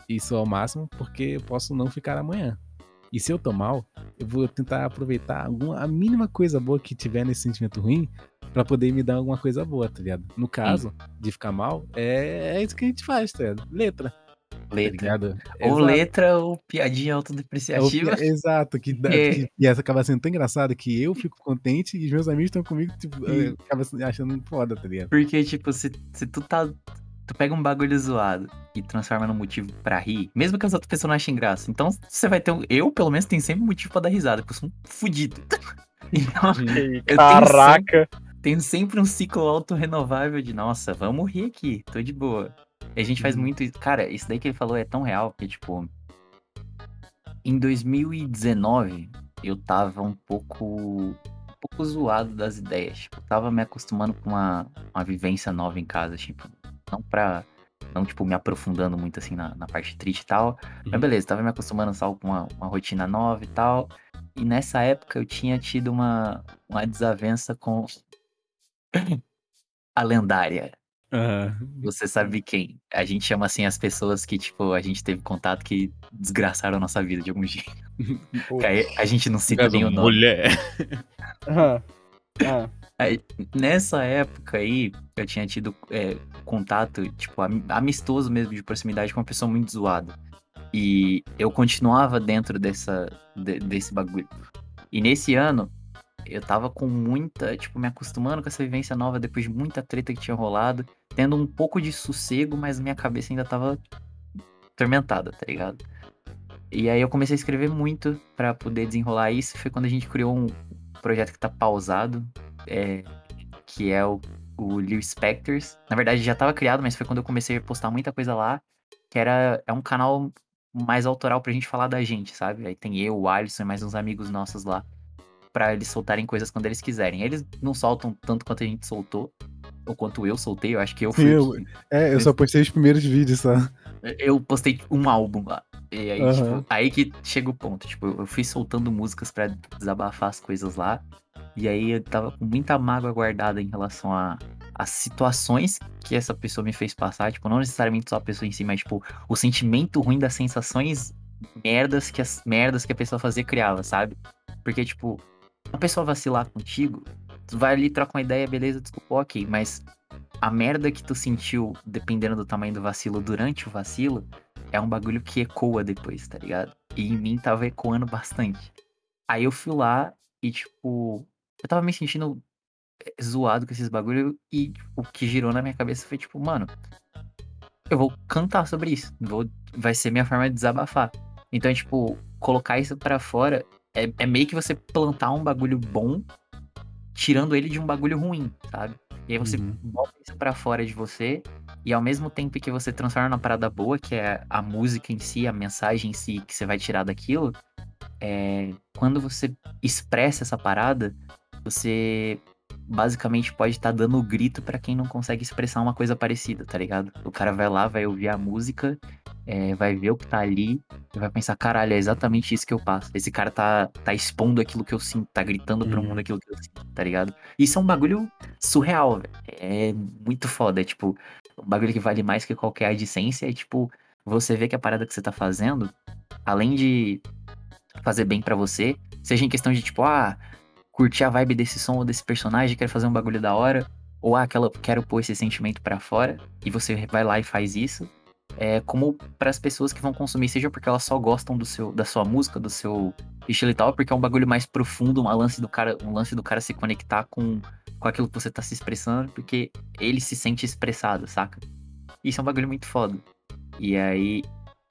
S4: isso ao máximo, porque eu posso não ficar amanhã. E se eu tô mal, eu vou tentar aproveitar alguma, a mínima coisa boa que tiver nesse sentimento ruim pra poder me dar alguma coisa boa, tá ligado? No caso de ficar mal, é, é isso que a gente faz, tá ligado? Letra,
S3: Letra.
S4: ligado?
S3: Ou
S4: Exato.
S3: letra ou piadinha autodepreciativa.
S4: que- exato, que, dá-
S3: É.
S4: que- e essa acaba sendo tão engraçada que eu fico contente e os meus amigos estão comigo, tipo, acaba achando foda, tá ligado?
S3: Porque, tipo, se, se tu tá. Tu pega um bagulho zoado e transforma num motivo pra rir, mesmo que as outras pessoas não achem graça. Então você vai ter um. Eu, pelo menos, tenho sempre um motivo pra dar risada, porque eu sou um fudido. Então,
S2: Ei,
S3: tenho
S2: Caraca.
S3: tenho sempre um ciclo auto-renovável de, nossa, vamos rir aqui, tô de boa. E a gente faz
S4: Uhum.
S3: muito. Cara, isso daí que ele falou é tão real, porque, tipo. Em 2019, eu tava um pouco. um pouco zoado das ideias. Tipo, tava me acostumando com uma, uma vivência nova em casa, tipo. Não pra. Não, tipo, me aprofundando muito assim na, na parte triste e tal. Mas
S4: Uhum.
S3: beleza, tava me acostumando só com uma, uma rotina nova e tal. E nessa época eu tinha tido uma, uma desavença com a lendária.
S4: Aham.
S3: Você sabe quem? A gente chama assim as pessoas que, tipo, a gente teve contato que desgraçaram a nossa vida de algum jeito. A gente não cita nem o nome.
S4: Mulher.
S3: Aí, nessa época aí, eu tinha tido é, contato, tipo, am- amistoso mesmo, de proximidade com uma pessoa muito zoada. E eu continuava dentro dessa, de- desse bagulho. E nesse ano, eu tava com muita, tipo, me acostumando com essa vivência nova depois de muita treta que tinha rolado, tendo um pouco de sossego, mas minha cabeça ainda tava atormentada, tá ligado? E aí eu comecei a escrever muito pra poder desenrolar isso. Foi quando a gente criou um projeto que tá pausado, é, que é o, o Lil Specters. Na verdade já tava criado, mas foi quando eu comecei a postar muita coisa lá, que era é um canal mais autoral pra gente falar da gente, sabe? Aí tem eu, o Alisson e mais uns amigos nossos lá, pra eles soltarem coisas quando eles quiserem. Eles não soltam tanto quanto a gente soltou, ou quanto eu soltei, eu acho que eu fui.
S4: Sim,
S3: o
S4: eu- É, eu só postei os primeiros vídeos só.
S3: eu postei um álbum lá. E aí,
S4: Aham.
S3: tipo, aí que chega o ponto. Tipo, eu fui soltando músicas pra desabafar as coisas lá. E aí eu tava com muita mágoa guardada em relação a as situações que essa pessoa me fez passar. Tipo, não necessariamente só a pessoa em si, mas, tipo, o sentimento ruim das sensações merdas que as merdas que a pessoa fazia criava, sabe? Porque, tipo, a pessoa vacilar contigo, tu vai ali, troca uma ideia, beleza, desculpa, ok, mas a merda que tu sentiu, dependendo do tamanho do vacilo durante o vacilo, é um bagulho que ecoa depois, tá ligado? E em mim tava ecoando bastante. Aí eu fui lá e, tipo, eu tava me sentindo zoado com esses bagulho e o que girou na minha cabeça foi tipo, mano, eu vou cantar sobre isso. Vou, vai ser minha forma de desabafar. Então, é, tipo, colocar isso pra fora é, é meio que você plantar um bagulho bom, tirando ele de um bagulho ruim, sabe? E aí você
S4: Uhum.
S3: bota isso pra fora de você, e ao mesmo tempo que você transforma na parada boa, que é a música em si, a mensagem em si que você vai tirar daquilo, é, quando você expressa essa parada, você basicamente pode estar dando o grito pra quem não consegue expressar uma coisa parecida, tá ligado? O cara vai lá, vai ouvir a música, é, vai ver o que tá ali e vai pensar, caralho, é exatamente isso que eu passo. Esse cara tá, tá expondo aquilo que eu sinto, tá gritando pro
S4: Uhum.
S3: mundo aquilo que eu sinto, tá ligado? Isso é um bagulho surreal, velho. É muito foda. É tipo, um bagulho que vale mais que qualquer adicência. É tipo, você vê que a parada que você tá fazendo, além de fazer bem pra você, seja em questão de tipo, ah, curtir a vibe desse som ou desse personagem, quero fazer um bagulho da hora, ou ah, aquela, quero pôr esse sentimento pra fora, e você vai lá e faz isso. É como para as pessoas que vão consumir, seja porque elas só gostam do seu, da sua música, do seu estilo e tal, porque é um bagulho mais profundo, um lance do cara, um lance do cara se conectar com, com aquilo que você tá se expressando, porque ele se sente expressado, saca? Isso é um bagulho muito foda. E aí,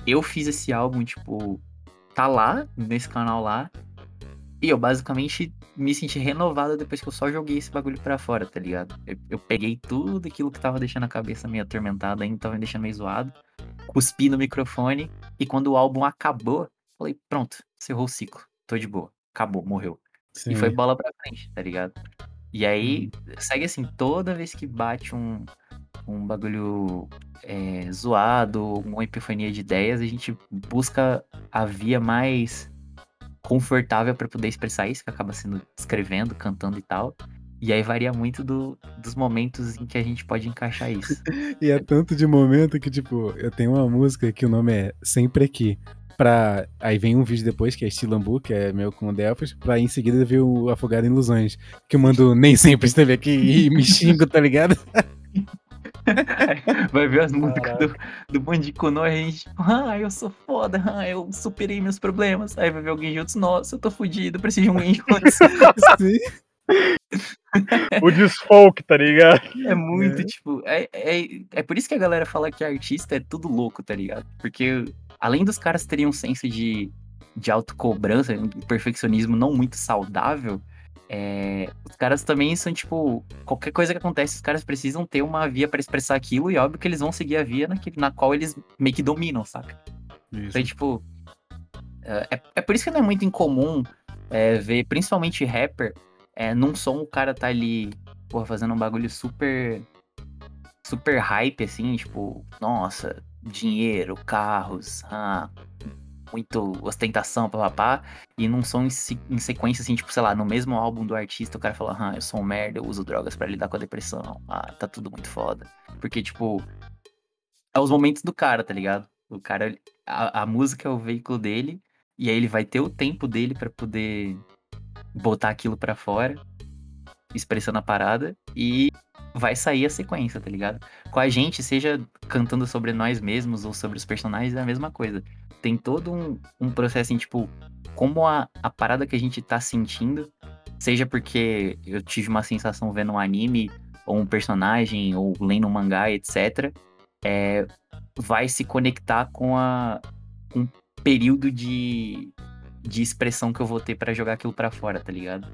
S3: eu fiz esse álbum, tipo, tá lá, nesse canal lá, e eu basicamente me senti renovado depois que eu só joguei esse bagulho pra fora, tá ligado? Eu, eu peguei tudo aquilo que tava deixando a cabeça meio atormentada ainda, tava me deixando meio zoado, cuspi no microfone, e quando o álbum acabou, falei, pronto, encerrou o ciclo, tô de boa, acabou, morreu.
S4: Sim.
S3: E foi bola pra frente, tá ligado? E aí, segue assim, toda vez que bate um, um bagulho é, zoado, uma epifania de ideias, a gente busca a via mais confortável pra poder expressar isso, que acaba sendo escrevendo, cantando e tal. E aí varia muito do- dos momentos em que a gente pode encaixar isso.
S4: E é tanto de momento que, tipo, eu tenho uma música que o nome é Sempre Aqui. Pra... Aí vem um vídeo depois, que é Stilambu, que é meu com o Delphos, pra em seguida ver o Afogado em Ilusões. Que eu mando nem sempre esteve aqui e me xingo, tá ligado?
S3: Vai ver as músicas do, do Bandicoot, a gente, tipo, ah, eu sou foda, ah, eu superei meus problemas. Aí vai ver alguém juntos, nossa, eu tô fudido, preciso de um.
S4: Sim.
S2: O desfolk, tá ligado?
S3: É muito,
S4: É.
S3: tipo, é, é, é por isso que a galera fala que artista é tudo louco, tá ligado? Porque além dos caras terem um senso de, de autocobrança, um perfeccionismo não muito saudável, é, os caras também são, tipo, qualquer coisa que acontece, os caras precisam ter uma via pra expressar aquilo, e óbvio que eles vão seguir a via naquele, na qual eles meio que dominam, saca?
S4: Isso.
S3: Então, tipo, é, é- é por isso que não é muito incomum é, ver, principalmente rapper, é, num som o cara tá ali, porra, fazendo um bagulho super. super hype, assim, tipo, nossa, dinheiro, carros, ah, muito ostentação, papapá, e num som em, se- em sequência, assim, tipo, sei lá, no mesmo álbum do artista, o cara fala, ah, eu sou um merda, eu uso drogas pra lidar com a depressão, ah, tá tudo muito foda. Porque, tipo, é os momentos do cara, tá ligado? O cara, a, a música é o veículo dele, e aí ele vai ter o tempo dele pra poder botar aquilo pra fora, expressando a parada, e vai sair a sequência, tá ligado? Com a gente, seja cantando sobre nós mesmos ou sobre os personagens, é a mesma coisa. Tem todo um, um processo, assim, tipo, como a, a parada que a gente tá sentindo, seja porque eu tive uma sensação vendo um anime, ou um personagem, ou lendo um mangá, etc., é, vai se conectar com a um período de, de expressão que eu vou ter pra jogar aquilo pra fora, tá ligado?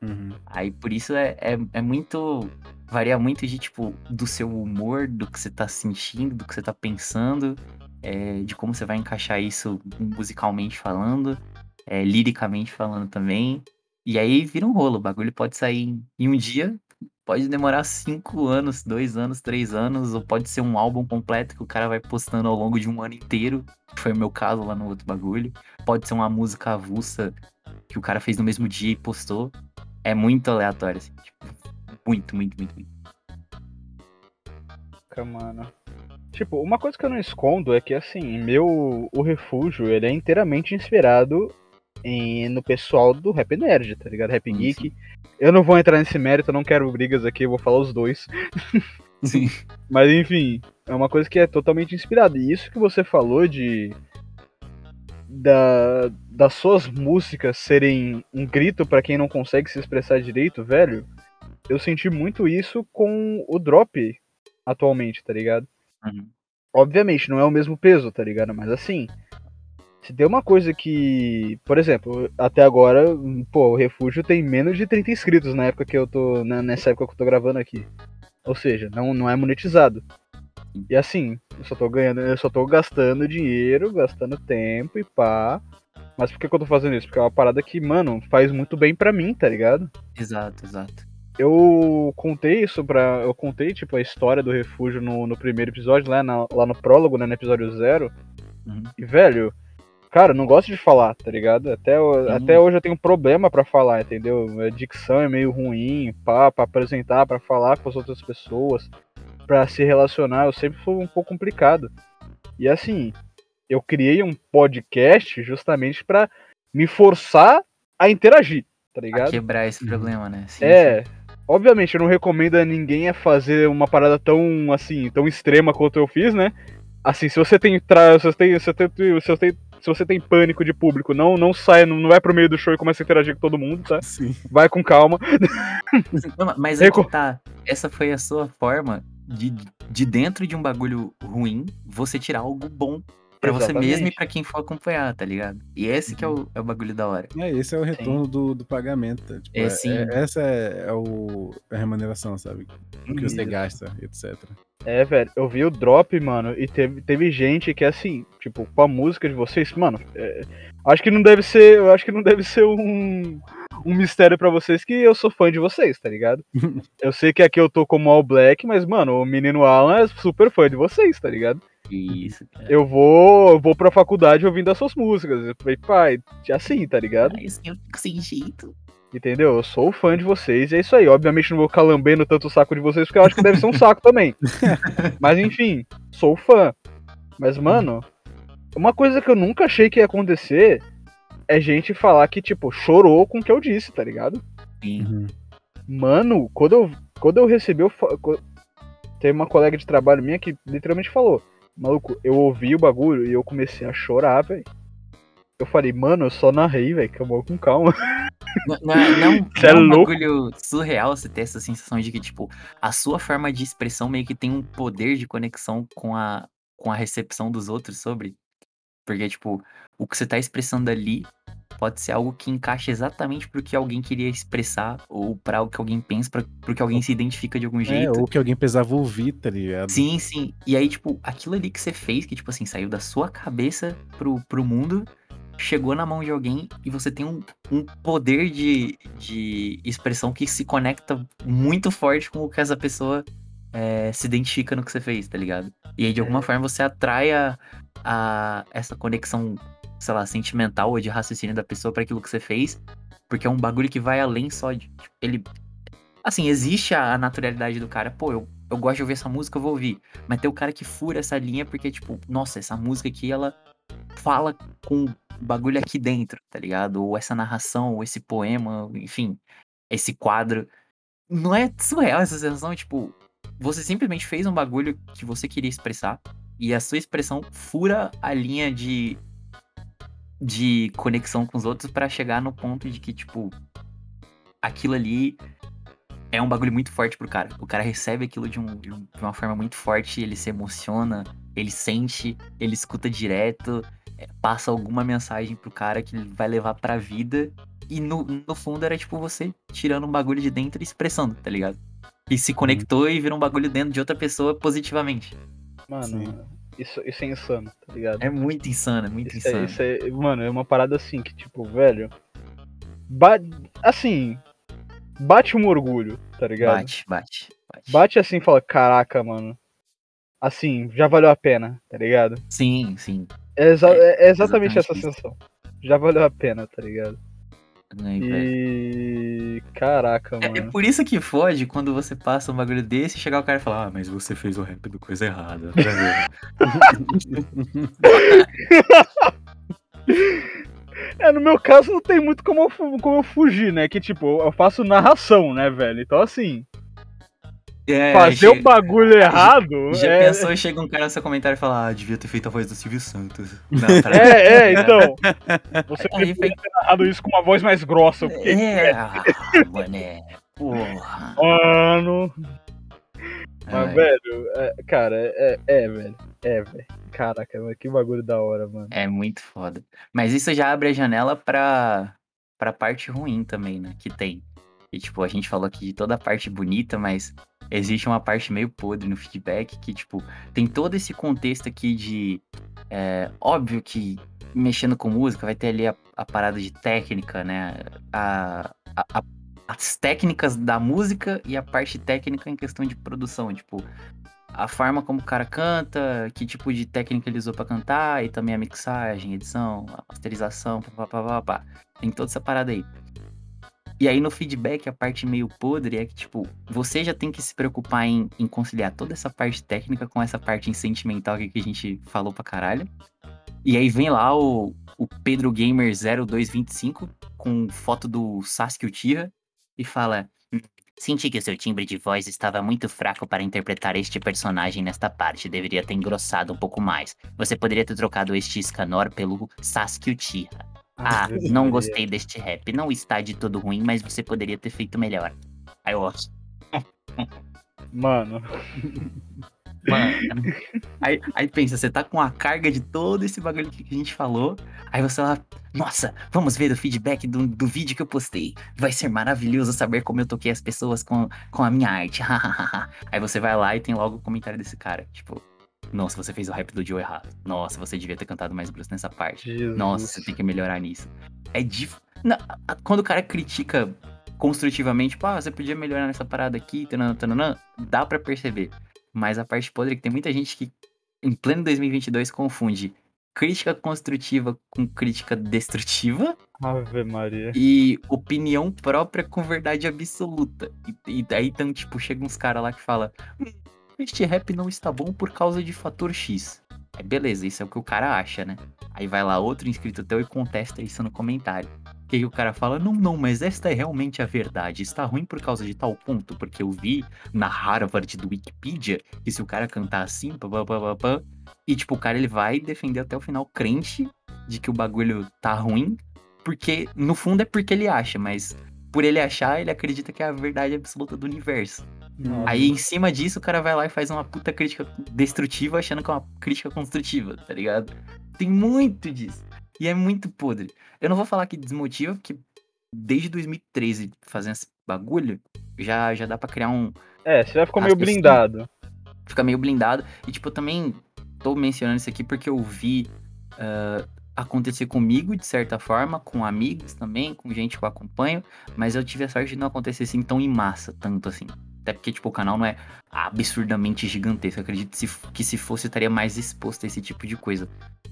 S4: Uhum.
S3: Aí por isso é, é, é muito. Varia muito de tipo, do seu humor, do que você tá sentindo, do que você tá pensando, é, de como você vai encaixar isso musicalmente falando, é, liricamente falando também. E aí vira um rolo, o bagulho pode sair em- um dia, pode demorar cinco anos, dois anos, três anos, ou pode ser um álbum completo que o cara vai postando ao longo de um ano inteiro, que foi o meu caso lá no outro bagulho. Pode ser uma música avulsa que o cara fez no mesmo dia e postou. É muito aleatório, assim, tipo, muito, muito, muito, muito.
S2: Mano. Tipo, uma coisa que eu não escondo é que, assim, meu. O refúgio, ele é inteiramente inspirado em, no pessoal do Rap Nerd, tá ligado? Rap
S3: Sim,
S2: Geek. Eu não vou entrar nesse mérito, eu não quero brigas aqui, eu vou falar os dois.
S3: Sim.
S2: Mas enfim, é uma coisa que é totalmente inspirada. E isso que você falou de. Da, das suas músicas serem um grito pra quem não consegue se expressar direito, velho. eu senti muito isso com o drop atualmente, tá ligado?
S3: Uhum.
S2: Obviamente, não é o mesmo peso, tá ligado? Mas assim, se tem uma coisa que. Por exemplo, até agora, pô, o Refúgio tem menos de 30 inscritos na época que eu tô. na- nessa época que eu tô gravando aqui. Ou seja, não, não é monetizado. E assim, eu só tô ganhando, eu só tô gastando dinheiro, gastando tempo e pá. Mas por que, que eu tô fazendo isso? Porque é uma parada que, mano, faz muito bem pra mim, tá ligado?
S3: Exato, exato.
S2: Eu contei isso pra. Eu contei, tipo, a história do refúgio no, no primeiro episódio, lá, na- lá no prólogo, né? No episódio zero.
S3: Uhum.
S2: E, velho, cara, eu não gosto de falar, tá ligado? Até,
S3: Sim.
S2: até hoje eu tenho problema pra falar, entendeu? A dicção é meio ruim, pá, pra apresentar, pra falar com as outras pessoas, pra se relacionar, eu sempre fui um pouco complicado. E assim, eu criei um podcast justamente pra me forçar a interagir, tá ligado?
S3: quebrar esse
S4: Uhum.
S3: problema, né? Sim,
S2: É. Obviamente, eu não recomendo a ninguém a fazer uma parada tão, assim, tão extrema quanto eu fiz, né? Assim, se você tem, tra... se você tem, se você tem, se você tem, se você tem pânico de público, não, não saia, não, não vai pro meio do show e começa a interagir com todo mundo, tá?
S4: Sim.
S2: Vai com calma.
S3: Não, mas é tá. Essa foi a sua forma de, de dentro de um bagulho ruim, você tirar algo bom pra você mesmo e pra quem for acompanhar, tá ligado? E esse que é o, é o bagulho da hora.
S4: É, esse é o retorno do, do pagamento. tá? Tipo,
S3: É,
S4: é-
S3: sim.
S4: é- essa é, é o, a remuneração, sabe? O que você
S2: Isso.
S4: gasta, etc.
S2: É, velho, eu vi o drop, mano, e teve, teve gente que, assim, tipo, com a música de vocês, mano, é, acho que não deve ser, eu acho que não deve ser um, um mistério pra vocês que eu sou fã de vocês, tá ligado? eu sei que aqui eu tô como All Black, mas, mano, o menino Alan é super fã de vocês, tá ligado?
S3: Isso, cara.
S2: Eu vou, eu vou pra faculdade ouvindo as suas músicas, eu falei, pai, assim, tá ligado?
S3: Mas eu fico sem jeito.
S2: Entendeu? Eu sou fã de vocês e é isso aí. Obviamente não vou ficar lambendo tanto o saco de vocês, porque eu acho que deve ser um saco também. Mas enfim, sou fã. Mas, mano, uma coisa que eu nunca achei que ia acontecer é gente falar que, tipo, chorou com o que eu disse, tá ligado?
S4: Uhum.
S2: Mano, quando eu, quando eu recebi o. fa- co- Tem uma colega de trabalho minha que literalmente falou: Maluco, eu ouvi o bagulho e eu comecei a chorar, velho. Eu falei, mano, eu só narrei, velho, calma com calma.
S3: Não, não é, não,
S2: Cê é
S3: é um
S2: louco.
S3: bagulho surreal você ter essa sensação de que, tipo, a sua forma de expressão meio que tem um poder de conexão com a, com a recepção dos outros sobre. Porque, tipo, o que você tá expressando ali pode ser algo que encaixa exatamente pro que alguém queria expressar, ou pra algo que alguém pensa, pra, pro que alguém se identifica de algum
S4: É,
S3: jeito.
S4: ou que alguém precisava ouvir, tá ligado?
S3: Sim, sim. E aí, tipo, aquilo ali que você fez, que, tipo assim, saiu da sua cabeça pro, pro mundo, chegou na mão de alguém e você tem um, um poder de, de expressão que se conecta muito forte com o que essa pessoa é, se identifica no que você fez, tá ligado? E aí, de alguma forma, você atrai a, a- essa conexão, sei lá, sentimental ou de raciocínio da pessoa pra aquilo que você fez, porque é um bagulho que vai além só de. tipo, ele. Assim, existe a, a naturalidade do cara, pô, eu, eu gosto de ouvir essa música, eu vou ouvir. Mas tem o cara que fura essa linha porque, tipo, nossa, essa música aqui, ela fala com o bagulho aqui dentro, tá ligado? Ou essa narração, ou esse poema, enfim, esse quadro. Não é surreal essa sensação, tipo, você simplesmente fez um bagulho que você queria expressar e a sua expressão fura a linha de de conexão com os outros pra chegar no ponto de que, tipo, aquilo ali é um bagulho muito forte pro cara. O cara recebe aquilo de, um- de um- de uma forma muito forte, ele se emociona, ele sente, ele escuta direto, é, passa alguma mensagem pro cara que ele vai levar pra vida. E no, no fundo era tipo você tirando um bagulho de dentro e expressando, tá ligado? E se conectou e virou um bagulho dentro de outra pessoa positivamente.
S2: Mano,
S4: Sim.
S2: Isso, isso é insano, tá ligado?
S3: É muito insano, é muito
S2: Isso é,
S3: insano.
S2: isso é- mano, é uma parada assim que, tipo, velho. ba- assim. Bate um orgulho, tá ligado?
S3: Bate, bate, bate.
S2: Bate assim e fala, caraca, mano. Assim, já valeu a pena, tá ligado?
S3: Sim, sim.
S2: É, exa-
S3: É,
S2: é exatamente,
S3: exatamente
S2: essa
S3: isso.
S2: sensação. Já valeu a pena, tá ligado? E. Caraca,
S3: É, é
S2: mano.
S3: por isso que fode quando você passa um bagulho desse e chegar o cara e falar, ah, mas você fez o rap do coisa errada. tá vendo?"
S2: É, no meu caso não tem muito como eu, como eu fugir, né? Que tipo, eu faço narração, né, velho? Então assim,
S3: É,
S2: fazer o
S3: chega-
S2: bagulho errado.
S3: Já
S2: é,
S3: pensou, chega um cara no seu comentário e fala, ah, devia ter feito a voz do Silvio Santos. Não, peraí.
S2: É, é, então. Você
S3: Aí
S2: deveria ter narrado isso com uma voz mais grossa. Porque
S3: É, ah, mané. Porra.
S2: Mano. Mas, velho, é, cara, é, é, é, velho. É, velho. Caraca, que bagulho da hora, mano.
S3: É muito foda. Mas isso já abre a janela pra, pra parte ruim também, né? Que tem. E, tipo, a gente falou aqui de toda a parte bonita, mas existe uma parte meio podre no feedback que, tipo, tem todo esse contexto aqui de. é, óbvio que mexendo com música vai ter ali a, a parada de técnica, né? A, a- as técnicas da música e a parte técnica em questão de produção. Tipo, a forma como o cara canta, que tipo de técnica ele usou pra cantar, e também a mixagem, edição, a masterização, pá, pá, pá, pá, pá. Tem toda essa parada aí. E aí no feedback, a parte meio podre é que, tipo, você já tem que se preocupar em, em conciliar toda essa parte técnica com essa parte sentimental que a gente falou pra caralho. E aí vem lá o, o Pedro Gamer 0225 com foto do Sasuke Uchiha e fala: "Hum, Senti que o seu timbre de voz estava muito fraco para interpretar este personagem nesta parte. Deveria ter engrossado um pouco mais. Você poderia ter trocado este Scanor pelo Sasuke Uchiha. Ah, não gostei deste rap. Não está de todo ruim, mas você poderia ter feito melhor. Aí eu,
S2: Mano,
S3: Mano. Aí, aí pensa, você tá com a carga de todo esse bagulho que a gente falou. Aí você lá, nossa, vamos ver o feedback do, do vídeo que eu postei. Vai ser maravilhoso saber como eu toquei as pessoas com, com a minha arte. aí você vai lá e tem logo o comentário desse cara. Tipo, nossa, você fez o rap do Joe errado. Nossa, você devia ter cantado mais grosso nessa parte.
S2: Jesus.
S3: Nossa, você tem que melhorar nisso. É dif... Não, quando o cara critica construtivamente, tipo, ah, você podia melhorar nessa parada aqui, tananã, tananã, dá pra perceber. Mas a parte podre é que tem muita gente que, em pleno 2022, confunde crítica construtiva com crítica destrutiva
S2: Ave Maria.
S3: e opinião própria com verdade absoluta. E, e daí, então, tipo, chega uns caras lá que fala "Hum, este rap não está bom por causa de fator X. Aí beleza, isso é o que o cara acha, né? Aí vai lá outro inscrito teu e contesta isso no comentário. Que aí o cara fala, não, não, mas esta é realmente a verdade. Está ruim por causa de tal ponto, porque eu vi na Harvard do Wikipedia que se o cara cantar assim, pá, pá, pá, pá, pá, e tipo, o cara ele vai defender até o final crente de que o bagulho tá ruim, porque no fundo é porque ele acha, mas por ele achar, ele acredita que é a verdade absoluta do universo.
S2: Nossa.
S3: Aí em cima disso, o cara vai lá e faz uma puta crítica destrutiva, achando que é uma crítica construtiva, tá ligado? Tem muito disso. E é muito podre. Eu não vou falar que desmotiva, porque desde 2013 fazendo esse bagulho, já, já dá pra criar um.
S2: É, você já ficou meio blindado.
S3: Fica meio blindado. E tipo, eu também tô mencionando isso aqui porque eu vi ah, acontecer comigo, de certa forma, com amigos também, com gente que eu acompanho, mas eu tive a sorte de não acontecer assim tão em massa, tanto assim. Até porque, tipo, o canal não é absurdamente gigantesco. Eu acredito que se, que se fosse, eu estaria mais exposto a esse tipo de coisa.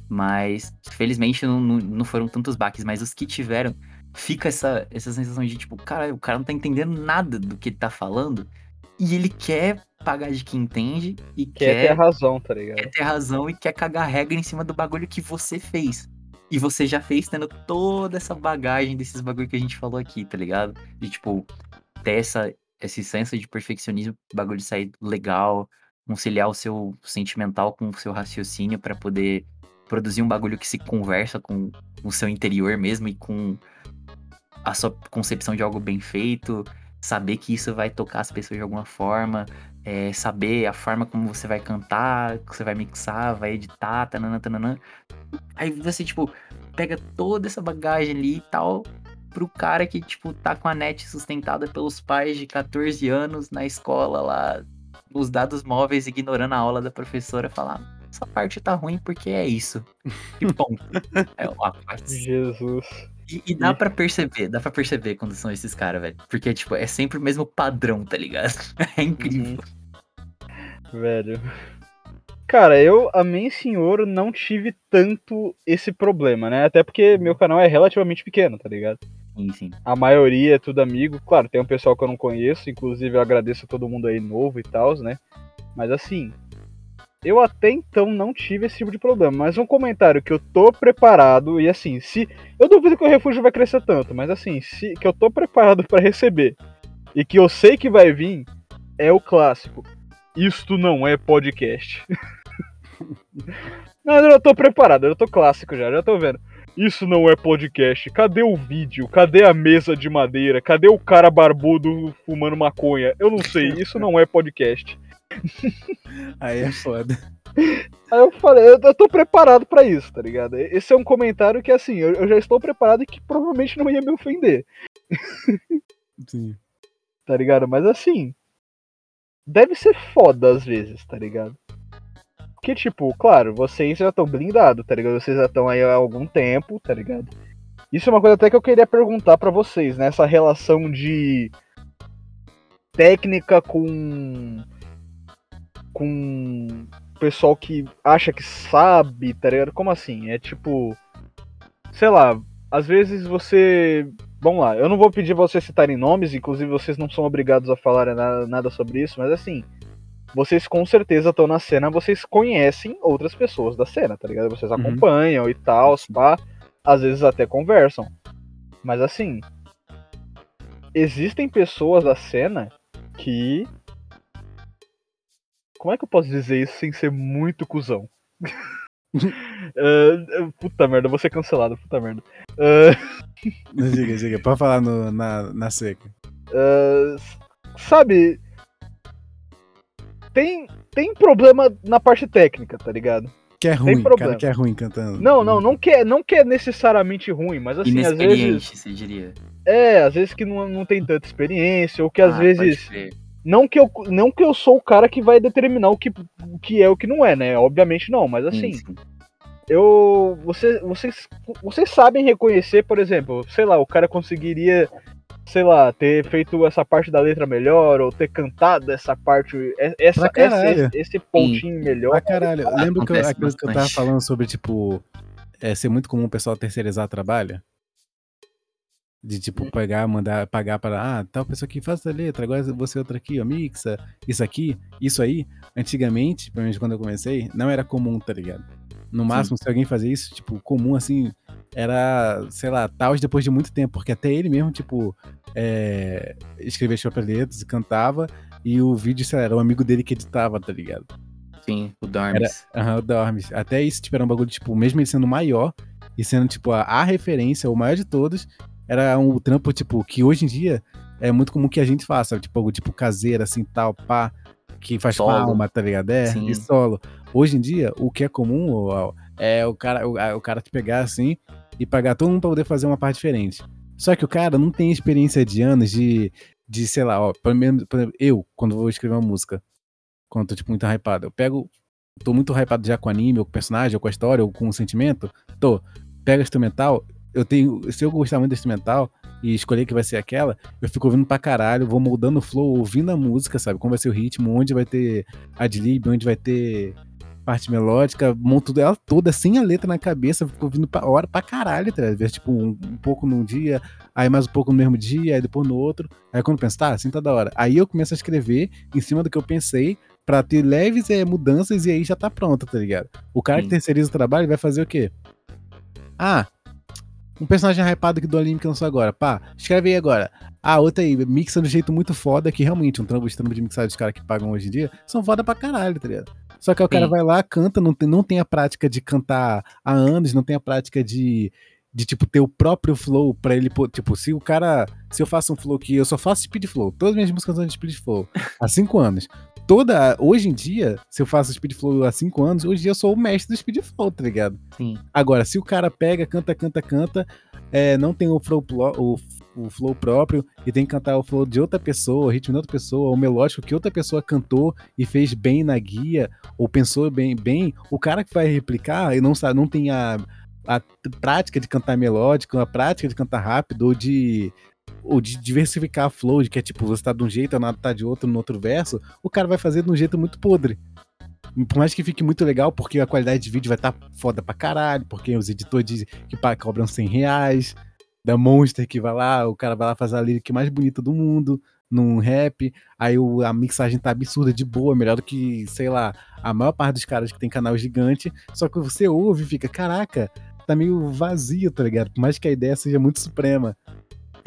S3: Mas, felizmente, não, não, foram tantos baques. Mas os que tiveram, fica essa, essa sensação de, tipo, cara, o cara não tá entendendo nada do que ele tá falando. E ele quer pagar de quem entende e
S2: Quer
S3: quer,
S2: ter razão, tá ligado?
S3: quer ter razão e quer cagar regra em cima do bagulho que você fez. E você já fez tendo toda essa bagagem desses bagulho que a gente falou aqui, tá ligado? De, tipo, ter essa, esse senso de perfeccionismo, bagulho de sair legal, conciliar o seu sentimental com o seu raciocínio pra poder produzir um bagulho que se conversa com o seu interior mesmo e com a sua concepção de algo bem feito, saber que isso vai tocar as pessoas de alguma forma, é, saber a forma como você vai cantar, que você vai mixar, vai editar, tananã, tananã. Aí você, tipo, pega toda essa bagagem ali e tal, pro cara que, tipo, tá com a net sustentada pelos pais de 14 anos na escola lá, os dados móveis, ignorando a aula da professora, falar, essa parte tá ruim porque é isso. E ponto. é uma parte
S2: Jesus.
S3: e, e dá pra perceber, dá pra perceber quando são esses caras, velho. Porque, tipo, é sempre o mesmo padrão, tá ligado? É incrível.
S2: Velho. Cara, eu, a mim, senhor, não tive tanto esse problema, né? Até porque meu canal é relativamente pequeno, tá ligado?
S3: Sim, sim.
S2: A maioria é tudo amigo. Claro, tem um pessoal que eu não conheço, inclusive eu agradeço a todo mundo aí novo e tal, né? Mas assim, eu até então não tive esse tipo de problema. Mas um comentário que eu tô preparado, e assim, se. Eu duvido que o refúgio vai crescer tanto, mas assim, se que eu tô preparado pra receber e que eu sei que vai vir, é o clássico. Isto não é podcast. não, eu tô preparado, eu tô clássico já, já tô vendo. Isso não é podcast. Cadê o vídeo? Cadê a mesa de madeira? Cadê o cara barbudo fumando maconha? Eu não sei, isso não é podcast.
S4: Aí é foda.
S2: Aí eu falei, eu, eu tô preparado pra isso, tá ligado? Esse é um comentário que, assim, eu, eu já estou preparado e que provavelmente não ia me ofender,
S4: Sim.
S2: tá ligado? Mas assim, deve ser foda às vezes, tá ligado? Porque, tipo, claro, vocês já estão blindados, tá ligado? Vocês já estão aí há algum tempo, tá ligado? Isso é uma coisa até que eu queria perguntar pra vocês, né? Essa relação de técnica com. com pessoal que acha que sabe, tá ligado? Como assim? É tipo. Sei lá, às vezes você. Vamos lá, eu não vou pedir vocês citarem nomes, inclusive vocês não são obrigados a falar nada sobre isso, mas assim. Vocês com certeza estão na cena, vocês conhecem outras pessoas da cena, tá ligado? Vocês
S4: Uhum.
S2: acompanham e tal, pá. Às vezes até conversam. Mas assim. Existem pessoas da cena que como é que eu posso dizer isso sem ser muito cuzão? Ah, puta merda, vou ser cancelado, puta merda. Ah,
S4: Diga, diga, pode falar no- na, na seca.
S2: ah, sabe, tem, tem problema na parte técnica, tá ligado?
S4: Que é ruim,
S2: problema.
S4: cara que é ruim cantando.
S2: Não, não, não que, é- não que é necessariamente ruim, mas assim, às vezes.
S3: Você diria.
S2: É, às vezes que não, não tem tanta experiência, ou que às
S3: Ah,
S2: vezes. Não que, eu, não que eu sou o cara que vai determinar o que, o que é o que não é, né? Obviamente não, mas assim.
S3: Sim, sim.
S2: eu você, vocês vocês sabem reconhecer, por exemplo, sei lá, o cara conseguiria, sei lá, ter feito essa parte da letra melhor ou ter cantado essa parte, essa, esse, esse pontinho melhor.
S4: Pra caralho. Lembra que eu, aquilo que eu tava falando sobre, tipo, é, ser muito comum o pessoal terceirizar trabalho? De, tipo, pegar, mandar, pagar para, ah, tal pessoa aqui faz essa letra, agora você outra aqui, ó, mixa, isso aqui, isso aí. Antigamente, pelo menos quando eu comecei, não era comum, tá ligado? No máximo, se alguém fazia isso, tipo, comum, assim, era, sei lá, tal depois de muito tempo, porque até ele mesmo, tipo, é, escrevia as próprias letras, cantava, e o vídeo, sei lá, era um amigo dele que editava, tá ligado?
S3: Sim, o Dormes.
S4: Aham, o Dormes. Até isso, tipo, era um bagulho, tipo, mesmo ele sendo maior e sendo, tipo, a, a referência, o maior de todos, era um trampo, tipo, que hoje em dia é muito comum que a gente faça, tipo, algo tipo caseiro, assim, tal, pá, que faz
S3: Solo.
S4: palma, tá ligado? É,
S3: Sim.
S4: e solo. Hoje em dia, o que é comum é o cara, o, a- o cara te pegar, assim, e pagar todo mundo pra poder fazer uma parte diferente. Só que o cara não tem experiência de anos de, de sei lá, ó, pelo menos, eu, quando vou escrever uma música, quando tô, tipo, muito hypado, eu pego tô muito hypado já com anime, ou com personagem, ou com a história, ou com o sentimento, tô. Pega a instrumental, eu tenho. Se eu gostar muito da instrumental e escolher que vai ser aquela, eu fico ouvindo pra caralho, vou moldando o flow, ouvindo a música, sabe? Como vai ser o ritmo, onde vai ter adlib, onde vai ter parte melódica, monto ela toda sem a letra na cabeça, fico ouvindo pra hora pra caralho, tá ligado? Tipo, um, um pouco num dia, aí mais um pouco no mesmo dia, aí depois no outro. Aí quando penso, tá, assim tá da hora. Aí eu começo a escrever em cima do que eu pensei, pra ter leves é, mudanças e aí já tá pronto, tá ligado? O cara que
S3: Sim.
S4: terceiriza o trabalho vai fazer o quê? Ah, um personagem hypado aqui do anime que lançou agora. Pá, escreve aí agora. Ah, outra aí, mixa do jeito muito foda, que realmente um trampo, os trampos de mixagem dos caras que pagam hoje em dia são foda pra caralho, tá ligado? Só que aí o cara
S3: Sim.
S4: vai lá, canta, não tem, não tem a prática de cantar há anos, não tem a prática de, de tipo, ter o próprio flow pra ele, tipo, se o cara, se eu faço um flow que eu só faço speed flow, todas as minhas músicas são de speed flow, há cinco anos. Toda, hoje em dia, se eu faço speed flow há cinco anos, hoje em dia eu sou o mestre do speed flow, tá ligado?
S3: Sim.
S4: Agora, se o cara pega, canta, canta, canta, é, não tem o flow, o, o flow próprio e tem que cantar o flow de outra pessoa, o ritmo de outra pessoa, o melódico que outra pessoa cantou e fez bem na guia, ou pensou bem, bem o cara que vai replicar e não sabe, não tem a, a prática de cantar melódico, a prática de cantar rápido, ou de ou de diversificar a flow, de que é tipo, você tá de um jeito, a nada tá de outro no outro verso, o cara vai fazer de um jeito muito podre. Por mais que fique muito legal, porque a qualidade de vídeo vai estar foda pra caralho, porque os editores que cobram 100 reais, da Monster que vai lá, o cara vai lá fazer a lyric mais bonita do mundo, num rap, aí o- a mixagem tá absurda de boa, melhor do que, sei lá, a maior parte dos caras que tem canal gigante, só que você ouve e fica, caraca, tá meio vazio, tá ligado? Por mais que a ideia seja muito suprema.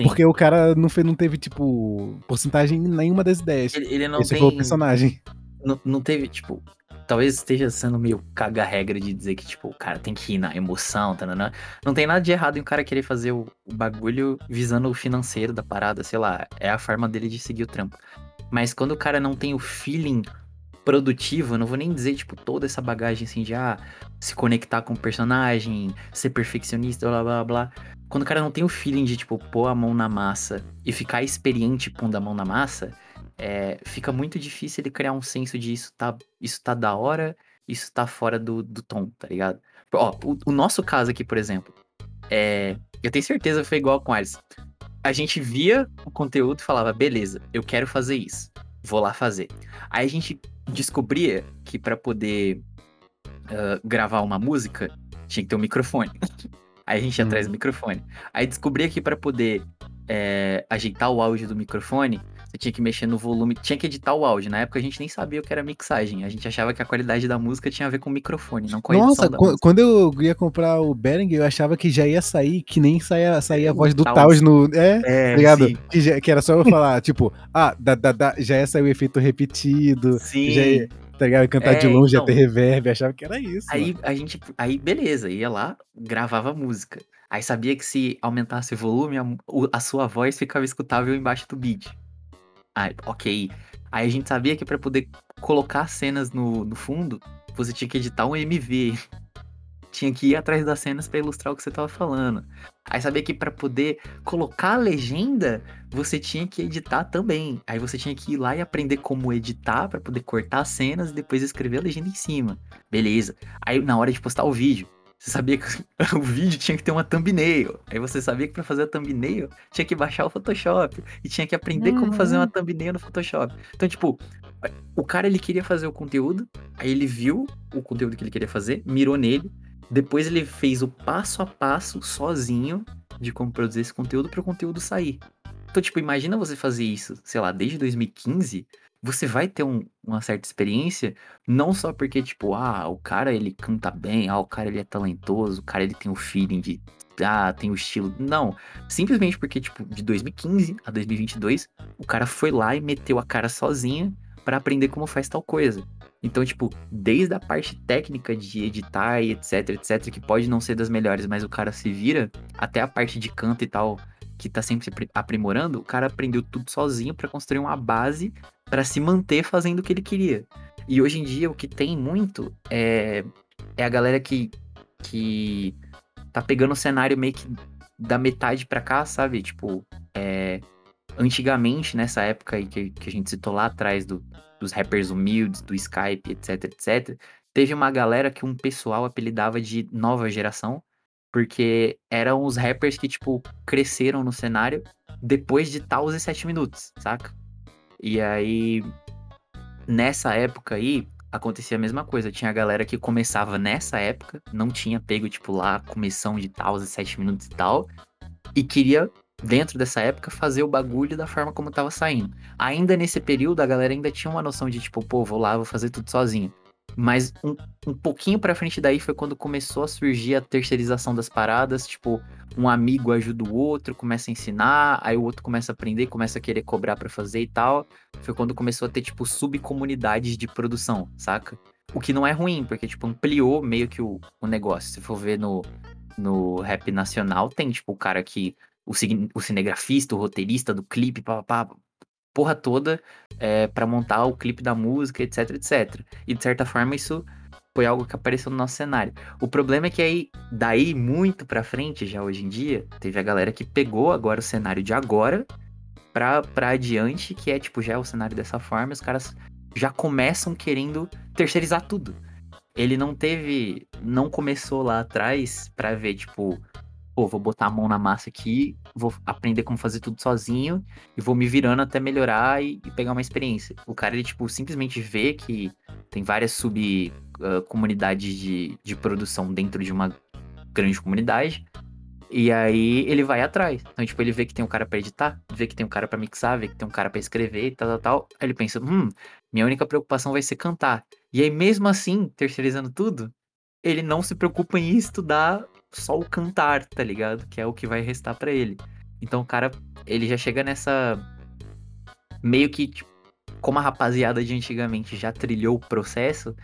S4: Porque o cara não, fez, não teve, tipo, porcentagem em nenhuma das ideias.
S3: Ele, ele não
S4: Esse
S3: tem.
S4: foi o personagem.
S3: Não, não teve, tipo. talvez esteja sendo meio caga-regra de dizer que, tipo, o cara tem que ir na emoção, tananã. Não tem nada de errado em o cara querer fazer o, o bagulho visando o financeiro da parada, sei lá. É a forma dele de seguir o trampo. Mas quando o cara não tem o feeling produtivo, eu não vou nem dizer, tipo, toda essa bagagem assim de ah, se conectar com o personagem, ser perfeccionista, blá blá blá. Quando o cara não tem o feeling de, tipo, pôr a mão na massa e ficar experiente pondo a mão na massa, é, fica muito difícil ele criar um senso de isso tá, isso tá da hora, isso tá fora do, do tom, tá ligado? Ó, o, o nosso caso aqui, por exemplo, é, eu tenho certeza que foi igual com Alice. A gente via o conteúdo e falava, beleza, eu quero fazer isso, vou lá fazer. Aí a gente descobria que para poder uh, gravar uma música tinha que ter um microfone. Aí a gente ia atrás do microfone. Aí descobria que para poder é, ajeitar o áudio do microfone, você tinha que mexer no volume, tinha que editar o áudio. Na época a gente nem sabia o que era mixagem. A gente achava que a qualidade da música tinha a ver com o microfone, não com a
S4: Nossa, qu- quando eu ia comprar o Behringer, eu achava que já ia sair, que nem saía, saía a voz do
S3: Taos.
S4: Taos no. É,
S3: É,
S4: tá ligado? Que, já- que era só eu falar, tipo, ah, da, da, da, já ia sair o efeito repetido,
S3: Sim.
S4: ia, tá ligado? Cantar de
S3: É,
S4: longe,
S3: então.
S4: ia ter reverb, achava que era isso.
S3: Aí
S4: mano.
S3: a gente, aí beleza, ia lá, gravava música. Aí sabia que se aumentasse o volume, a, a sua voz ficava escutável embaixo do beat. Aí, ok. Aí a gente sabia que pra poder colocar cenas no, no fundo, você tinha que editar um MV. Tinha que ir atrás das cenas pra ilustrar o que você tava falando. Aí sabia que pra poder colocar a legenda, você tinha que editar também. Aí você tinha que ir lá e aprender como editar pra poder cortar as cenas e depois escrever a legenda em cima. Beleza. Aí na hora de postar o vídeo, você sabia que o vídeo tinha que ter uma thumbnail. Aí você sabia que pra fazer a thumbnail tinha que baixar o Photoshop e tinha que aprender como fazer uma thumbnail no Photoshop. Então, tipo, o cara ele queria fazer o conteúdo, aí ele viu o conteúdo que ele queria fazer, mirou nele, depois ele fez o passo a passo sozinho de como produzir esse conteúdo para o conteúdo sair. Então, tipo, imagina você fazer isso, sei lá, desde 2015, você vai ter um- uma certa experiência, não só porque, tipo, ah, o cara ele canta bem, ah, o cara ele é talentoso, o cara ele tem o feeling de, ah, tem o estilo. Não, simplesmente porque, tipo, de 2015 a 2022, o cara foi lá e meteu a cara sozinho para aprender como faz tal coisa. Então, tipo, desde a parte técnica de editar e etc, etc, que pode não ser das melhores, mas o cara se vira, até a parte de canto e tal, que tá sempre se apri- aprimorando, o cara aprendeu tudo sozinho pra construir uma base pra se manter fazendo o que ele queria. E hoje em dia o que tem muito é, é a galera que, que tá pegando o cenário meio que da metade pra cá, sabe? Tipo, é, antigamente, nessa época aí que, que a gente citou lá atrás do, dos rappers humildes, do Skype, etc, etc, teve uma galera que um pessoal apelidava de nova geração, porque eram os rappers que, tipo, cresceram no cenário depois de tal e 7 minutos, saca? E aí, nessa época aí, acontecia a mesma coisa. Tinha a galera que começava nessa época, não tinha pego, tipo, lá, comissão de tal e 7 minutos e tal, e queria, dentro dessa época, fazer o bagulho da forma como tava saindo. Ainda nesse período, a galera ainda tinha uma noção de, tipo, pô, vou lá, vou fazer tudo sozinho. Mas um, um pouquinho pra frente daí foi quando começou a surgir a terceirização das paradas, tipo, um amigo ajuda o outro, começa a ensinar, aí o outro começa a aprender, começa a querer cobrar pra fazer e tal. Foi quando começou a ter, tipo, subcomunidades de produção, saca? O que não é ruim, porque, tipo, ampliou meio que o, o negócio. Se for ver no, no rap nacional, tem, tipo, o cara que. O, o cinegrafista, o roteirista do clipe, papapá, porra toda, é, para montar o clipe da música, etc, etc. E de certa forma isso foi algo que apareceu no nosso cenário. O problema é que aí, daí muito pra frente, já hoje em dia, teve a galera que pegou agora o cenário de agora pra, pra adiante, que é tipo, já é o cenário dessa forma, os caras já começam querendo terceirizar tudo. Ele não teve, não começou lá atrás pra ver, tipo, pô, vou botar a mão na massa aqui, vou aprender como fazer tudo sozinho e vou me virando até melhorar e, e pegar uma experiência. O cara, ele, tipo, simplesmente vê que tem várias sub ah, comunidades de, de produção dentro de uma grande comunidade. E aí ele vai atrás. Então, tipo, ele vê que tem um cara pra editar, vê que tem um cara pra mixar, vê que tem um cara pra escrever e tal, tal, tal. Aí ele pensa, hum, minha única preocupação vai ser cantar. E aí, mesmo assim, terceirizando tudo, ele não se preocupa em estudar só o cantar, tá ligado? Que é o que vai restar pra ele. Então o cara, ele já chega nessa. Meio que, tipo, como a rapaziada de antigamente já trilhou o processo,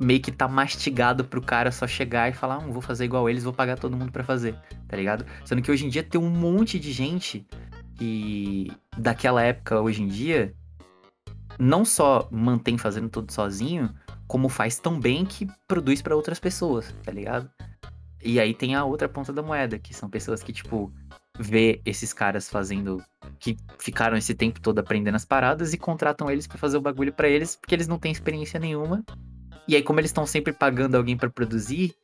S3: meio que tá mastigado pro cara só chegar e falar, hum, vou fazer igual eles, vou pagar todo mundo pra fazer, tá ligado? Sendo que hoje em dia tem um monte de gente que daquela época hoje em dia não só mantém fazendo tudo sozinho, como faz tão bem que produz pra outras pessoas, tá ligado? E aí tem a outra ponta da moeda, que são pessoas que, tipo, vê esses caras fazendo. que ficaram esse tempo todo aprendendo as paradas e contratam eles pra fazer o bagulho pra eles, porque eles não têm experiência nenhuma. E aí, como eles estão sempre pagando alguém pra produzir,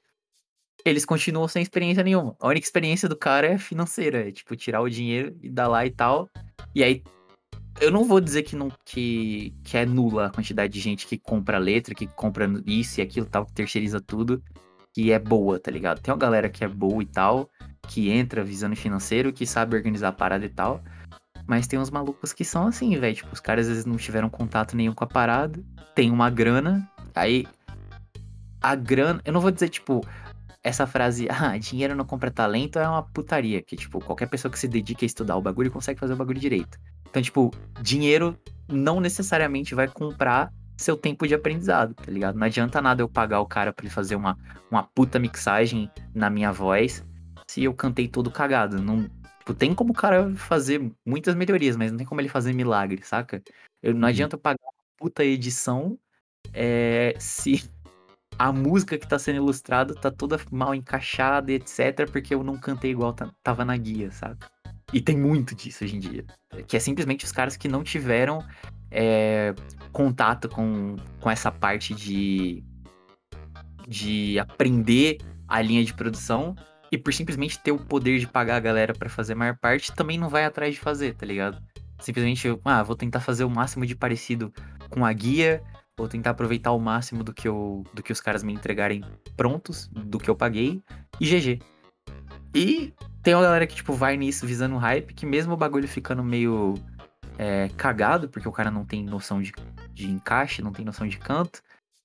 S3: eles continuam sem experiência nenhuma. A única experiência do cara é financeira, é tipo tirar o dinheiro e dar lá e tal. E aí eu não vou dizer que não que, que é nula a quantidade de gente que compra letra, que compra isso e aquilo tal, que terceiriza tudo, que é boa, tá ligado? Tem uma galera que é boa e tal, que entra visando financeiro, que sabe organizar a parada e tal. Mas tem uns malucos que são assim, velho. Tipo, os caras às vezes não tiveram contato nenhum com a parada, tem uma grana, aí a grana. Eu não vou dizer, tipo, essa frase, ah, dinheiro não compra talento, é uma putaria. Que, tipo, qualquer pessoa que se dedique a estudar o bagulho consegue fazer o bagulho direito. Então, tipo, dinheiro não necessariamente vai comprar seu tempo de aprendizado, tá ligado? Não adianta nada eu pagar o cara pra ele fazer uma, uma puta mixagem na minha voz se eu cantei todo cagado. Não, tipo, tem como o cara fazer muitas melhorias, mas não tem como ele fazer milagre, saca? Eu, não
S4: Uhum.
S3: adianta eu pagar uma puta edição é, se a música que tá sendo ilustrada tá toda mal encaixada e etc, porque eu não cantei igual ta- tava na guia, saca? E tem muito disso hoje em dia. Que é simplesmente os caras que não tiveram é, contato com, com essa parte de, de aprender a linha de produção e por simplesmente ter o poder de pagar a galera pra fazer a maior parte, também não vai atrás de fazer, tá ligado? Simplesmente, ah, vou tentar fazer o máximo de parecido com a guia, vou tentar aproveitar o máximo do que, eu, do que os caras me entregarem prontos, do que eu paguei, e GG. E tem uma galera que, tipo, vai nisso visando hype, que mesmo o bagulho ficando meio é, cagado, porque o cara não tem noção de, de encaixe, não tem noção de canto,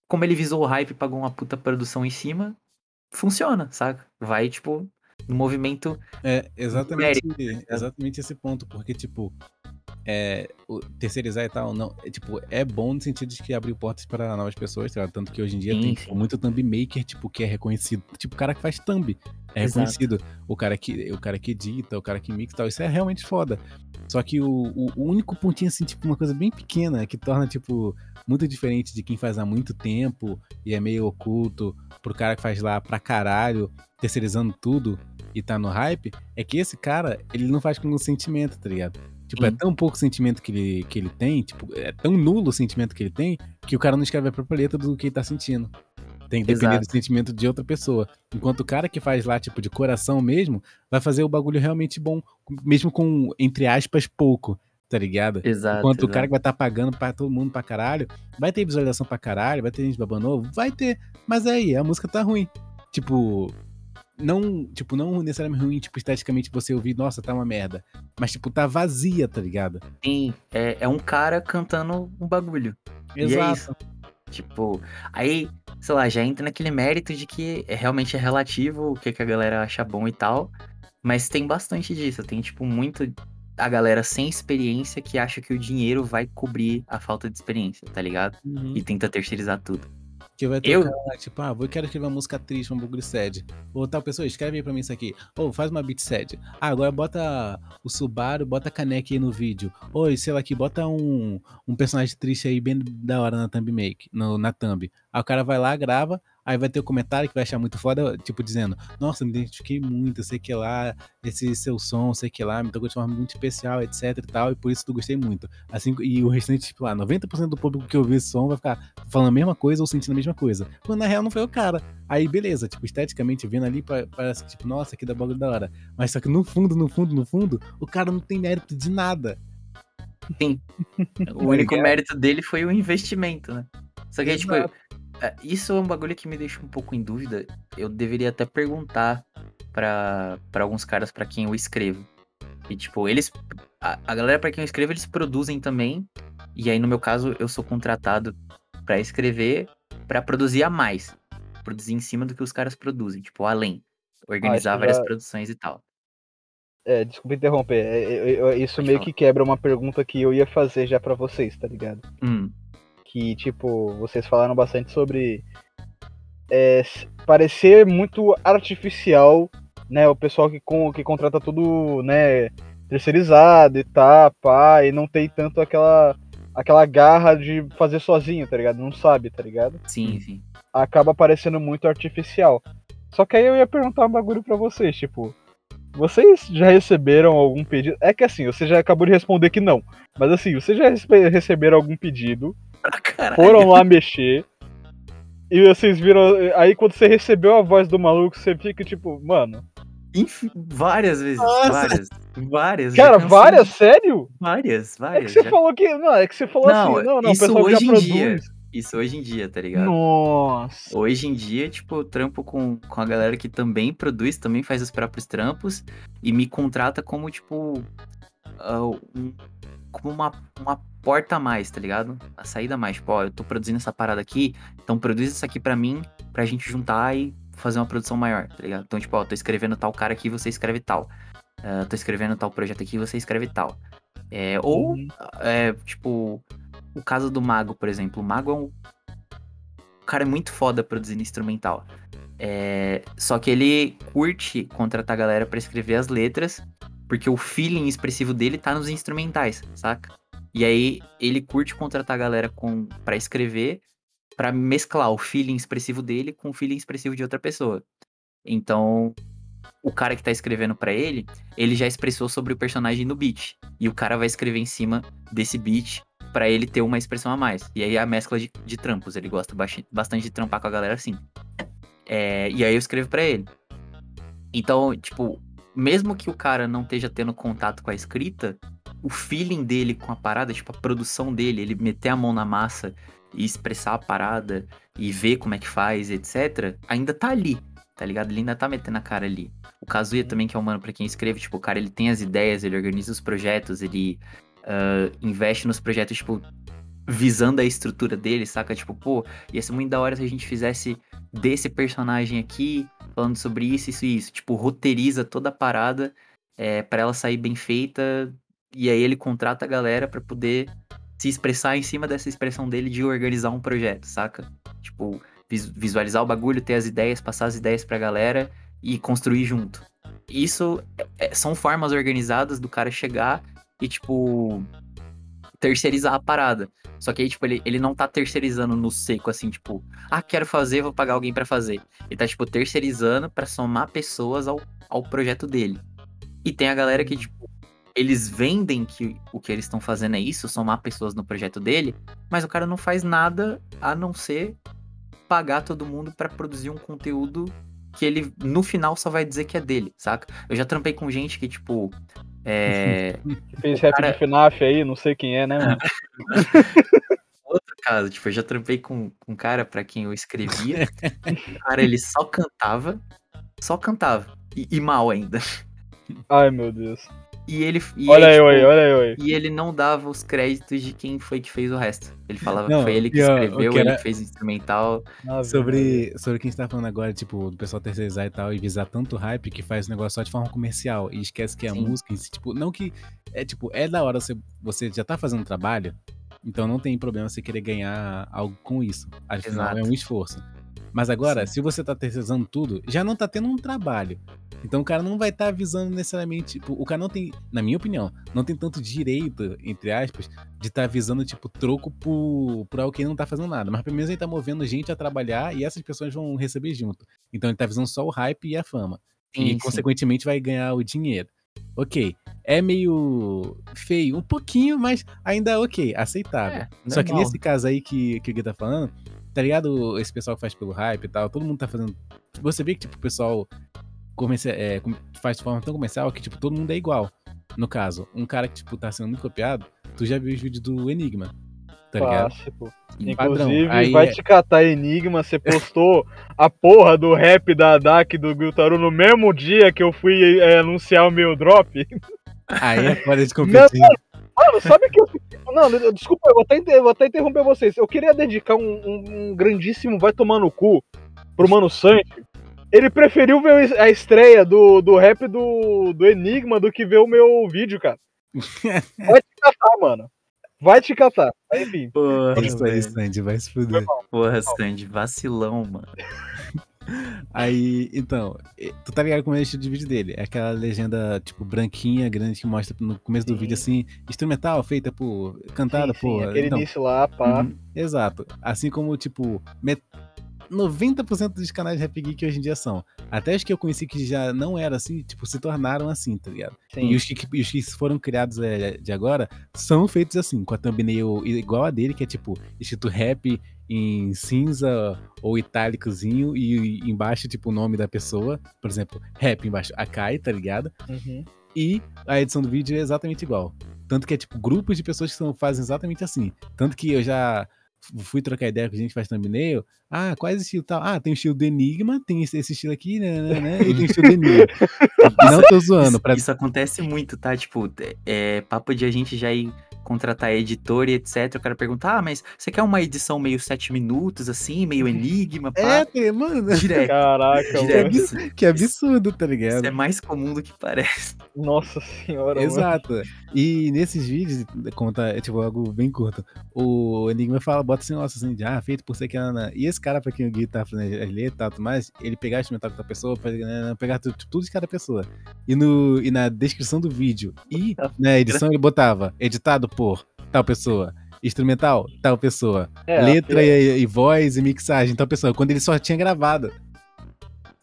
S3: como ele visou o hype e pagou uma puta produção em cima, funciona, saca? Vai, tipo, no movimento
S4: É exatamente, exatamente esse ponto, porque, tipo, é, o terceirizar e tal, não, é, tipo, é bom no sentido de que abriu portas para novas pessoas, tá? Tanto que hoje em dia
S3: Sim,
S4: tem
S3: sim.
S4: tipo, muito thumb maker, tipo, que é reconhecido, tipo, o cara que faz thumb é
S3: Exato.
S4: reconhecido, o cara que, o cara que edita, o cara que mixa e tal, isso é realmente foda. Só que o, o, o único pontinho, assim, tipo, uma coisa bem pequena, que torna, tipo, muito diferente de quem faz há muito tempo e é meio oculto, pro cara que faz lá pra caralho, terceirizando tudo e tá no hype, é que esse cara, ele não faz com sentimento, tá ligado? Tipo, é
S3: Sim.
S4: tão pouco sentimento que ele, que ele tem, tipo, é tão nulo o sentimento que ele tem, que o cara não escreve a própria letra do que ele tá sentindo. Tem que depender
S3: Exato.
S4: do sentimento de outra pessoa. Enquanto o cara que faz lá, tipo, de coração mesmo, vai fazer o bagulho realmente bom, mesmo com, entre aspas, pouco, tá ligado?
S3: Exato.
S4: Enquanto o cara
S3: exato.
S4: que vai estar pagando pra todo mundo pra caralho, vai ter visualização pra caralho, vai ter gente babando ovo, vai ter. Mas aí, a música tá ruim. Tipo, não, tipo, não necessariamente ruim, tipo, esteticamente você ouvir, nossa, tá uma merda. Mas, tipo, tá vazia, tá ligado?
S3: Sim, é, é um cara cantando um bagulho. E é
S4: Exato.
S3: isso. Tipo, aí, sei lá, já entra naquele mérito de que é, realmente é relativo o que, que a galera acha bom e tal. Mas tem bastante disso. Tem, tipo, muito a galera sem experiência que acha que o dinheiro vai cobrir a falta de experiência, tá ligado?
S4: Uhum.
S3: E tenta terceirizar tudo.
S4: Que vai ter
S3: Eu-
S4: lá, tipo, ah, vou quero escrever uma música triste, um bagulho sad. Ou tal pessoa, escreve aí pra mim isso aqui. Ou faz uma beat sad. Ah, agora bota o Subaru, bota a Kaneki aí no vídeo. Ou, sei lá aqui, bota um, um personagem triste aí bem da hora na thumb make, no, na thumb. Aí o cara vai lá, grava, aí vai ter o comentário que vai achar muito foda, tipo, dizendo, nossa, me identifiquei muito, sei que lá, esse seu som, sei que lá, me tocou de forma muito especial, etc e tal, e por isso tu gostei muito. Assim, e o restante, tipo, lá, 90% do público que ouviu esse som vai ficar falando a mesma coisa ou sentindo a mesma coisa. Quando na real não foi o cara. Aí, beleza, tipo, esteticamente vendo ali, pa- parece que, tipo, nossa, que da bagulho da hora. Mas só que no fundo, no fundo, no fundo, o cara não tem mérito de nada.
S3: O único mérito dele foi o investimento, né? Só que, tipo,
S4: Exato.
S3: é, isso é um bagulho que me deixa um pouco em dúvida. Eu deveria até perguntar pra, pra alguns caras pra quem eu escrevo. E, tipo, eles. A, a galera pra quem eu escrevo, eles produzem também. E aí, no meu caso, eu sou contratado pra escrever, pra produzir a mais. Produzir em cima do que os caras produzem, tipo, além. Organizar várias
S2: já-
S3: produções e tal.
S2: É, desculpa interromper. é, é, é, isso
S3: Pode
S2: meio
S3: falar.
S2: que quebra uma pergunta que eu ia fazer já pra vocês, tá ligado?
S3: Hum,
S2: Que, tipo, vocês falaram bastante sobre é, parecer muito artificial, né? O pessoal que, com, que contrata tudo, né, terceirizado e tá, pá, e não tem tanto aquela, aquela garra de fazer sozinho, tá ligado? Não sabe, tá ligado?
S3: Sim, sim.
S2: acaba parecendo muito artificial. Só que aí eu ia perguntar um bagulho pra vocês, tipo, vocês já receberam algum pedido? É que assim, você já acabou de responder que não. Mas assim, vocês já receberam algum pedido, Foram lá mexer, e vocês viram. Aí quando você recebeu a voz do maluco, você fica tipo, mano.
S3: Inf- Várias vezes.
S1: Nossa.
S3: Várias. Várias.
S2: Cara,
S3: cansei
S2: várias?
S3: de-
S2: Sério?
S3: Várias,
S2: É
S3: várias.
S2: que você
S3: já-
S2: falou que. Não, é que você falou
S3: Não,
S2: assim, não, não,
S3: isso
S2: pessoal já
S3: hoje em
S2: produz.
S3: dia. Isso hoje em dia, tá ligado?
S2: Nossa.
S3: Hoje em dia, tipo, eu trampo com, com a galera que também produz, também faz os próprios trampos e me contrata como, tipo, ah, um- como uma, uma porta mais, tá ligado? A saída mais. Tipo, ó, eu tô produzindo essa parada aqui, então produz isso aqui pra mim, pra gente juntar e fazer uma produção maior, tá ligado? Então, tipo, ó, tô escrevendo tal cara aqui, você escreve tal. Ah, tô escrevendo tal projeto aqui, você escreve tal. É, ou,
S2: Uhum.
S3: é, tipo, o caso do Mago, por exemplo. O Mago é um o cara é muito foda produzindo instrumental. É, só que ele curte contratar a galera pra escrever as letras, porque o feeling expressivo dele tá nos instrumentais, saca? E aí ele curte contratar a galera com para escrever, pra mesclar o feeling expressivo dele com o feeling expressivo de outra pessoa. Então, o cara que tá escrevendo pra ele, ele já expressou sobre o personagem no beat, e o cara vai escrever em cima desse beat pra ele ter uma expressão a mais. E aí a mescla de, de trampos, ele gosta bastante de trampar com a galera assim. É, e aí eu escrevo pra ele. Então, tipo, mesmo que o cara não esteja tendo contato com a escrita, o feeling dele com a parada, tipo, a produção dele, ele meter a mão na massa e expressar a parada e ver como é que faz, etc., ainda tá ali, tá ligado? Ele ainda tá metendo a cara ali. O Kazuya também, que é um mano pra quem escreve, tipo, o cara, ele tem as ideias, ele organiza os projetos, ele ah, investe nos projetos, tipo, visando a estrutura dele, saca? Tipo, pô, ia ser muito da hora se a gente fizesse desse personagem aqui, falando sobre isso, isso e isso. Tipo, roteiriza toda a parada é, para ela sair bem feita. E aí ele contrata a galera pra poder se expressar em cima dessa expressão dele de organizar um projeto, saca? Tipo, vis- visualizar o bagulho, ter as ideias, passar as ideias pra galera e construir junto. Isso é- é- são formas organizadas do cara chegar e, tipo, terceirizar a parada. Só que aí, tipo, ele, ele não tá terceirizando no seco, assim, tipo, ah, quero fazer, vou pagar alguém pra fazer. Ele tá, tipo, terceirizando pra somar pessoas ao, ao projeto dele. E tem a galera que, tipo, eles vendem que o que eles estão fazendo é isso, somar pessoas no projeto dele, mas o cara não faz nada a não ser pagar todo mundo pra produzir um conteúdo que ele, no final, só vai dizer que é dele, saca? Eu já trampei com gente que, tipo, é.
S2: Que fez rap
S3: cara-
S2: de FNAF aí, não sei quem é, né, mano?
S3: outro caso, tipo, eu já trampei com com um cara pra quem eu escrevia. o cara, ele só cantava, só cantava. E, e mal ainda.
S2: Ai, meu Deus.
S3: E ele. E
S2: olha
S3: aí,
S2: eu
S3: tipo,
S2: aí, olha eu aí.
S3: E ele não dava os créditos de quem foi que fez o resto. Ele falava
S4: Não,
S3: que foi ele que escreveu,
S4: que
S3: ele
S4: era-
S3: fez o instrumental.
S2: Maria.
S4: Sobre, sobre o que a gente tá falando agora, tipo, do pessoal terceirizar e tal, e visar tanto hype que faz o negócio só de forma comercial e esquece que a
S3: Sim.
S4: música em si, tipo, não que. É tipo, é da hora você, você já tá fazendo trabalho, então não tem problema você querer ganhar algo com isso. Afinal,
S3: Exato.
S4: é um esforço. Mas agora,
S3: Sim.
S4: se você tá terceirizando tudo, já não tá tendo um trabalho. Então o cara não vai estar tá visando necessariamente. Tipo, o cara não tem, na minha opinião, não tem tanto direito, entre aspas, de estar tá visando, tipo, troco por, por algo que não tá fazendo nada. Mas pelo menos ele tá movendo gente a trabalhar e essas pessoas vão receber junto. Então ele tá visando só o hype e a fama.
S3: Sim,
S4: e
S3: sim.
S4: consequentemente vai ganhar o dinheiro. Ok. É meio feio, um pouquinho, mas ainda ok, aceitável.
S3: É,
S4: Só que nesse caso aí que, que o Gui tá falando, tá ligado? Esse pessoal que faz pelo hype e tal, todo mundo tá fazendo. Você vê que, tipo, o pessoal comercia- é, faz de forma tão comercial que, tipo, todo mundo é igual. No caso, um cara que, tipo, tá sendo muito copiado, tu já viu os vídeos do Enigma. Tá ligado?
S2: Inclusive,
S4: Aí
S2: vai
S4: é-
S2: te catar Enigma. Você postou a porra do rap da DAC do Giltaru no mesmo dia que eu fui é, anunciar o meu drop.
S4: Aí é fora de competir.
S2: Mano, sabe que eu. Não, desculpa, eu vou até, inter- vou até interromper vocês. Eu queria dedicar um, um- um grandíssimo vai tomar no cu pro Mano Santi. Ele preferiu ver a estreia do, do rap do, do Enigma do que ver o meu vídeo, cara. Vai te catar, mano. Vai te catar. Aí, enfim.
S3: Porra,
S4: É isso aí,
S3: velho.
S4: Sandy, vai se fuder.
S3: Porra, Sandy, vacilão, mano.
S4: Aí, então, tu tá ligado com o estilo de vídeo dele? É aquela legenda, tipo, branquinha, grande, que mostra no começo do
S2: Sim.
S4: vídeo, assim, instrumental, feita por. cantada
S2: Sim, sim,
S4: por.
S2: aquele
S4: então,
S2: início lá, pá.
S4: Uhum, Exato. Assim como, tipo, met... 90% dos canais de Rap Geek hoje em dia são. Até os que eu conheci que já não eram assim, tipo, se tornaram assim, tá ligado?
S2: Sim.
S4: E os que, os que foram criados é, de agora são feitos assim, com a thumbnail igual a dele, que é tipo, escrito rap em cinza ou itálicozinho e embaixo, tipo, o nome da pessoa. Por exemplo, rap embaixo, Akai, tá ligado?
S2: Uhum.
S4: E a edição do vídeo é exatamente igual. Tanto que é tipo grupos de pessoas que são, fazem exatamente assim. Tanto que eu já fui trocar ideia com a gente que faz thumbnail. Ah, quais estilo tal? Ah, tem o estilo do Enigma, tem esse, esse estilo aqui, né, né, né? E tem o estilo do Enigma. Não tô zoando.
S3: Isso,
S4: Pra...
S3: isso acontece muito, tá? Tipo, é papo de a gente já ir contratar editor e etc. O cara pergunta, ah, mas você quer uma edição meio sete minutos, assim, meio enigma,
S4: É,
S3: pá?
S4: tem- mano,
S3: Direto,
S2: Caraca,
S3: direto.
S2: mano.
S3: Isso,
S4: que absurdo, tá ligado?
S3: isso é mais comum do que parece.
S2: Nossa senhora, mano.
S4: Exato. E nesses vídeos, conta, é tipo algo bem curto. O Enigma fala, bota assim, nossa, assim, de, ah, feito por ser que Ana. E esse cara, pra quem o Gui tá fazendo as letras e tal, tudo mais, ele pegar o instrumental da pessoa, pegar, né, pegar tudo, tudo de cada pessoa. E, no, e na descrição do vídeo e na edição ele botava, editado por tal pessoa. Instrumental, tal pessoa.
S2: É,
S4: Letra e, e voz e mixagem, tal pessoa. Quando ele só tinha gravado.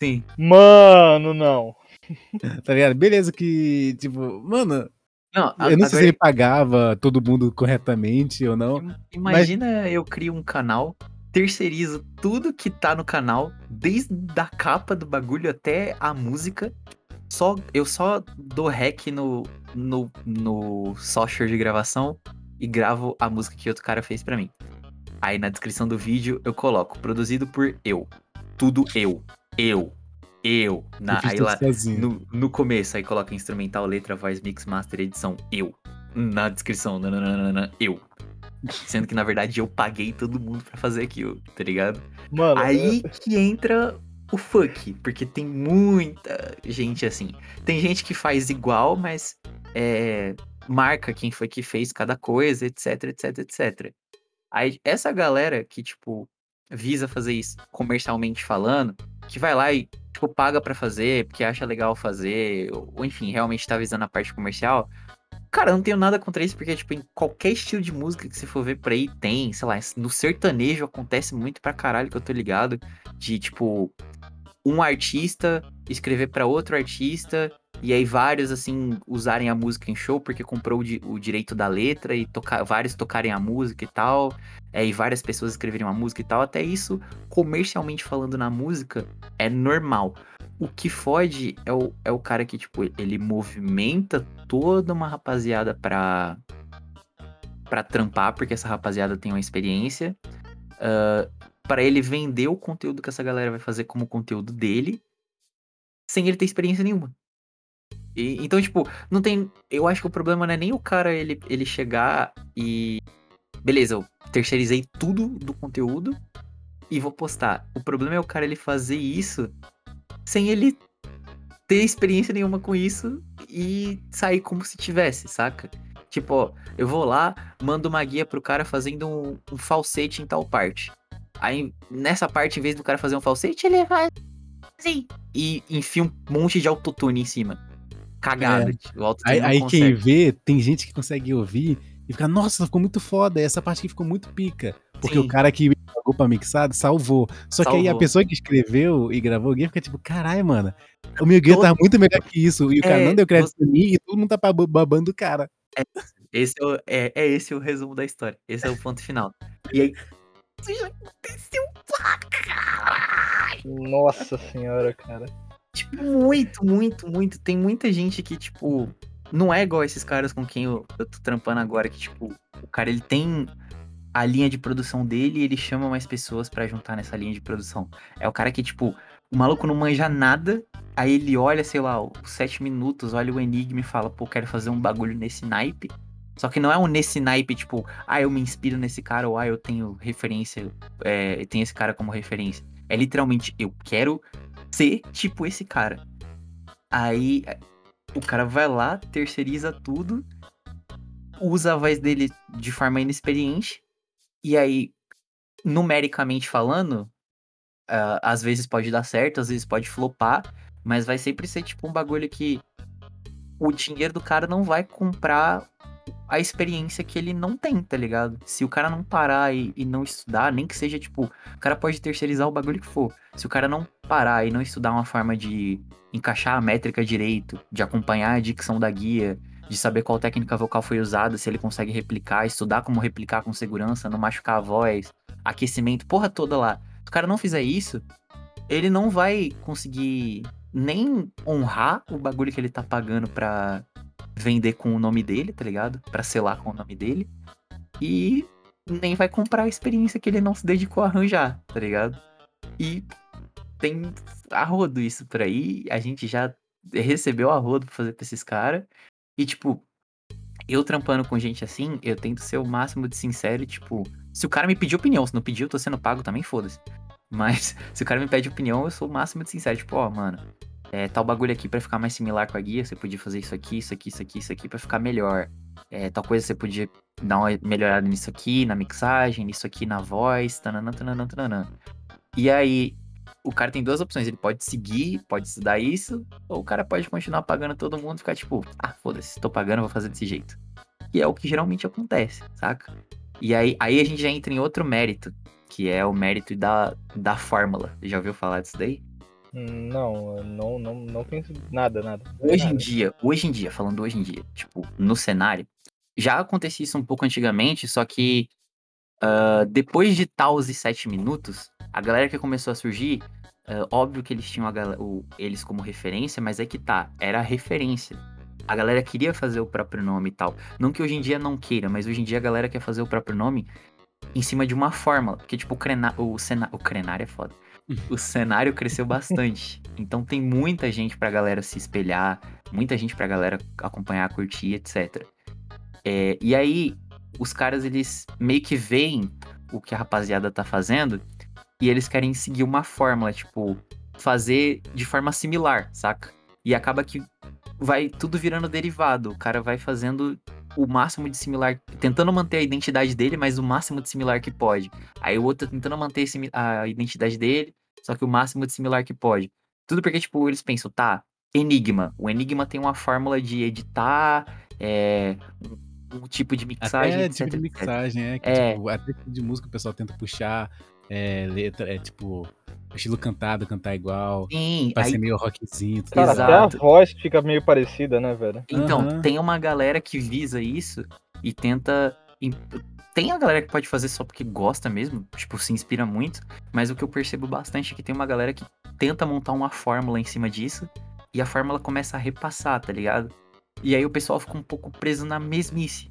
S3: Sim.
S2: Mano, não.
S4: Tá ligado? Beleza que, tipo, mano,
S3: Não, a-
S4: eu não sei se ele pagava todo mundo corretamente ou não.
S3: Im- Imagina eu crio um canal, terceirizo tudo que tá no canal, desde a capa do bagulho até a música. Só, eu só dou rec no, no, no software de gravação e gravo a música que outro cara fez pra mim. Aí na descrição do vídeo eu coloco, produzido por eu. Tudo eu. Eu. Eu. Na,
S4: eu
S3: aí lá, no, no começo, aí coloca instrumental, letra, voz, mix, master, edição, eu. Na descrição, nananana, eu. Sendo que, na verdade, eu paguei todo mundo pra fazer aquilo, tá ligado?
S2: Mano,
S3: Aí que entra o funk, porque tem muita gente assim. Tem gente que faz igual, mas é, marca quem foi que fez cada coisa, etc, etc, etc. Aí essa galera que, tipo, visa fazer isso comercialmente falando, que vai lá e, tipo, paga pra fazer, porque acha legal fazer, ou ou, enfim, realmente tá visando a parte comercial. Cara, eu não tenho nada contra isso, porque, tipo, em qualquer estilo de música que você for ver por aí, tem, sei lá, no sertanejo acontece muito pra caralho que eu tô ligado, de, tipo, um artista escrever pra outro artista, e aí vários, assim, usarem a música em show, porque comprou o, di- o direito da letra, e tocar, vários tocarem a música e tal, é, e várias pessoas escreverem uma música e tal, até isso, comercialmente falando na música, é normal. O que fode é o, é o cara que, tipo, ele movimenta toda uma rapaziada pra, pra trampar, porque essa rapaziada tem uma experiência. ah, pra ele vender o conteúdo que essa galera vai fazer como conteúdo dele, sem ele ter experiência nenhuma. E- então, tipo, não tem. Eu acho que o problema não é nem o cara ele, ele chegar e. Beleza, eu terceirizei tudo do conteúdo e vou postar. O problema é o cara ele fazer isso sem ele ter experiência nenhuma com isso e sair como se tivesse, saca? Tipo, ó, eu vou lá, mando uma guia pro cara fazendo um, um falsete em tal parte. Aí, nessa parte, em vez do cara fazer um falsete, ele faz assim. E enfia um monte de autotune em cima. Cagado. tipo, o autotune
S4: Aí, aí quem vê, tem gente que consegue ouvir e fica, nossa, ficou muito foda, essa parte aqui ficou muito pica. Porque
S3: Sim.
S4: o cara que pagou pra mixado salvou. Só que aí a
S3: Salvou.
S4: pessoa que escreveu e gravou o game fica tipo, caralho, mano, o meu game tá muito melhor que isso. E o cara
S3: É,
S4: não deu crédito
S3: você-
S4: pra mim e todo mundo tá bab- babando o cara.
S3: Esse é, o- é, é esse o resumo da história. Esse é o ponto final. E aí. Isso já aconteceu pra caralho.
S2: Nossa senhora, cara.
S3: Tipo, muito, muito, muito. Tem muita gente que, tipo, não é igual esses caras com quem eu, eu tô trampando agora, que, tipo, o cara ele tem a linha de produção dele e ele chama mais pessoas pra juntar nessa linha de produção. É o cara que, tipo, o maluco não manja nada, aí ele olha, sei lá, os sete minutos, olha o enigma e fala, pô, quero fazer um bagulho nesse naipe. Só que não é um nesse naipe, tipo, ah, eu me inspiro nesse cara, ou ah, eu tenho referência, é, eu tenho esse cara como referência. É literalmente, eu quero ser tipo esse cara. Aí o cara vai lá, terceiriza tudo usa a voz dele de forma inexperiente. E aí, numericamente falando, ah, às vezes pode dar certo, às vezes pode flopar, mas vai sempre ser tipo um bagulho que o dinheiro do cara não vai comprar a experiência que ele não tem, tá ligado? Se o cara não parar e, e não estudar, nem que seja tipo, o cara pode terceirizar o bagulho que for. Se o cara não parar e não estudar uma forma de encaixar a métrica direito, de acompanhar a dicção da guia, de saber qual técnica vocal foi usada, se ele consegue replicar, estudar como replicar com segurança, não machucar a voz, aquecimento, porra toda lá. Se o cara não fizer isso, ele não vai conseguir nem honrar o bagulho que ele tá pagando pra vender com o nome dele, tá ligado? Pra selar com o nome dele. E nem vai comprar a experiência que ele não se dedicou a arranjar, tá ligado? E tem arrodo isso por aí. A gente já recebeu arrodo pra fazer pra esses caras. E, tipo, eu trampando com gente assim, eu tento ser o máximo de sincero. Tipo, se o cara me pedir opinião, se não pedir, eu tô sendo pago também, foda-se. Mas se o cara me pede opinião, eu sou o máximo de sincero. Tipo, ó, mano, é, tal bagulho aqui pra ficar mais similar com a guia, você podia fazer isso aqui, isso aqui, isso aqui, isso aqui pra ficar melhor. É, tal coisa você podia dar uma melhorada nisso aqui, na mixagem, nisso aqui na voz, tananã, tananã, tananã. E aí, o cara tem duas opções. Ele pode seguir, pode estudar isso, ou o cara pode continuar pagando todo mundo e ficar tipo, ah, foda-se, tô pagando, vou fazer desse jeito. E é o que geralmente acontece, saca? E aí, aí a gente já entra em outro mérito, que é o mérito da, da fórmula. Já ouviu falar disso daí?
S2: Não, não, não, não penso nada, nada.
S3: Hoje em
S2: Nada.
S3: dia, hoje em dia, falando hoje em dia, tipo, no cenário, já acontecia isso um pouco antigamente, só que ah, depois de Taos e 7 minutos, a galera que começou a surgir, ah, óbvio que eles tinham a gala- o- eles como referência, mas é que tá, era a referência. A galera queria fazer o próprio nome e tal. Não que hoje em dia não queira, mas hoje em dia a galera quer fazer o próprio nome em cima de uma fórmula. Porque, tipo, o, crena, o, cena, o crenário é foda. O cenário cresceu bastante. Então tem muita gente pra galera se espelhar, muita gente pra galera acompanhar, curtir, etc. É, e aí, os caras, eles meio que veem o que a rapaziada tá fazendo e eles querem seguir uma fórmula, tipo, fazer de forma similar, saca? E acaba que vai tudo virando derivado. O cara vai fazendo o máximo de similar, tentando manter a identidade dele, mas o máximo de similar que pode. Aí o outro tá tentando manter a identidade dele, só que o máximo de similar que pode. Tudo porque, tipo, eles pensam, tá, Enigma. O Enigma tem uma fórmula de editar, é, um, tipo de mixagem,
S4: Até
S3: etc,
S4: tipo de
S3: etc.
S4: mixagem, é. Que,
S3: É.
S4: Tipo, até tipo de música o pessoal tenta puxar é, letra, é tipo, estilo cantado, cantar igual.
S3: Sim,
S4: Pra
S3: aí,
S4: ser meio rockzinho. tudo
S2: Cara,
S4: mais.
S2: até a
S3: Exato.
S2: voz fica meio parecida, né, velho?
S3: então,
S4: Aham.
S3: tem uma galera que visa isso e tenta. Tem a galera que pode fazer só porque gosta mesmo, tipo, se inspira muito, mas o que eu percebo bastante é que tem uma galera que tenta montar uma fórmula em cima disso e a fórmula começa a repassar, tá ligado? E aí o pessoal fica um pouco preso na mesmice.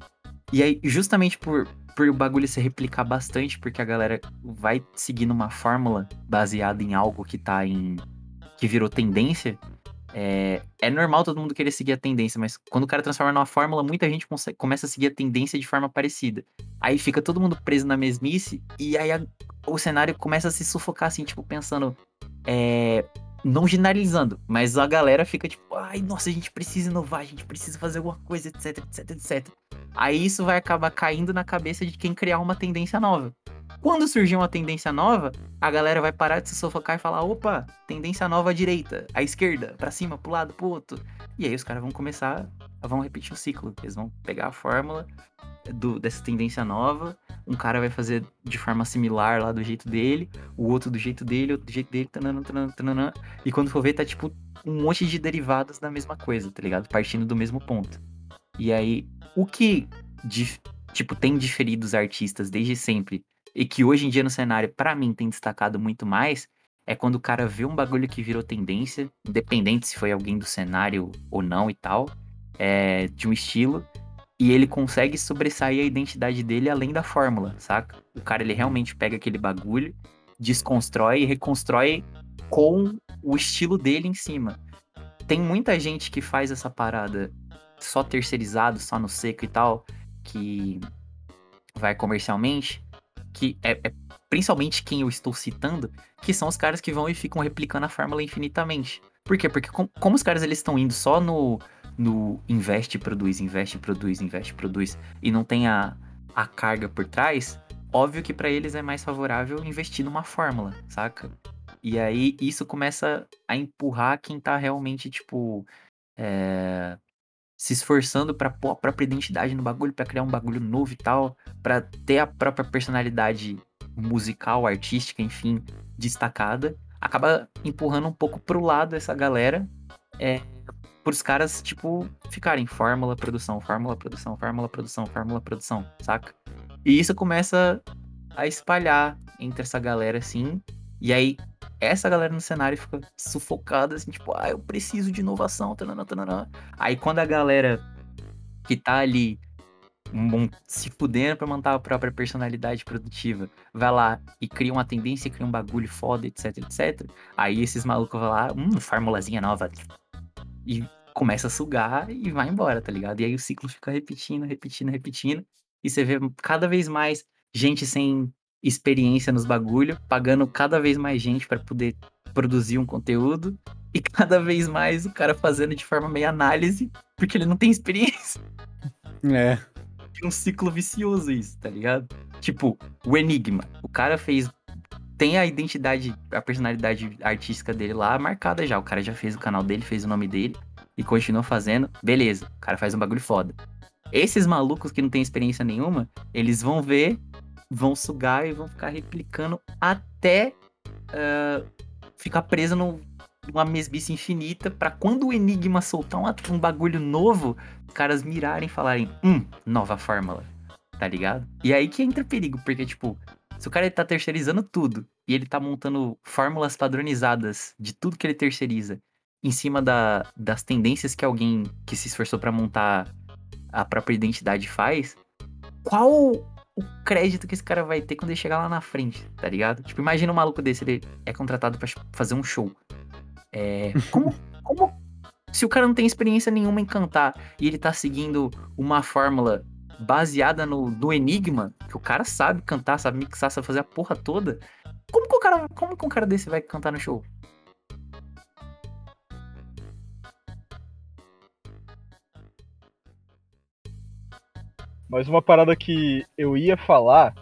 S3: E aí, justamente por, por o bagulho se replicar bastante, porque a galera vai seguindo uma fórmula baseada em algo que tá em. que virou tendência. É, é normal todo mundo querer seguir a tendência, mas quando o cara transforma numa fórmula, muita gente consegue- começa a seguir a tendência de forma parecida. Aí fica todo mundo preso na mesmice, e aí a- o cenário começa a se sufocar, assim, tipo, pensando. é, não generalizando, mas a galera fica tipo, ai, nossa, a gente precisa inovar, a gente precisa fazer alguma coisa, etc, etc, etc. Aí isso vai acabar caindo na cabeça de quem criar uma tendência nova. Quando surgir uma tendência nova, a galera vai parar de se sufocar e falar: opa, tendência nova à direita, à esquerda, pra cima, pro lado, pro outro. E aí os caras vão começar, vão repetir o ciclo. Eles vão pegar a fórmula do- dessa tendência nova, um cara vai fazer de forma similar lá do jeito dele, o outro do jeito dele, outro do jeito dele, tananã, tananã, tananã. E quando for ver, tá tipo um monte de derivadas da mesma coisa, tá ligado? Partindo do mesmo ponto. E aí, o que, dif- tipo, tem diferido os artistas desde sempre e que hoje em dia no cenário, pra mim, tem destacado muito mais, é quando o cara vê um bagulho que virou tendência, independente se foi alguém do cenário ou não e tal, é, de um estilo, e ele consegue sobressair a identidade dele além da fórmula, saca? O cara, ele realmente pega aquele bagulho, desconstrói e reconstrói com o estilo dele em cima. Tem muita gente que faz essa parada só terceirizado, só no seco e tal, que vai comercialmente, que é, é principalmente quem eu estou citando, que são os caras que vão e ficam replicando a fórmula infinitamente. Por quê? Porque com- como os caras eles estão indo só no, no investe, produz, investe, produz, investe, produz, e não tem a, a carga por trás, óbvio que para eles é mais favorável investir numa fórmula, saca? E aí isso começa a empurrar quem tá realmente, tipo, é, se esforçando pra pôr a própria identidade no bagulho, pra criar um bagulho novo e tal, pra ter a própria personalidade musical, artística, enfim, destacada, acaba empurrando um pouco pro lado essa galera, é, pros caras, tipo, ficarem fórmula, produção, fórmula, produção, fórmula, produção, fórmula, produção, saca? E isso começa a espalhar entre essa galera, assim, e aí essa galera no cenário fica sufocada, assim, tipo, ah, eu preciso de inovação, tanana, tanana. Aí quando a galera que tá ali se fudendo pra montar a própria personalidade produtiva, vai lá e cria uma tendência, cria um bagulho foda, etc, etc. Aí esses malucos vão lá, hum, formulazinha nova. E começa a sugar e vai embora, tá ligado? E aí o ciclo fica repetindo, repetindo, repetindo. E você vê cada vez mais gente sem experiência nos bagulho, pagando cada vez mais gente para poder produzir um conteúdo e cada vez mais o cara fazendo de forma meio análise, porque ele não tem experiência.
S4: É.
S3: um ciclo vicioso isso, tá ligado? Tipo, o Enigma. O cara fez. Tem a identidade, a personalidade artística dele lá marcada já. O cara já fez o canal dele, fez o nome dele e continuou fazendo. Beleza, o cara faz um bagulho foda. Esses malucos que não tem experiência nenhuma, eles vão ver vão sugar e vão ficar replicando até uh, ficar preso numa mesmice infinita para quando o Enigma soltar um, um bagulho novo, caras mirarem e falarem, hum, nova fórmula, tá ligado? E aí que entra perigo, porque, tipo, se o cara tá terceirizando tudo e ele tá montando fórmulas padronizadas de tudo que ele terceiriza em cima da, das tendências que alguém que se esforçou para montar a própria identidade faz, qual o crédito que esse cara vai ter quando ele chegar lá na frente, tá ligado? Tipo, imagina um maluco desse, ele é contratado para fazer um show. É, como se o cara não tem experiência nenhuma em cantar e ele tá seguindo uma fórmula baseada no, no enigma, que o cara sabe cantar, sabe mixar, sabe fazer a porra toda, como que o cara, como que um cara desse vai cantar no show?
S2: Mas uma parada que eu ia falar,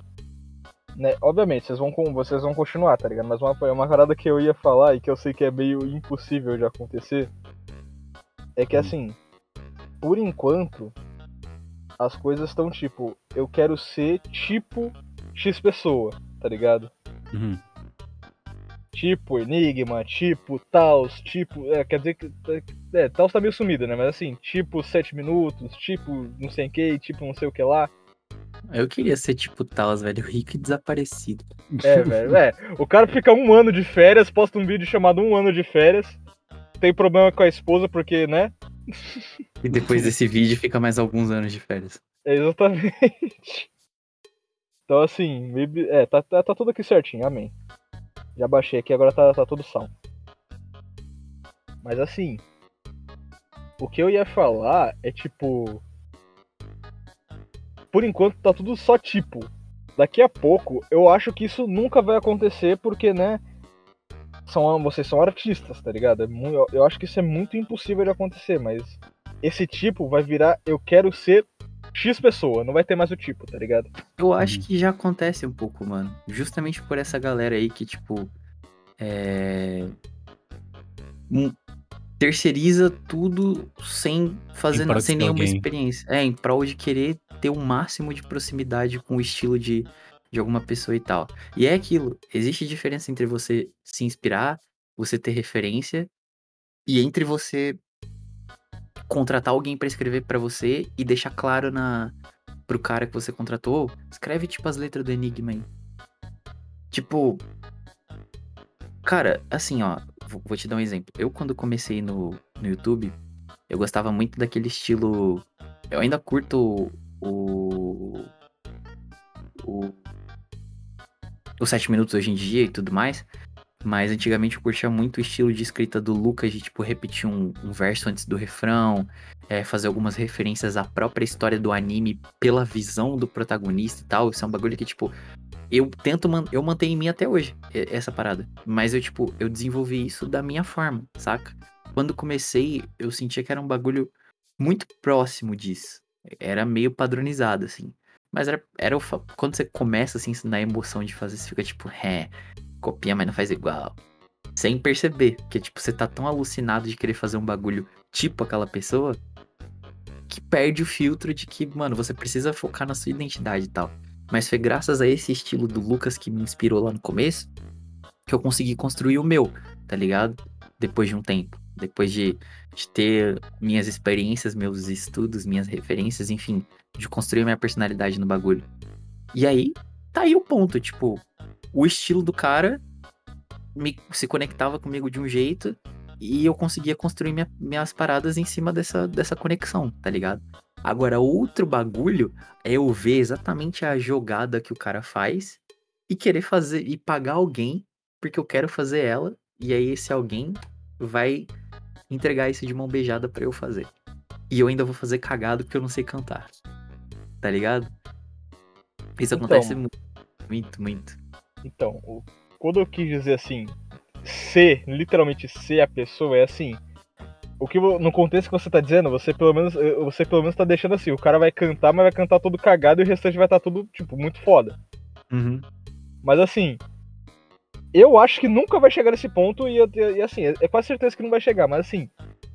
S2: né? Obviamente, vocês vão, vocês vão continuar, tá ligado? Mas uma, uma parada que eu ia falar e que eu sei que é meio impossível de acontecer é que assim, por enquanto, as coisas estão tipo, eu quero ser tipo X pessoa, tá ligado?
S4: Uhum.
S2: Tipo Enigma, tipo Taos, tipo. É, quer dizer que. É, Taos tá meio sumido, né? Mas assim, tipo 7 minutos, tipo não sei o que, tipo não sei o que lá.
S3: Eu queria ser tipo Taos, velho, rico e desaparecido.
S2: É, velho, é. O cara fica um ano de férias, posta um vídeo chamado Um Ano de Férias. Tem problema com a esposa porque, né?
S3: E depois desse vídeo fica mais alguns anos de férias.
S2: É, exatamente. Então, assim, é, tá, tá, tá tudo aqui certinho, amém. Já baixei aqui, agora tá, tá tudo salvo. Mas assim, o que eu ia falar é tipo. Por enquanto tá tudo só tipo. Daqui a pouco, eu acho que isso nunca vai acontecer porque, né? São, vocês são artistas, tá ligado? É muito, eu acho que isso é muito impossível de acontecer, mas esse tipo vai virar eu quero ser X pessoa, não vai ter mais o tipo, tá ligado?
S3: Eu acho que já acontece um pouco, mano. Justamente por essa galera aí que, tipo, é. Um, terceiriza tudo sem fazer nada, sem nenhuma alguém. experiência. É, em prol de querer ter o máximo de proximidade com o estilo de, de alguma pessoa e tal. E é aquilo, existe diferença entre você se inspirar, você ter referência, e entre você contratar alguém para escrever para você e deixar claro na pro cara que você contratou, escreve tipo as letras do Enigma aí. Tipo, cara, assim, ó, vou te dar um exemplo. Eu quando comecei no, no YouTube, eu gostava muito daquele estilo. Eu ainda curto o. O. Os 7 minutos hoje em dia e tudo mais. Mas antigamente eu curtia muito o estilo de escrita do Lucas, de tipo repetir um, um verso antes do refrão, é, fazer algumas referências à própria história do anime pela visão do protagonista e tal. Isso é um bagulho que, tipo, eu tento, man eu mantenho em mim até hoje, essa parada. Mas eu, tipo, eu desenvolvi isso da minha forma, saca? Quando comecei, eu sentia que era um bagulho muito próximo disso. Era meio padronizado, assim. Mas era, era o, quando você começa, assim, na emoção de fazer, você fica tipo, é, copia, mas não faz igual. Sem perceber, que tipo, você tá tão alucinado de querer fazer um bagulho tipo aquela pessoa, que perde o filtro de que, mano, você precisa focar na sua identidade e tal. Mas foi graças a esse estilo do Lucas que me inspirou lá no começo, que eu consegui construir o meu, tá ligado? Depois de um tempo. Depois de, de ter minhas experiências, meus estudos, minhas referências, enfim, de construir minha personalidade no bagulho. E aí, tá aí o ponto, tipo, o estilo do cara me, se conectava comigo de um jeito e eu conseguia construir minha- minhas paradas em cima dessa, dessa conexão, tá ligado? Agora, outro bagulho é eu ver exatamente a jogada que o cara faz e querer fazer e pagar alguém porque eu quero fazer ela e aí esse alguém vai entregar isso de mão beijada pra eu fazer. E eu ainda vou fazer cagado porque eu não sei cantar. Tá ligado? Isso
S2: Então.
S3: acontece muito, muito, muito.
S2: Então, o- quando eu quis dizer assim, ser, literalmente ser a pessoa, é assim. O que no contexto que você tá dizendo, você pelo menos eh, você pelo menos tá deixando assim, o cara vai cantar, mas vai cantar todo cagado e o restante vai estar tudo, tipo, muito foda.
S3: Uhum.
S2: Mas assim, eu acho que nunca vai chegar nesse ponto e, e, assim, é, é quase certeza que não vai chegar, mas assim,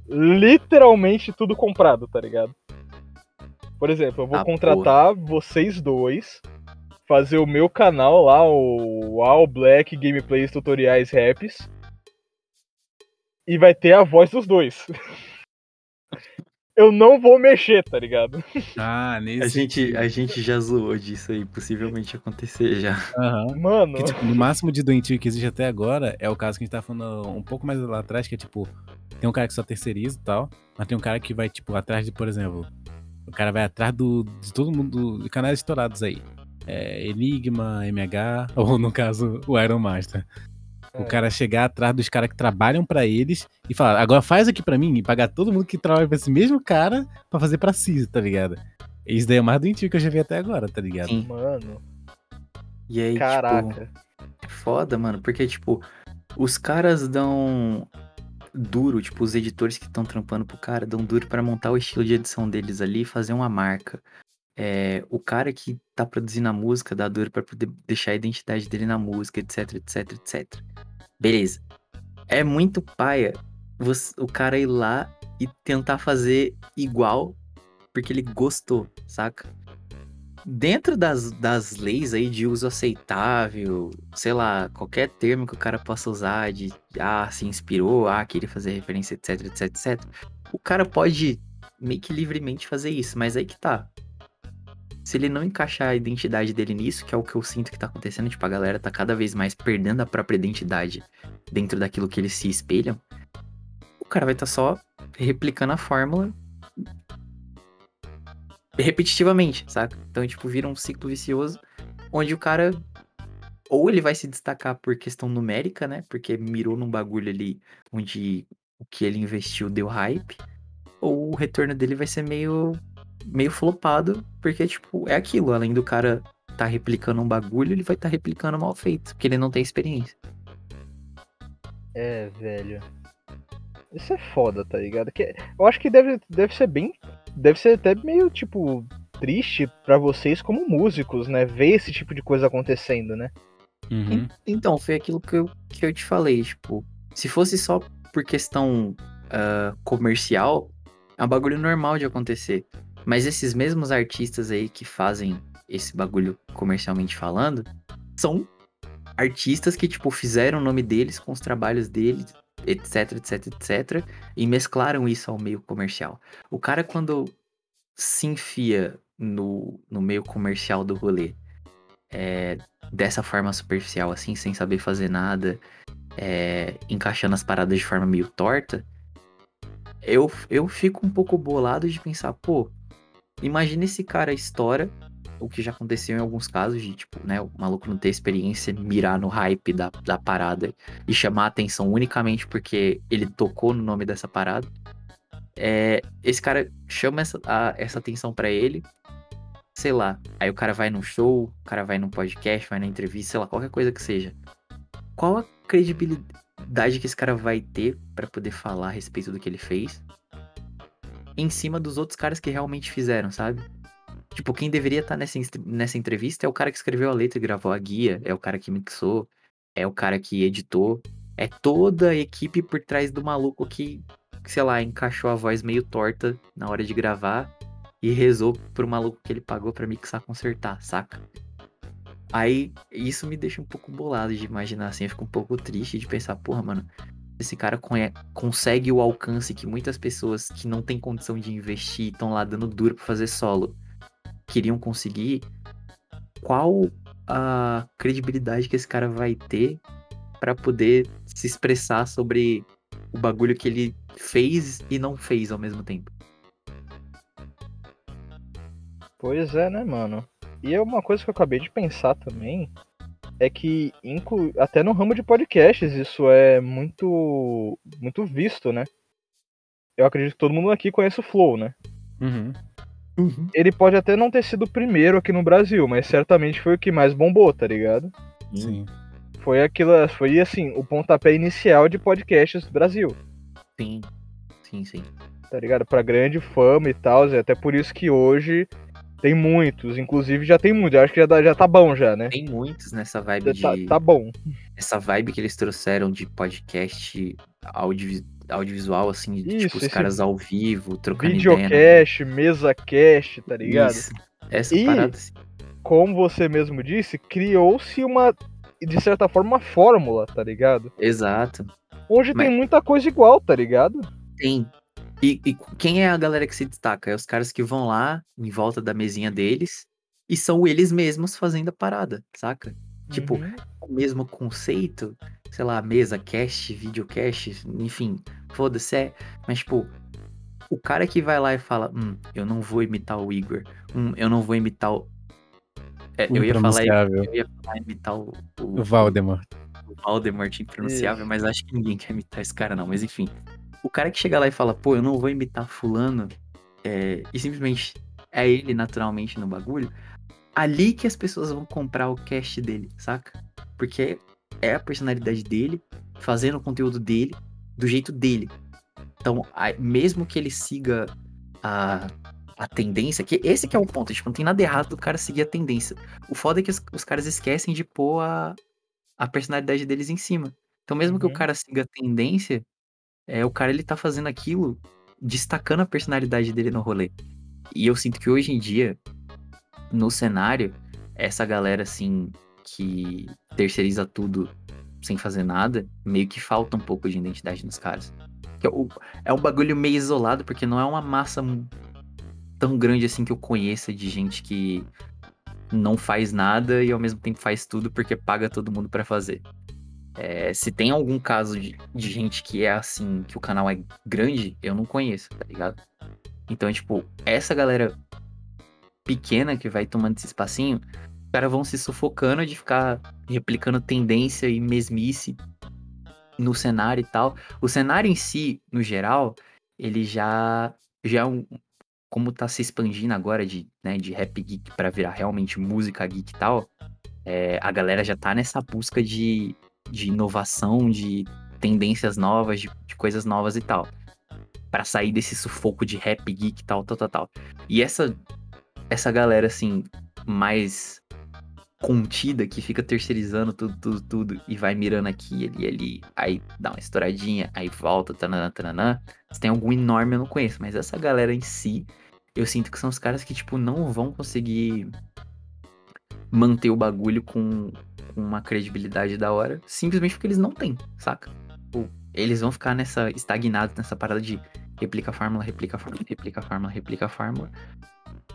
S2: literalmente tudo comprado, tá ligado? Por exemplo, eu vou
S3: Ah,
S2: contratar vocês dois, fazer o meu canal lá, o All Black Gameplays Tutoriais Raps, e vai ter a voz dos dois. Eu não vou mexer, tá ligado?
S4: Ah, nesse.
S3: A gente, a gente já zoou disso aí, possivelmente acontecer já.
S4: Aham.
S2: Mano,
S4: Que, tipo, no máximo de doentio que existe até agora é o caso que a gente tá falando um pouco mais lá atrás, que é tipo, tem um cara que só terceiriza e tal, mas tem um cara que vai, tipo, atrás de, por exemplo, o cara vai atrás do, de todo mundo, de canais estourados aí. É, Enigma, MH, ou no caso, o Iron Master. O
S2: É.
S4: cara chegar atrás dos caras que trabalham pra eles e falar, agora faz aqui pra mim e pagar todo mundo que trabalha pra esse mesmo cara pra fazer pra si, tá ligado? Isso daí é o mais doentio que eu já vi até agora, tá ligado?
S3: Sim.
S2: mano,
S3: E aí, tipo,
S2: caraca.
S3: é foda, mano, porque, tipo, os caras dão duro, tipo, os editores que estão trampando pro cara dão duro pra montar o estilo de edição deles ali e fazer uma marca. É, o cara que tá produzindo a música dá duro pra poder deixar a identidade dele na música, etc, etc, etc. Beleza. É muito paia você- o cara ir lá e tentar fazer igual porque ele gostou, saca? Dentro das, das leis aí de uso aceitável, sei lá, qualquer termo que o cara possa usar de ah, se inspirou, ah, queria fazer referência, etc, etc, etc. O cara pode meio que livremente fazer isso, mas aí que tá. Se ele não encaixar a identidade dele nisso, que é o que eu sinto que tá acontecendo, tipo, a galera tá cada vez mais perdendo a própria identidade dentro daquilo que eles se espelham, o cara vai estar só replicando a fórmula repetitivamente, saca? Então, tipo, vira um ciclo vicioso onde o cara ou ele vai se destacar por questão numérica, né? Porque mirou num bagulho ali onde o que ele investiu deu hype, ou o retorno dele vai ser meio meio flopado, porque tipo, é aquilo, além do cara tá replicando um bagulho, ele vai estar tá replicando mal feito, porque ele não tem experiência.
S2: É, velho. Isso é foda, tá ligado? Que, eu acho que deve, deve ser bem. Deve ser até meio, tipo, triste pra vocês como músicos, né? Ver esse tipo de coisa acontecendo, né?
S4: Uhum.
S3: Então, foi aquilo que eu, que eu te falei, tipo, se fosse só por questão ah, comercial, é um bagulho normal de acontecer. Mas esses mesmos artistas aí que fazem esse bagulho comercialmente falando, são artistas que, tipo, fizeram o nome deles com os trabalhos deles, etc, etc, etc, e mesclaram isso ao meio comercial. O cara, quando se enfia no, no meio comercial do rolê, é, dessa forma superficial, assim, sem saber fazer nada, é, encaixando as paradas de forma meio torta, eu, eu fico um pouco bolado de pensar, pô, imagina esse cara estoura, o que já aconteceu em alguns casos, de tipo, né, o maluco não ter experiência, mirar no hype da, da parada e chamar a atenção unicamente porque ele tocou no nome dessa parada. É, esse cara chama essa, a- essa atenção pra ele, sei lá, aí o cara vai num show, o cara vai num podcast, vai na entrevista, sei lá, qualquer coisa que seja. Qual a credibilidade que esse cara vai ter pra poder falar a respeito do que ele fez? em cima dos outros caras que realmente fizeram, sabe? Tipo, quem deveria estar nessa, ins- nessa entrevista é o cara que escreveu a letra e gravou a guia, é o cara que mixou, é o cara que editou, é toda a equipe por trás do maluco que, sei lá, encaixou a voz meio torta na hora de gravar e rezou pro maluco que ele pagou pra mixar consertar, saca? Aí, isso me deixa um pouco bolado de imaginar assim, eu fico um pouco triste de pensar, porra, mano, esse cara conhe- consegue o alcance que muitas pessoas que não têm condição de investir estão lá dando duro pra fazer solo queriam conseguir, qual a credibilidade que esse cara vai ter pra poder se expressar sobre o bagulho que ele fez e não fez ao mesmo tempo?
S2: Pois é, né, mano? E é uma coisa que eu acabei de pensar também é que inclu... até no ramo de podcasts isso é muito muito visto, né? Eu acredito que todo mundo aqui conhece o Flow, né?
S4: Uhum.
S2: Ele pode até não ter sido o primeiro aqui no Brasil, mas certamente foi o que mais bombou, tá ligado?
S4: Sim.
S2: Foi aquilo, foi assim, o pontapé inicial de podcasts do Brasil,
S3: Sim, sim, sim.
S2: tá ligado? Pra grande fama e tal, e até por isso que hoje tem muitos, inclusive já tem muitos, eu acho que já, dá- já tá bom já, né?
S3: Tem muitos nessa vibe
S2: Já tá,
S3: de.
S2: tá bom.
S3: Essa vibe que eles trouxeram de podcast audiovi- audiovisual, assim, de,
S2: Isso,
S3: tipo, os caras ao vivo, trocando ideia. né?
S2: Videocast, mesa cast, tá ligado?
S3: Isso. Essa
S2: E-
S3: parada, assim.
S2: Como você mesmo disse, criou-se uma, de certa forma, uma fórmula, tá ligado?
S3: Exato.
S2: Onde
S3: Mas-
S2: tem muita coisa igual, tá ligado?
S3: Tem. E, e quem é a galera que se destaca? É os caras que vão lá em volta da mesinha deles e são eles mesmos fazendo a parada, saca? Tipo,
S2: Uhum.
S3: o mesmo conceito, sei lá, mesa, cast, videocast, enfim, foda-se, é. Mas, tipo, o cara que vai lá e fala, hum, eu não vou imitar o Igor, hum, eu não vou imitar o. É, eu ia falar, eu ia falar imitar o, o,
S4: O Valdemar.
S3: o Valdemort impronunciável,
S2: Isso.
S3: mas acho que ninguém quer imitar esse cara, não. Mas enfim. O cara que chega lá e fala, pô, eu não vou imitar fulano, é, e simplesmente é ele naturalmente no bagulho, ali que as pessoas vão comprar o cast dele, saca? Porque é a personalidade dele, fazendo o conteúdo dele, do jeito dele. Então, mesmo que ele siga a, a tendência, que esse que é o ponto, tipo, não tem nada errado do cara seguir a tendência. O foda é que os, os caras esquecem de pôr a, a personalidade deles em cima. Então, mesmo que o
S2: Uhum.
S3: cara siga a tendência, é, o cara ele tá fazendo aquilo destacando a personalidade dele no rolê. E eu sinto que hoje em dia, no cenário, essa galera assim que terceiriza tudo sem fazer nada, meio que falta um pouco de identidade nos caras. É, é um bagulho meio isolado, porque não é uma massa tão grande assim que eu conheça de gente que não faz nada e ao mesmo tempo faz tudo porque paga todo mundo pra fazer. É, se tem algum caso de, de gente que é assim, que o canal é grande, eu não conheço, tá ligado? Então, tipo, essa galera pequena que vai tomando esse espacinho, os caras vão se sufocando de ficar replicando tendência e mesmice no cenário e tal. O cenário em si, no geral, ele já, já é um. Como tá se expandindo agora de, né, de rap geek pra virar realmente música geek e tal, é, a galera já tá nessa busca de, de inovação, de tendências novas, de, de coisas novas e tal. Pra sair desse sufoco de rap geek e tal, tal, tal, tal. E essa, essa galera, assim, mais contida, que fica terceirizando tudo, tudo, tudo, e vai mirando aqui, ali, ali, aí dá uma estouradinha, aí volta, tananã, tananã. Se tem algum enorme, eu não conheço, mas essa galera em si, eu sinto que são os caras que, tipo, não vão conseguir manter o bagulho com, uma credibilidade da hora, simplesmente porque eles não têm, saca? Tipo, eles vão ficar nessa, estagnados nessa parada de replica a fórmula, replica a fórmula, replica a fórmula, replica a fórmula.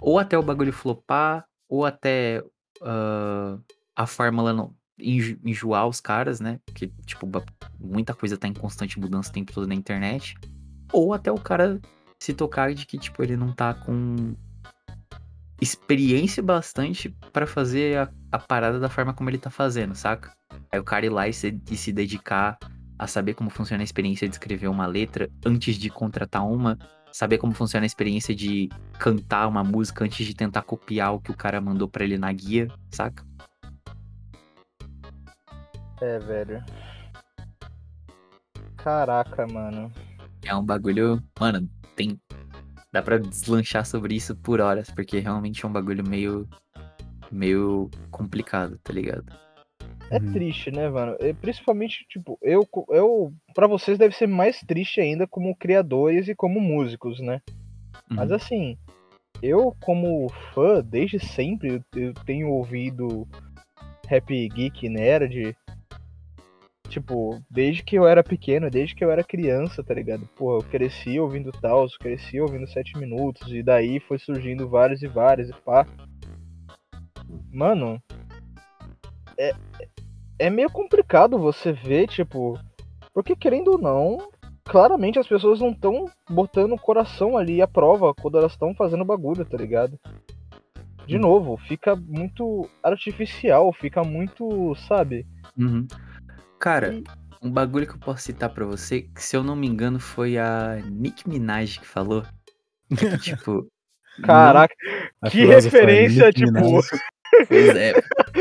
S3: Ou até o bagulho flopar, ou até ah, a fórmula não enjo- enjoar os caras, né? Porque, tipo, muita coisa tá em constante mudança o tempo todo na internet. Ou até o cara se tocar de que, tipo, ele não tá com experiência bastante pra fazer a, a parada da forma como ele tá fazendo, saca? Aí o cara ir lá e se, e se dedicar a saber como funciona a experiência de escrever uma letra antes de contratar uma, saber como funciona a experiência de cantar uma música antes de tentar copiar o que o cara mandou pra ele na guia, saca?
S2: É, velho. Caraca, mano.
S3: É um bagulho. Mano, tem. Dá pra deslanchar sobre isso por horas, porque realmente é um bagulho meio. meio complicado, tá ligado?
S2: É
S4: Uhum.
S2: triste, né, mano? E principalmente, tipo, eu, eu. Pra vocês deve ser mais triste ainda como criadores e como músicos, né? Mas
S3: Uhum.
S2: assim, eu como fã, desde sempre, eu- eu tenho ouvido Rap Geek Nerd. Tipo, desde que eu era pequeno, desde que eu era criança, tá ligado? Pô, eu cresci ouvindo Taos, cresci ouvindo 7 minutos, e daí foi surgindo vários e vários, e pá. Mano, é, é meio complicado você ver, tipo, porque querendo ou não, claramente as pessoas não estão botando o coração ali à prova quando elas estão fazendo bagulho, tá ligado? De novo, fica muito artificial, fica muito, sabe?
S3: Uhum. Cara,
S2: E-
S3: um bagulho que eu posso citar pra você, que se eu não me engano foi a Nick Minaj que falou. É que, tipo.
S2: Caraca, que referência, tipo.
S3: Pois é.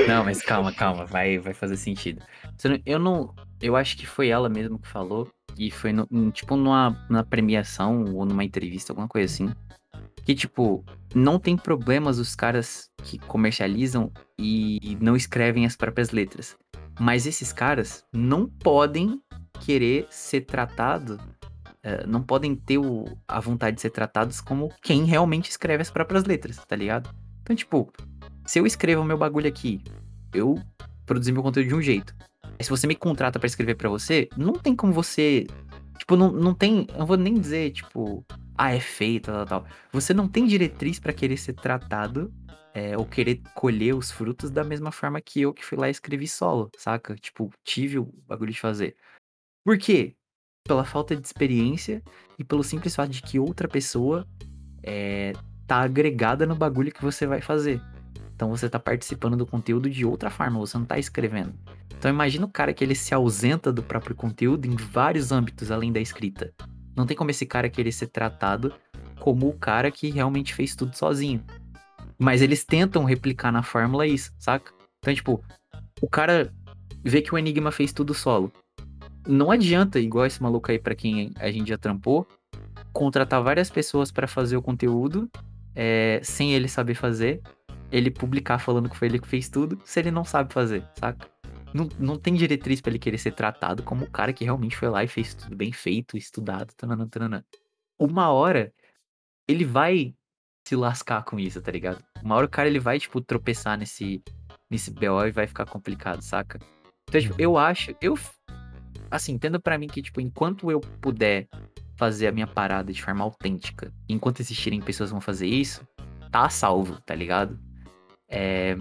S3: Não, mas calma, calma, vai, vai fazer sentido. Se eu não- Eu acho que foi ela mesmo que falou. E foi no- tipo numa, numa premiação ou numa entrevista, alguma coisa assim. Que, tipo, não tem problemas os caras que comercializam e não escrevem as próprias letras. Mas esses caras não podem querer ser tratado. eh, não podem ter o- a vontade de ser tratados como quem realmente escreve as próprias letras, tá ligado? Então, tipo, se eu escrevo meu bagulho aqui, eu produzi meu conteúdo de um jeito. Se você me contrata pra escrever pra você, não tem como você. Tipo, não, não tem. Não vou nem dizer, tipo, ah, é feio, tal, tal, tal. Você não tem diretriz pra querer ser tratado é, ou querer colher os frutos da mesma forma que eu que fui lá e escrevi solo, saca? Tipo, tive o bagulho de fazer. Por quê? Pela falta de experiência e pelo simples fato de que outra pessoa é, tá agregada no bagulho que você vai fazer. Então você tá participando do conteúdo de outra forma, você não tá escrevendo. Então imagina o cara que ele se ausenta do próprio conteúdo em vários âmbitos além da escrita. Não tem como esse cara querer ser tratado como o cara que realmente fez tudo sozinho. Mas eles tentam replicar na fórmula isso, saca? Então, tipo, o cara vê que o Enigma fez tudo solo. Não adianta, igual esse maluco aí pra quem a gente já trampou, contratar várias pessoas pra fazer o conteúdo é, sem ele saber fazer, ele publicar falando que foi ele que fez tudo, se ele não sabe fazer, saca? Não, não tem diretriz pra ele querer ser tratado como o cara que realmente foi lá e fez tudo bem feito, estudado, tananã, tananã. Uma hora, ele vai se lascar com isso, tá ligado? Uma hora o cara ele vai, tipo, tropeçar nesse, nesse BO e vai ficar complicado, saca? Então, tipo, eu acho, eu, assim, entendo pra mim que, tipo, enquanto eu puder fazer a minha parada de forma autêntica, enquanto existirem pessoas que vão fazer isso, tá salvo, tá ligado? É...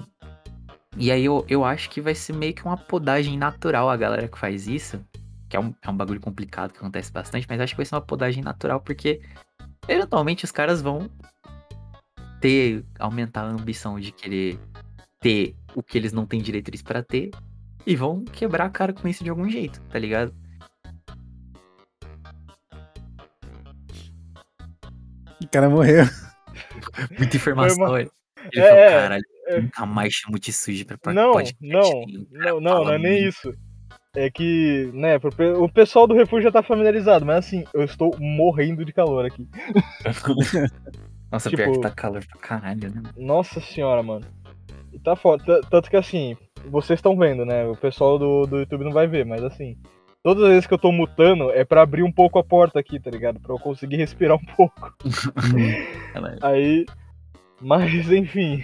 S3: E aí eu, eu acho que vai ser meio que uma podagem natural a galera que faz isso, que é um, é um bagulho complicado que acontece bastante, mas acho que vai ser uma podagem natural porque eventualmente os caras vão ter, aumentar a ambição de querer ter o que eles não têm diretriz pra ter e vão quebrar a cara com isso de algum jeito, tá ligado?
S4: O cara morreu.
S3: Muita informação.
S2: uma-
S3: Ele
S2: É,
S3: falou,
S2: é,
S3: caralho,
S2: é.
S3: nunca mais chamo de sujo pra
S2: Não,
S3: podcast
S2: não,
S3: nenhum." O cara
S2: não, não, não é nem isso. É que, né, o pessoal do refúgio já tá familiarizado, mas assim, eu estou morrendo de calor aqui.
S3: Nossa, pior que
S2: Tipo-
S3: tá calor pra caralho, né?
S2: Nossa senhora, mano. E tá foda. Tanto que assim, vocês estão vendo, né? O pessoal do, do YouTube não vai ver, mas assim. Todas as vezes que eu tô mutando é pra abrir um pouco a porta aqui, tá ligado? Pra eu conseguir respirar um pouco. Aí. Mas enfim.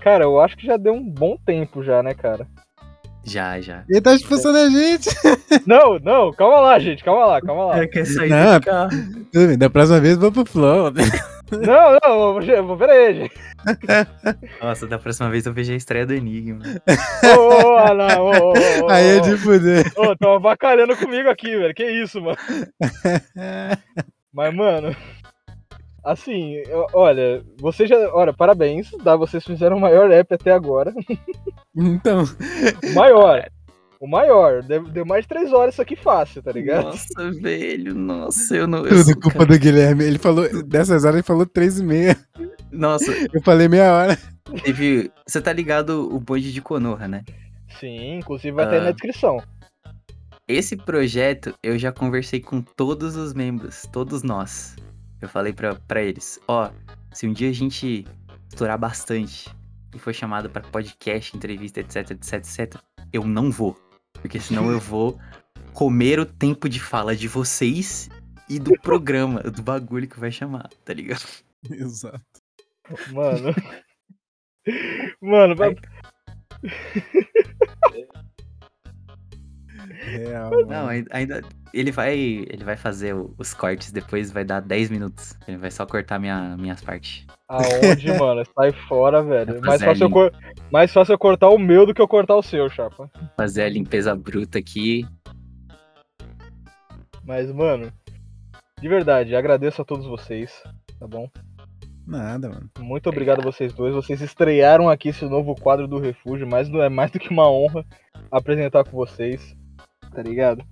S2: Cara, eu acho que já deu um bom tempo já, né, cara?
S3: Já, já.
S4: Ele tá expulsando a gente.
S2: Não, não, calma lá, gente, calma lá, calma lá.
S3: quer sair
S4: Não.
S3: do carro.
S4: Da próxima vez, vou pro Flow.
S2: Não, não, eu vou- pera aí, gente.
S3: Nossa, da próxima vez eu vejo a estreia do Enigma.
S2: Ô, ô, ô, não, ô, ô, ô, ô,
S4: Aí é de fuder.
S2: Ô, tão avacalhando comigo aqui, velho. Que isso, mano. Mas, mano. Assim, eu- olha, vocês já. Olha, parabéns, tá? Vocês fizeram o maior app até agora.
S4: Então,
S2: O maior. O maior. Deu, deu mais de três horas isso aqui fácil, tá ligado?
S3: Nossa, velho, nossa, eu não. Eu
S4: tudo
S3: sou,
S4: culpa
S3: cara-
S4: do Guilherme. Ele falou, dessas horas ele falou três e meia.
S3: Nossa,
S4: Eu falei meia hora.
S3: teve. Você tá ligado o bonde de Konoha, né?
S2: Sim, inclusive vai estar aí
S3: Ah.
S2: na descrição.
S3: Esse projeto eu já conversei com todos os membros, todos nós. Eu falei pra, pra eles, ó, se um dia a gente estourar bastante e for chamado pra podcast, entrevista, etc, etc, etc, eu não vou. Porque senão eu vou comer o tempo de fala de vocês e do programa, do bagulho que vai chamar, tá ligado?
S4: Exato.
S2: Mano. Mano,
S3: Vai.
S4: Real.
S3: Não, ainda. Ele vai. Ele vai fazer os cortes depois, vai dar 10 minutos. Ele vai só cortar minha, minhas partes.
S2: aonde, mano? Sai fora, velho. Mais fácil, eu cor... Mais fácil eu cortar o meu do que eu cortar o seu, chapa.
S3: Fazer a limpeza bruta aqui.
S2: Mas, mano, de verdade, agradeço a todos vocês, tá bom?
S4: Nada, mano.
S2: Muito obrigado a vocês dois. Vocês estrearam aqui esse novo quadro do Refúgio, mas não é mais do que uma honra apresentar com vocês, tá ligado?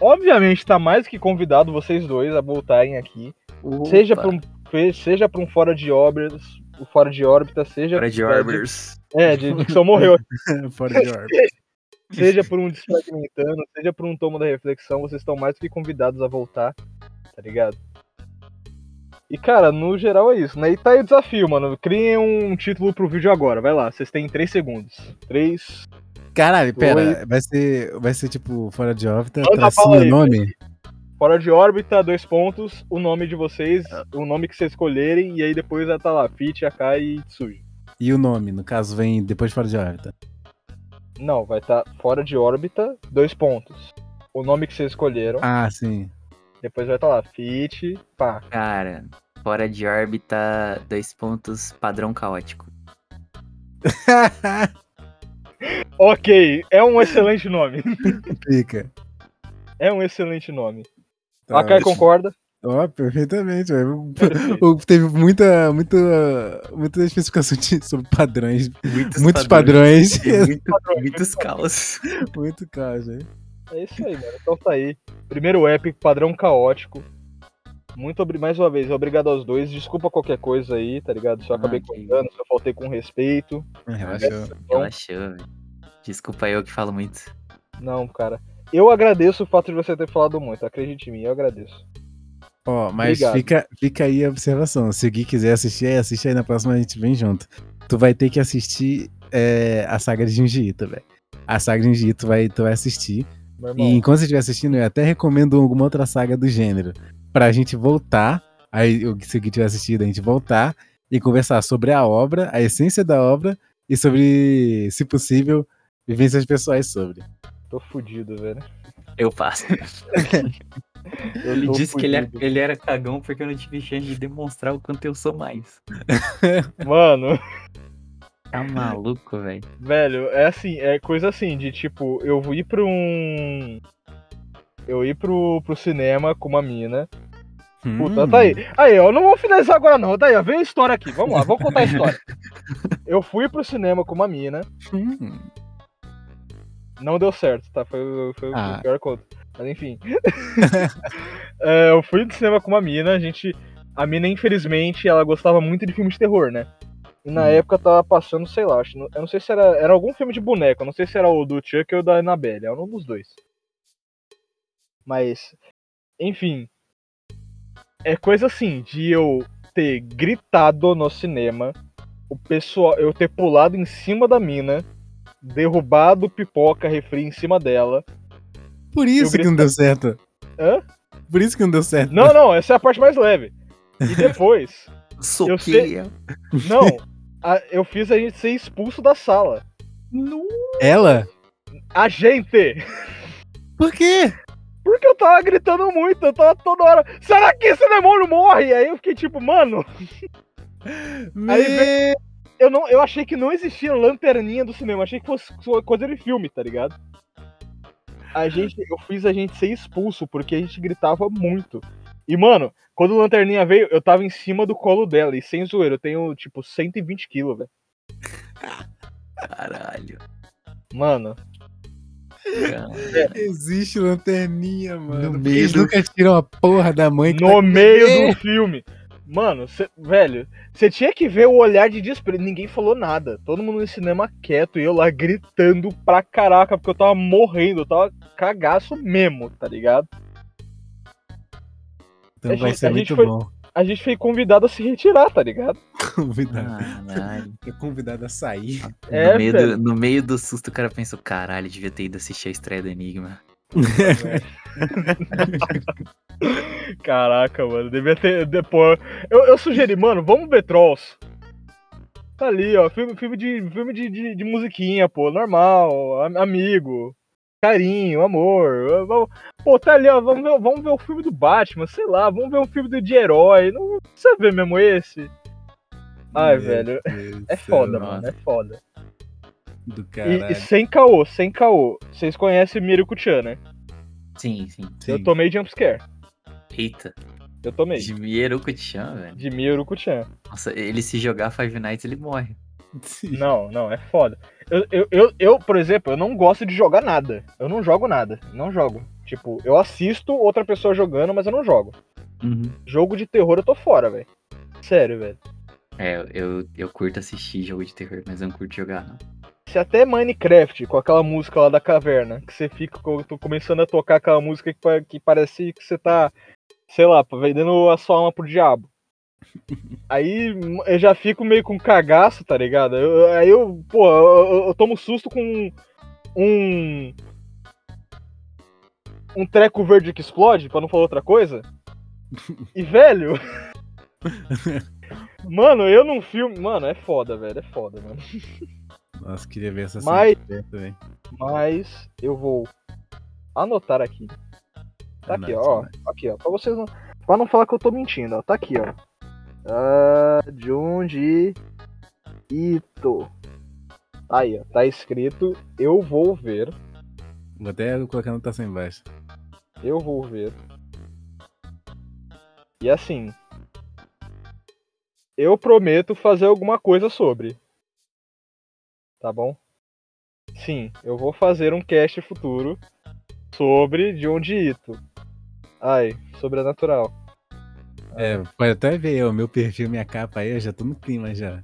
S2: Obviamente, tá mais que convidado vocês dois a voltarem aqui. Seja
S3: Opa,
S2: pra um, seja pra um fora de órbitas, o fora de órbita, seja.
S3: Fora de Orbers.
S2: É, de dicção morreu.
S4: Fora de ordem.
S2: seja por um desfragmentando, seja por um tomo da reflexão, vocês estão mais que convidados a voltar, tá ligado? E cara, no geral é isso, né? E tá aí o desafio, mano. Criem um título pro vídeo agora, vai lá, vocês têm 3 segundos. 3.
S4: Caralho, pera.
S2: Oi.
S4: Vai ser, vai ser tipo fora de órbita,
S2: Manda
S4: tracinho
S2: bala aí,
S4: nome?
S2: Fora de órbita, dois pontos, o nome de vocês, o nome que vocês escolherem, e aí depois vai tá lá, Fit, Akai e Tsuji.
S4: E o nome, no caso, vem depois de fora de órbita.
S2: Não, vai estar tá fora de órbita, dois pontos. O nome que vocês escolheram,
S4: Ah, sim.
S2: depois vai tá lá, Fit, pá.
S3: Cara, fora de órbita, dois pontos, padrão caótico.
S2: Ok, é um excelente nome.
S4: Fica.
S2: É um excelente nome.
S4: Tá.
S2: Akai concorda?
S4: Ó, perfeitamente, velho.
S2: Perfeito.
S4: O- Teve muita, muita, muita especificação de- sobre padrões.
S3: Muitos,
S4: Muitos padrões.
S3: E muito- muitos caos.
S4: Muito caos, velho.
S2: É isso aí, mano. Então tá aí. Primeiro épico, padrão caótico. Muito mais uma vez, obrigado aos dois. Desculpa qualquer coisa aí, tá ligado? Se eu acabei
S3: Ah,
S2: contando, se eu faltei com respeito.
S4: Relaxou.
S3: Relaxou, velho. Desculpa eu que falo muito.
S2: Não, cara. Eu agradeço o fato de você ter falado muito. Acredite em mim, eu agradeço.
S4: Ó, mas
S2: Obrigado.
S4: fica, fica aí a observação. Se o Gui quiser assistir, aí assiste aí na próxima a gente vem junto. Tu vai ter que assistir é, a saga de Junji Ito, velho. A saga de Junji Ito vai, tu vai assistir. E enquanto você estiver assistindo, eu até recomendo alguma outra saga do gênero. Pra gente voltar, aí o- se o Gui tiver assistido, a gente voltar e conversar sobre a obra, a essência da obra e sobre, se possível, vivências pessoais sobre.
S2: Tô fudido, velho.
S3: Eu faço.
S2: Eu
S3: Ele disse que ele, é-
S2: fudido.
S3: ele era cagão porque eu não tive chance de demonstrar o quanto eu sou mais.
S2: Mano,
S3: Tá maluco, velho?
S2: velho, é assim, é coisa assim, de tipo, eu ir pra um. Eu ir pro, pro cinema com uma mina. Puta,
S4: Hum.
S2: tá aí. Aí, eu não vou finalizar agora não. Tá aí, ó. Vem a história aqui. Vamos lá, vamos contar a história. Eu fui pro cinema com uma mina.
S4: Hum.
S2: Não deu certo, tá? Foi, o- foi
S4: Ah.
S2: o pior conto. Mas enfim. É, eu fui no cinema com uma mina, a gente. A mina, infelizmente, ela gostava muito de filmes de terror, né? E na
S4: Hum.
S2: época tava passando, sei lá, acho, eu não sei se era. Era algum filme de boneco, eu não sei se era o do Chuck ou o da Annabelle, era um dos dois. Mas, enfim. É coisa assim, de eu ter gritado no cinema, o pessoal. Eu ter pulado em cima da mina, derrubado pipoca, refri em cima dela.
S4: Por isso que não deu certo.
S2: Hã?
S4: Por isso que não deu certo.
S2: Não, não, essa é a parte mais leve. E depois,
S3: Soquei.
S2: não, a- eu fiz a gente ser expulso da sala.
S4: Ela?
S2: A gente!
S4: Por quê?
S2: Tava gritando muito, eu tava toda hora. Será que esse demônio morre? Aí eu fiquei tipo, mano, Aí
S4: Me-
S2: eu, não, eu achei que não existia lanterninha do cinema, achei que fosse co- coisa de filme, tá ligado? A gente, eu fiz a gente ser expulso porque a gente gritava muito. E, mano, quando o lanterninha veio, eu tava em cima do colo dela. E sem zoeira, eu tenho, tipo, 120 quilos, velho.
S3: Caralho.
S2: Mano,
S3: Cara.
S4: Existe lanterninha, mano.
S3: No meio
S4: Eles
S3: do-
S4: nunca tiram a porra da mãe
S2: no
S4: tá...
S2: meio do filme. Mano, cê- velho, você tinha que ver o olhar de desprezo. Ninguém falou nada. Todo mundo no cinema quieto e eu lá gritando pra caraca, porque eu tava morrendo, eu tava cagaço mesmo, tá ligado?
S4: Então
S2: A
S4: vai
S2: gente-
S4: ser
S2: a gente
S4: muito
S2: foi-
S4: bom.
S2: A gente foi convidado a se retirar, tá ligado?
S4: Convidado.
S3: Caralho.
S4: É convidado a sair.
S2: É,
S3: no, meio do, no meio do susto, o cara pensou, caralho, devia ter ido assistir a estreia do Enigma.
S2: Caraca, mano, devia ter. Depois. Eu, eu sugeri, mano, vamos ver Trolls. Tá ali, ó. Filme, filme, de, filme de, de, de musiquinha, pô, normal, am- amigo, carinho, amor. Vamos- Pô, tá ali, ó. Vamos ver, vamos ver o filme do Batman, sei lá, vamos ver um filme do, de herói. Não precisa ver mesmo esse. Ai,
S4: Meu
S2: velho.
S4: Deus
S2: É foda, mano, é foda.
S4: Do
S2: E,
S4: caralho.
S2: e sem caô, sem caô. Vocês conhecem Miruku-chan, né?
S3: Sim, sim.
S4: Sim.
S2: Eu tomei jumpscare.
S3: Eita,
S2: Eu tomei.
S3: de Mieruku-chan, velho.
S2: De Miruku-chan.
S3: Nossa, ele se jogar Five Nights, ele morre.
S4: Sim.
S2: Não, não, é foda. Eu, eu, eu, eu, por exemplo, eu não gosto de jogar nada. Eu não jogo nada. Não jogo. Tipo, eu assisto outra pessoa jogando, mas eu não jogo.
S3: Uhum.
S2: Jogo de terror eu tô fora, velho. Sério, velho.
S3: É, eu, eu curto assistir jogo de terror, mas eu não curto jogar, não.
S2: Se até Minecraft, com aquela música lá da caverna, que você fica começando a tocar aquela música que, que parece que você tá, sei lá, vendendo a sua alma pro diabo. Aí eu já fico meio com cagaço, tá ligado? Eu- aí eu, pô, eu, eu- tomo susto com um. Um treco verde que explode, pra não falar outra coisa. E, velho. Mano, eu num filme. Mano, é foda, velho. É foda, mano.
S4: Nossa, queria ver essa
S2: Mas-
S4: velho.
S2: Mas eu vou anotar aqui. Tá aqui,
S4: Anota,
S2: ó.
S4: anota.
S2: Aqui, ó. Pra vocês não. Pra não falar que eu tô mentindo, ó. Tá aqui, ó. Ah, Junji Ito. Aí, ó. Tá escrito. Eu vou ver.
S4: Vou até colocar a anotação embaixo.
S2: Eu vou ver. E assim. Eu prometo fazer alguma coisa sobre. Tá bom? Sim, eu vou fazer um cast futuro sobre Junji Ito. Ai, sobrenatural.
S4: É, pode até ver o meu perfil, minha capa aí, eu já tô no clima já.
S2: Ai,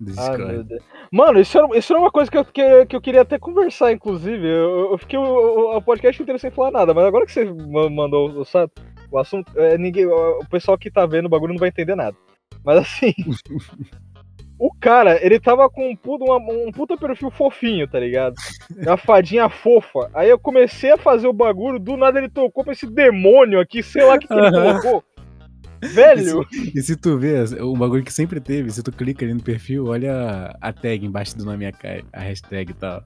S4: Discord.
S2: meu Deus. Mano, isso era, isso era uma coisa que eu, que, que eu queria até conversar, inclusive. Eu, eu fiquei o, o, podcast inteiro sem falar nada, mas agora que você ma- mandou o, o assunto, é, ninguém, o pessoal que tá vendo o bagulho não vai entender nada. Mas assim. o cara, ele tava com um puta, uma- um puta perfil fofinho, tá ligado? Uma fadinha fofa. Aí eu comecei a fazer o bagulho, do nada ele tocou pra esse demônio aqui, sei lá o que, que ele colocou. Velho!
S4: E se tu vê, o bagulho que sempre teve, se tu clica ali no perfil, olha a tag embaixo do nome, a, hashtag e tal.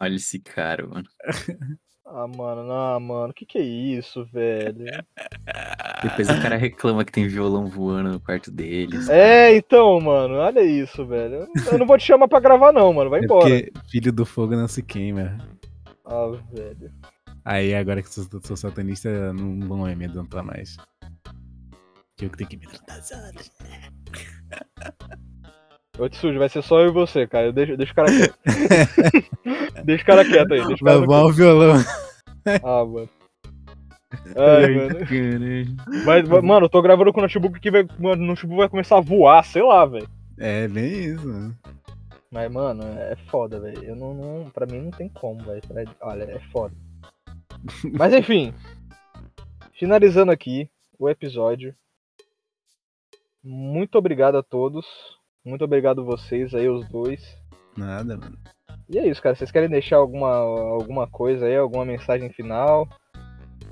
S3: Olha esse cara, mano.
S2: Ah, mano, não, mano, que que é isso, velho?
S3: Depois o cara reclama que tem violão voando no quarto deles.
S2: É, então, mano, olha isso, velho. Eu não vou te chamar pra gravar, não, mano. Vai
S4: É
S2: embora.
S4: porque filho do fogo não se queima.
S2: Ah, velho.
S4: Aí agora que sou, sou satanista, não vão me amedrontar mais. Eu que tenho que me tratar outros.
S2: Ô, Tsuji, vai ser só eu e você, cara. Deixa, deixa o cara quieto. deixa o cara quieto aí. Deixa o cara
S4: Lavar o violão.
S2: Ah, mano. Ai, mano. Mas, mano, eu tô gravando com o notebook que vai, mano, o notebook vai começar a voar, sei lá, velho.
S4: É, bem isso, mano.
S2: Mas, mano, é foda, velho. Eu não, não. Pra mim não tem como, velho. Olha, é foda. Mas enfim. Finalizando aqui o episódio. Muito obrigado a todos. Muito obrigado vocês aí, os dois.
S4: Nada, mano.
S2: E é isso, cara. Vocês querem deixar alguma, alguma coisa aí, alguma mensagem final?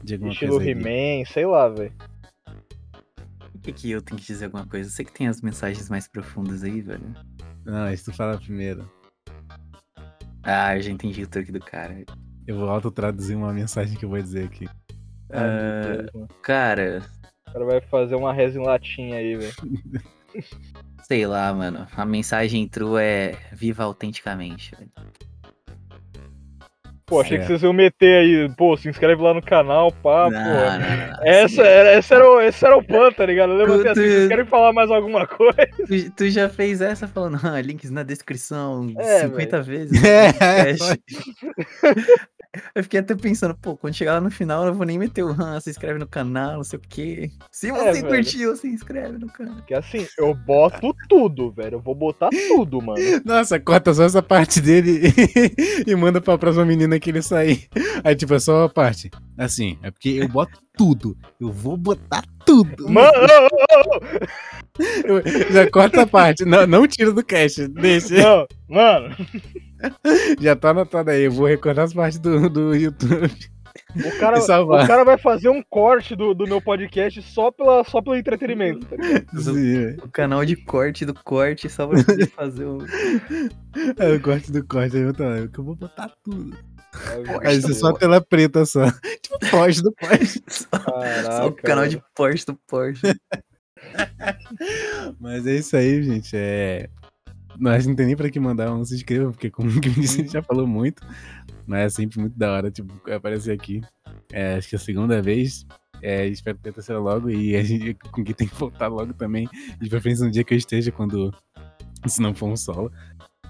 S4: De alguma
S2: estilo. He-Man, sei lá, velho.
S3: Por que, que eu tenho que dizer alguma coisa? Você que tem as mensagens mais profundas aí, velho.
S4: Não, isso tu fala primeiro.
S3: Ah, eu já entendi o truque do cara.
S4: Eu vou autotraduzir uma mensagem que eu vou dizer aqui.
S3: Ah,
S2: mano.
S3: Cara,
S2: cara vai fazer uma reza em latim aí, velho.
S3: sei lá, mano. A mensagem true é viva autenticamente, velho.
S2: Pô, achei que vocês iam meter aí. Pô, se inscreve lá no canal, pá,
S3: não,
S2: pô.
S3: não, não, não.
S2: Essa era, esse, era o, esse era o plan, tá ligado? Eu levantei assim, vocês querem falar mais alguma coisa?
S3: Tu, tu já fez essa falando, ah, links na descrição
S2: É,
S3: 50 vezes.
S4: É,
S3: podcast. Eu fiquei até pensando, pô, quando chegar lá no final, eu não vou nem meter o RAM, se inscreve no canal, não sei o quê. Se você
S2: velho.
S3: curtiu, se inscreve no canal.
S2: Que assim, eu boto tudo, velho. Eu vou botar tudo, mano.
S4: Nossa, corta só essa parte dele e manda pra próxima menina que ele sair. Aí, tipo, é só a parte. Assim, é porque eu boto tudo. Eu vou botar tudo.
S2: Mano,
S4: já corta a parte. Não, não tira do cast. Deixa.
S2: não, mano,
S4: Já tá anotado aí. Eu vou recortar as partes do, do YouTube.
S2: o cara, o cara vai fazer um corte do, do meu podcast só, pela, só pelo entretenimento. Tá?
S4: Sim, é.
S3: O canal de corte do corte, só pra poder fazer o.
S4: É o corte do corte. Aí eu, tô, eu vou botar tudo.
S2: Ai,
S4: Aí é só a tela preta só. Tipo, pós do.
S3: Só,
S2: Caraca,
S3: só o canal de Porsche do Porsche.
S4: Mas é isso aí, gente. É. Nós não tem nem pra que mandar, não se inscreva, porque como o Vinícius já falou muito, mas é sempre muito da hora, tipo, aparecer aqui. É, acho que é a segunda vez. É, espero ter terceira logo e a gente com quem tem que voltar logo também. De preferência no dia que eu esteja, quando. Se não for um solo.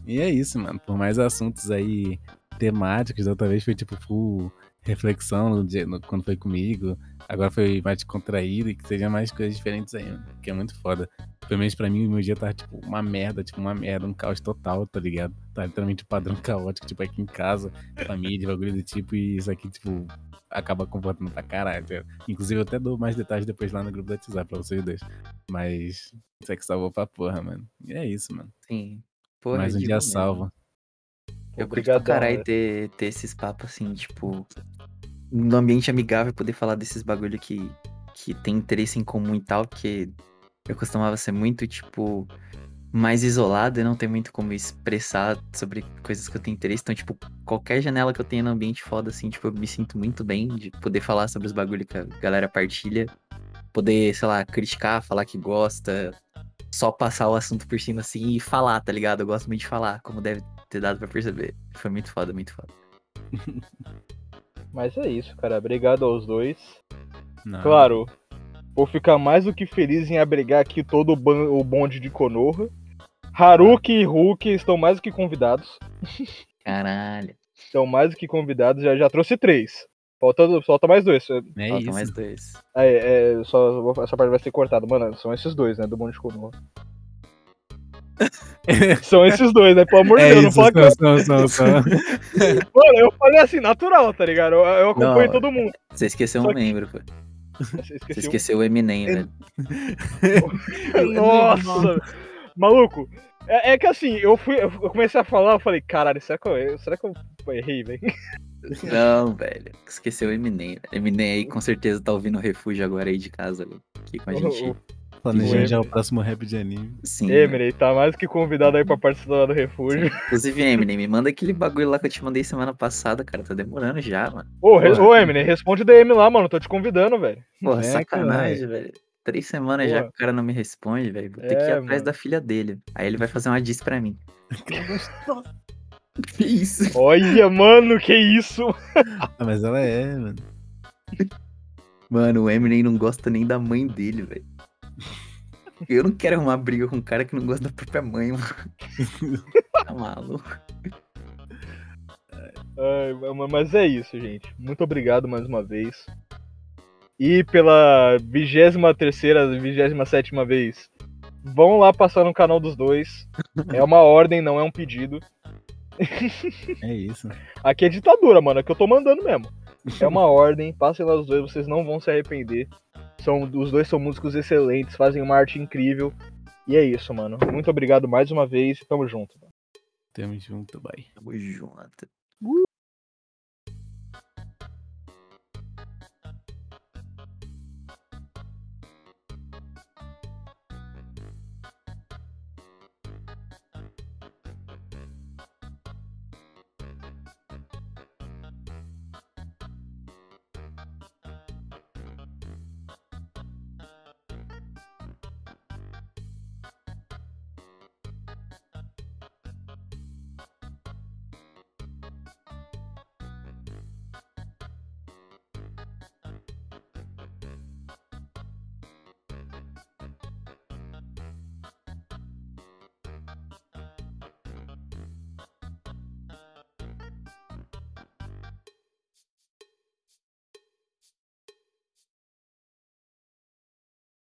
S4: E é isso, mano. Por mais assuntos aí temáticos, outra vez foi tipo full reflexão no dia, no- quando foi comigo. Agora foi mais contraído e que seja mais coisas diferentes aí, mano. Que é muito foda. Pelo menos pra mim, o meu dia tava, tipo, uma merda, tipo, uma merda, um caos total, tá ligado? Tá literalmente um padrão caótico, tipo, aqui em casa, família, bagulho do tipo, e isso aqui, tipo, acaba comportando pra caralho. tá? Inclusive, eu até dou mais detalhes depois lá no grupo do WhatsApp pra vocês dois. Mas isso aqui salvou pra porra, mano. E é isso, mano.
S3: Sim. Porra,
S4: Mais um dia
S3: mesmo.
S4: salva.
S3: Eu curto pra
S2: Obrigadão,
S3: caralho
S2: velho.
S3: ter, ter esses papos assim, tipo, no ambiente amigável, poder falar desses bagulho que, que tem interesse em comum e tal, porque eu costumava ser muito, tipo, mais isolado e não ter muito como expressar sobre coisas que eu tenho interesse. Então, tipo, qualquer janela que eu tenha no ambiente foda, assim, tipo, eu me sinto muito bem de poder falar sobre os bagulho que a galera partilha. Poder, sei lá, criticar, falar que gosta, só passar o assunto por cima assim e falar, tá ligado? Eu gosto muito de falar, como deve ter dado pra perceber. Foi muito foda, muito foda.
S2: Mas é isso, cara. Obrigado aos dois.
S4: Não.
S2: Claro, vou ficar mais do que feliz em abrigar aqui todo o, ban- o bonde de Konoha. Haruki e Hulk estão mais do que convidados.
S3: Caralho.
S2: Estão mais do que convidados. Já, já trouxe três. Falta, falta mais dois.
S4: É
S3: Faltam
S4: isso.
S3: mais dois.
S2: É, é, só, essa parte vai ser cortada. Mano, são esses dois, né? Do bonde de Konoha. são esses dois, né? Pelo amor de
S4: É
S2: Deus, não fala que.
S4: só, só, só.
S2: Mano, eu falei assim, natural, tá ligado? Eu, eu acompanho
S3: Não,
S2: todo mundo.
S3: Você esqueceu
S2: Só
S3: um
S2: que-
S3: membro, pô.
S2: Você um-
S3: esqueceu o Eminem, velho.
S2: Nossa! Maluco, é, é que assim, eu fui. Eu comecei a falar, eu falei, caralho, será que eu, será que eu errei, velho?
S3: Não, velho. Esqueceu o Eminem. Eminem aí com certeza tá ouvindo o refúgio agora aí de casa, velho. Aqui com a gente.
S4: Planejando já o próximo rap de anime.
S3: Sim.
S2: Emily, tá mais que convidado aí pra participar do refúgio.
S3: Inclusive, Eminem, me manda aquele bagulho lá que eu te mandei semana passada, cara. Tá demorando já, mano.
S2: Ô, re- ô, Emily, responde o DM lá, mano. Tô te convidando, velho.
S3: Porra,
S4: É,
S3: sacanagem, velho. Três semanas já
S2: Porra.
S3: que o cara não me responde, velho. Vou ter que ir
S2: É,
S3: atrás
S2: mano.
S3: da filha dele. Aí ele vai fazer uma diss pra mim. Que isso?
S2: Olha, mano, que isso?
S4: Ah, mas ela é, mano.
S3: Mano, o Eminem não gosta nem da mãe dele, velho. Eu não quero arrumar briga com um cara que não gosta da própria mãe, mano. Tá maluco.
S2: Ai, ma- mas é isso, gente. Muito obrigado mais uma vez. E pela vigésima terceira, vigésima sétima vez, vão lá passar no canal dos dois. É uma ordem, não é um pedido.
S4: É isso.
S2: Aqui é ditadura, mano, é que eu tô mandando mesmo. É uma ordem, passem lá os dois, vocês não vão se arrepender. São, os dois são músicos excelentes, fazem uma arte incrível. E é isso, mano. Muito obrigado mais uma vez e tamo junto.
S4: Tamo junto, bye.
S3: Tamo junto.
S2: Uh!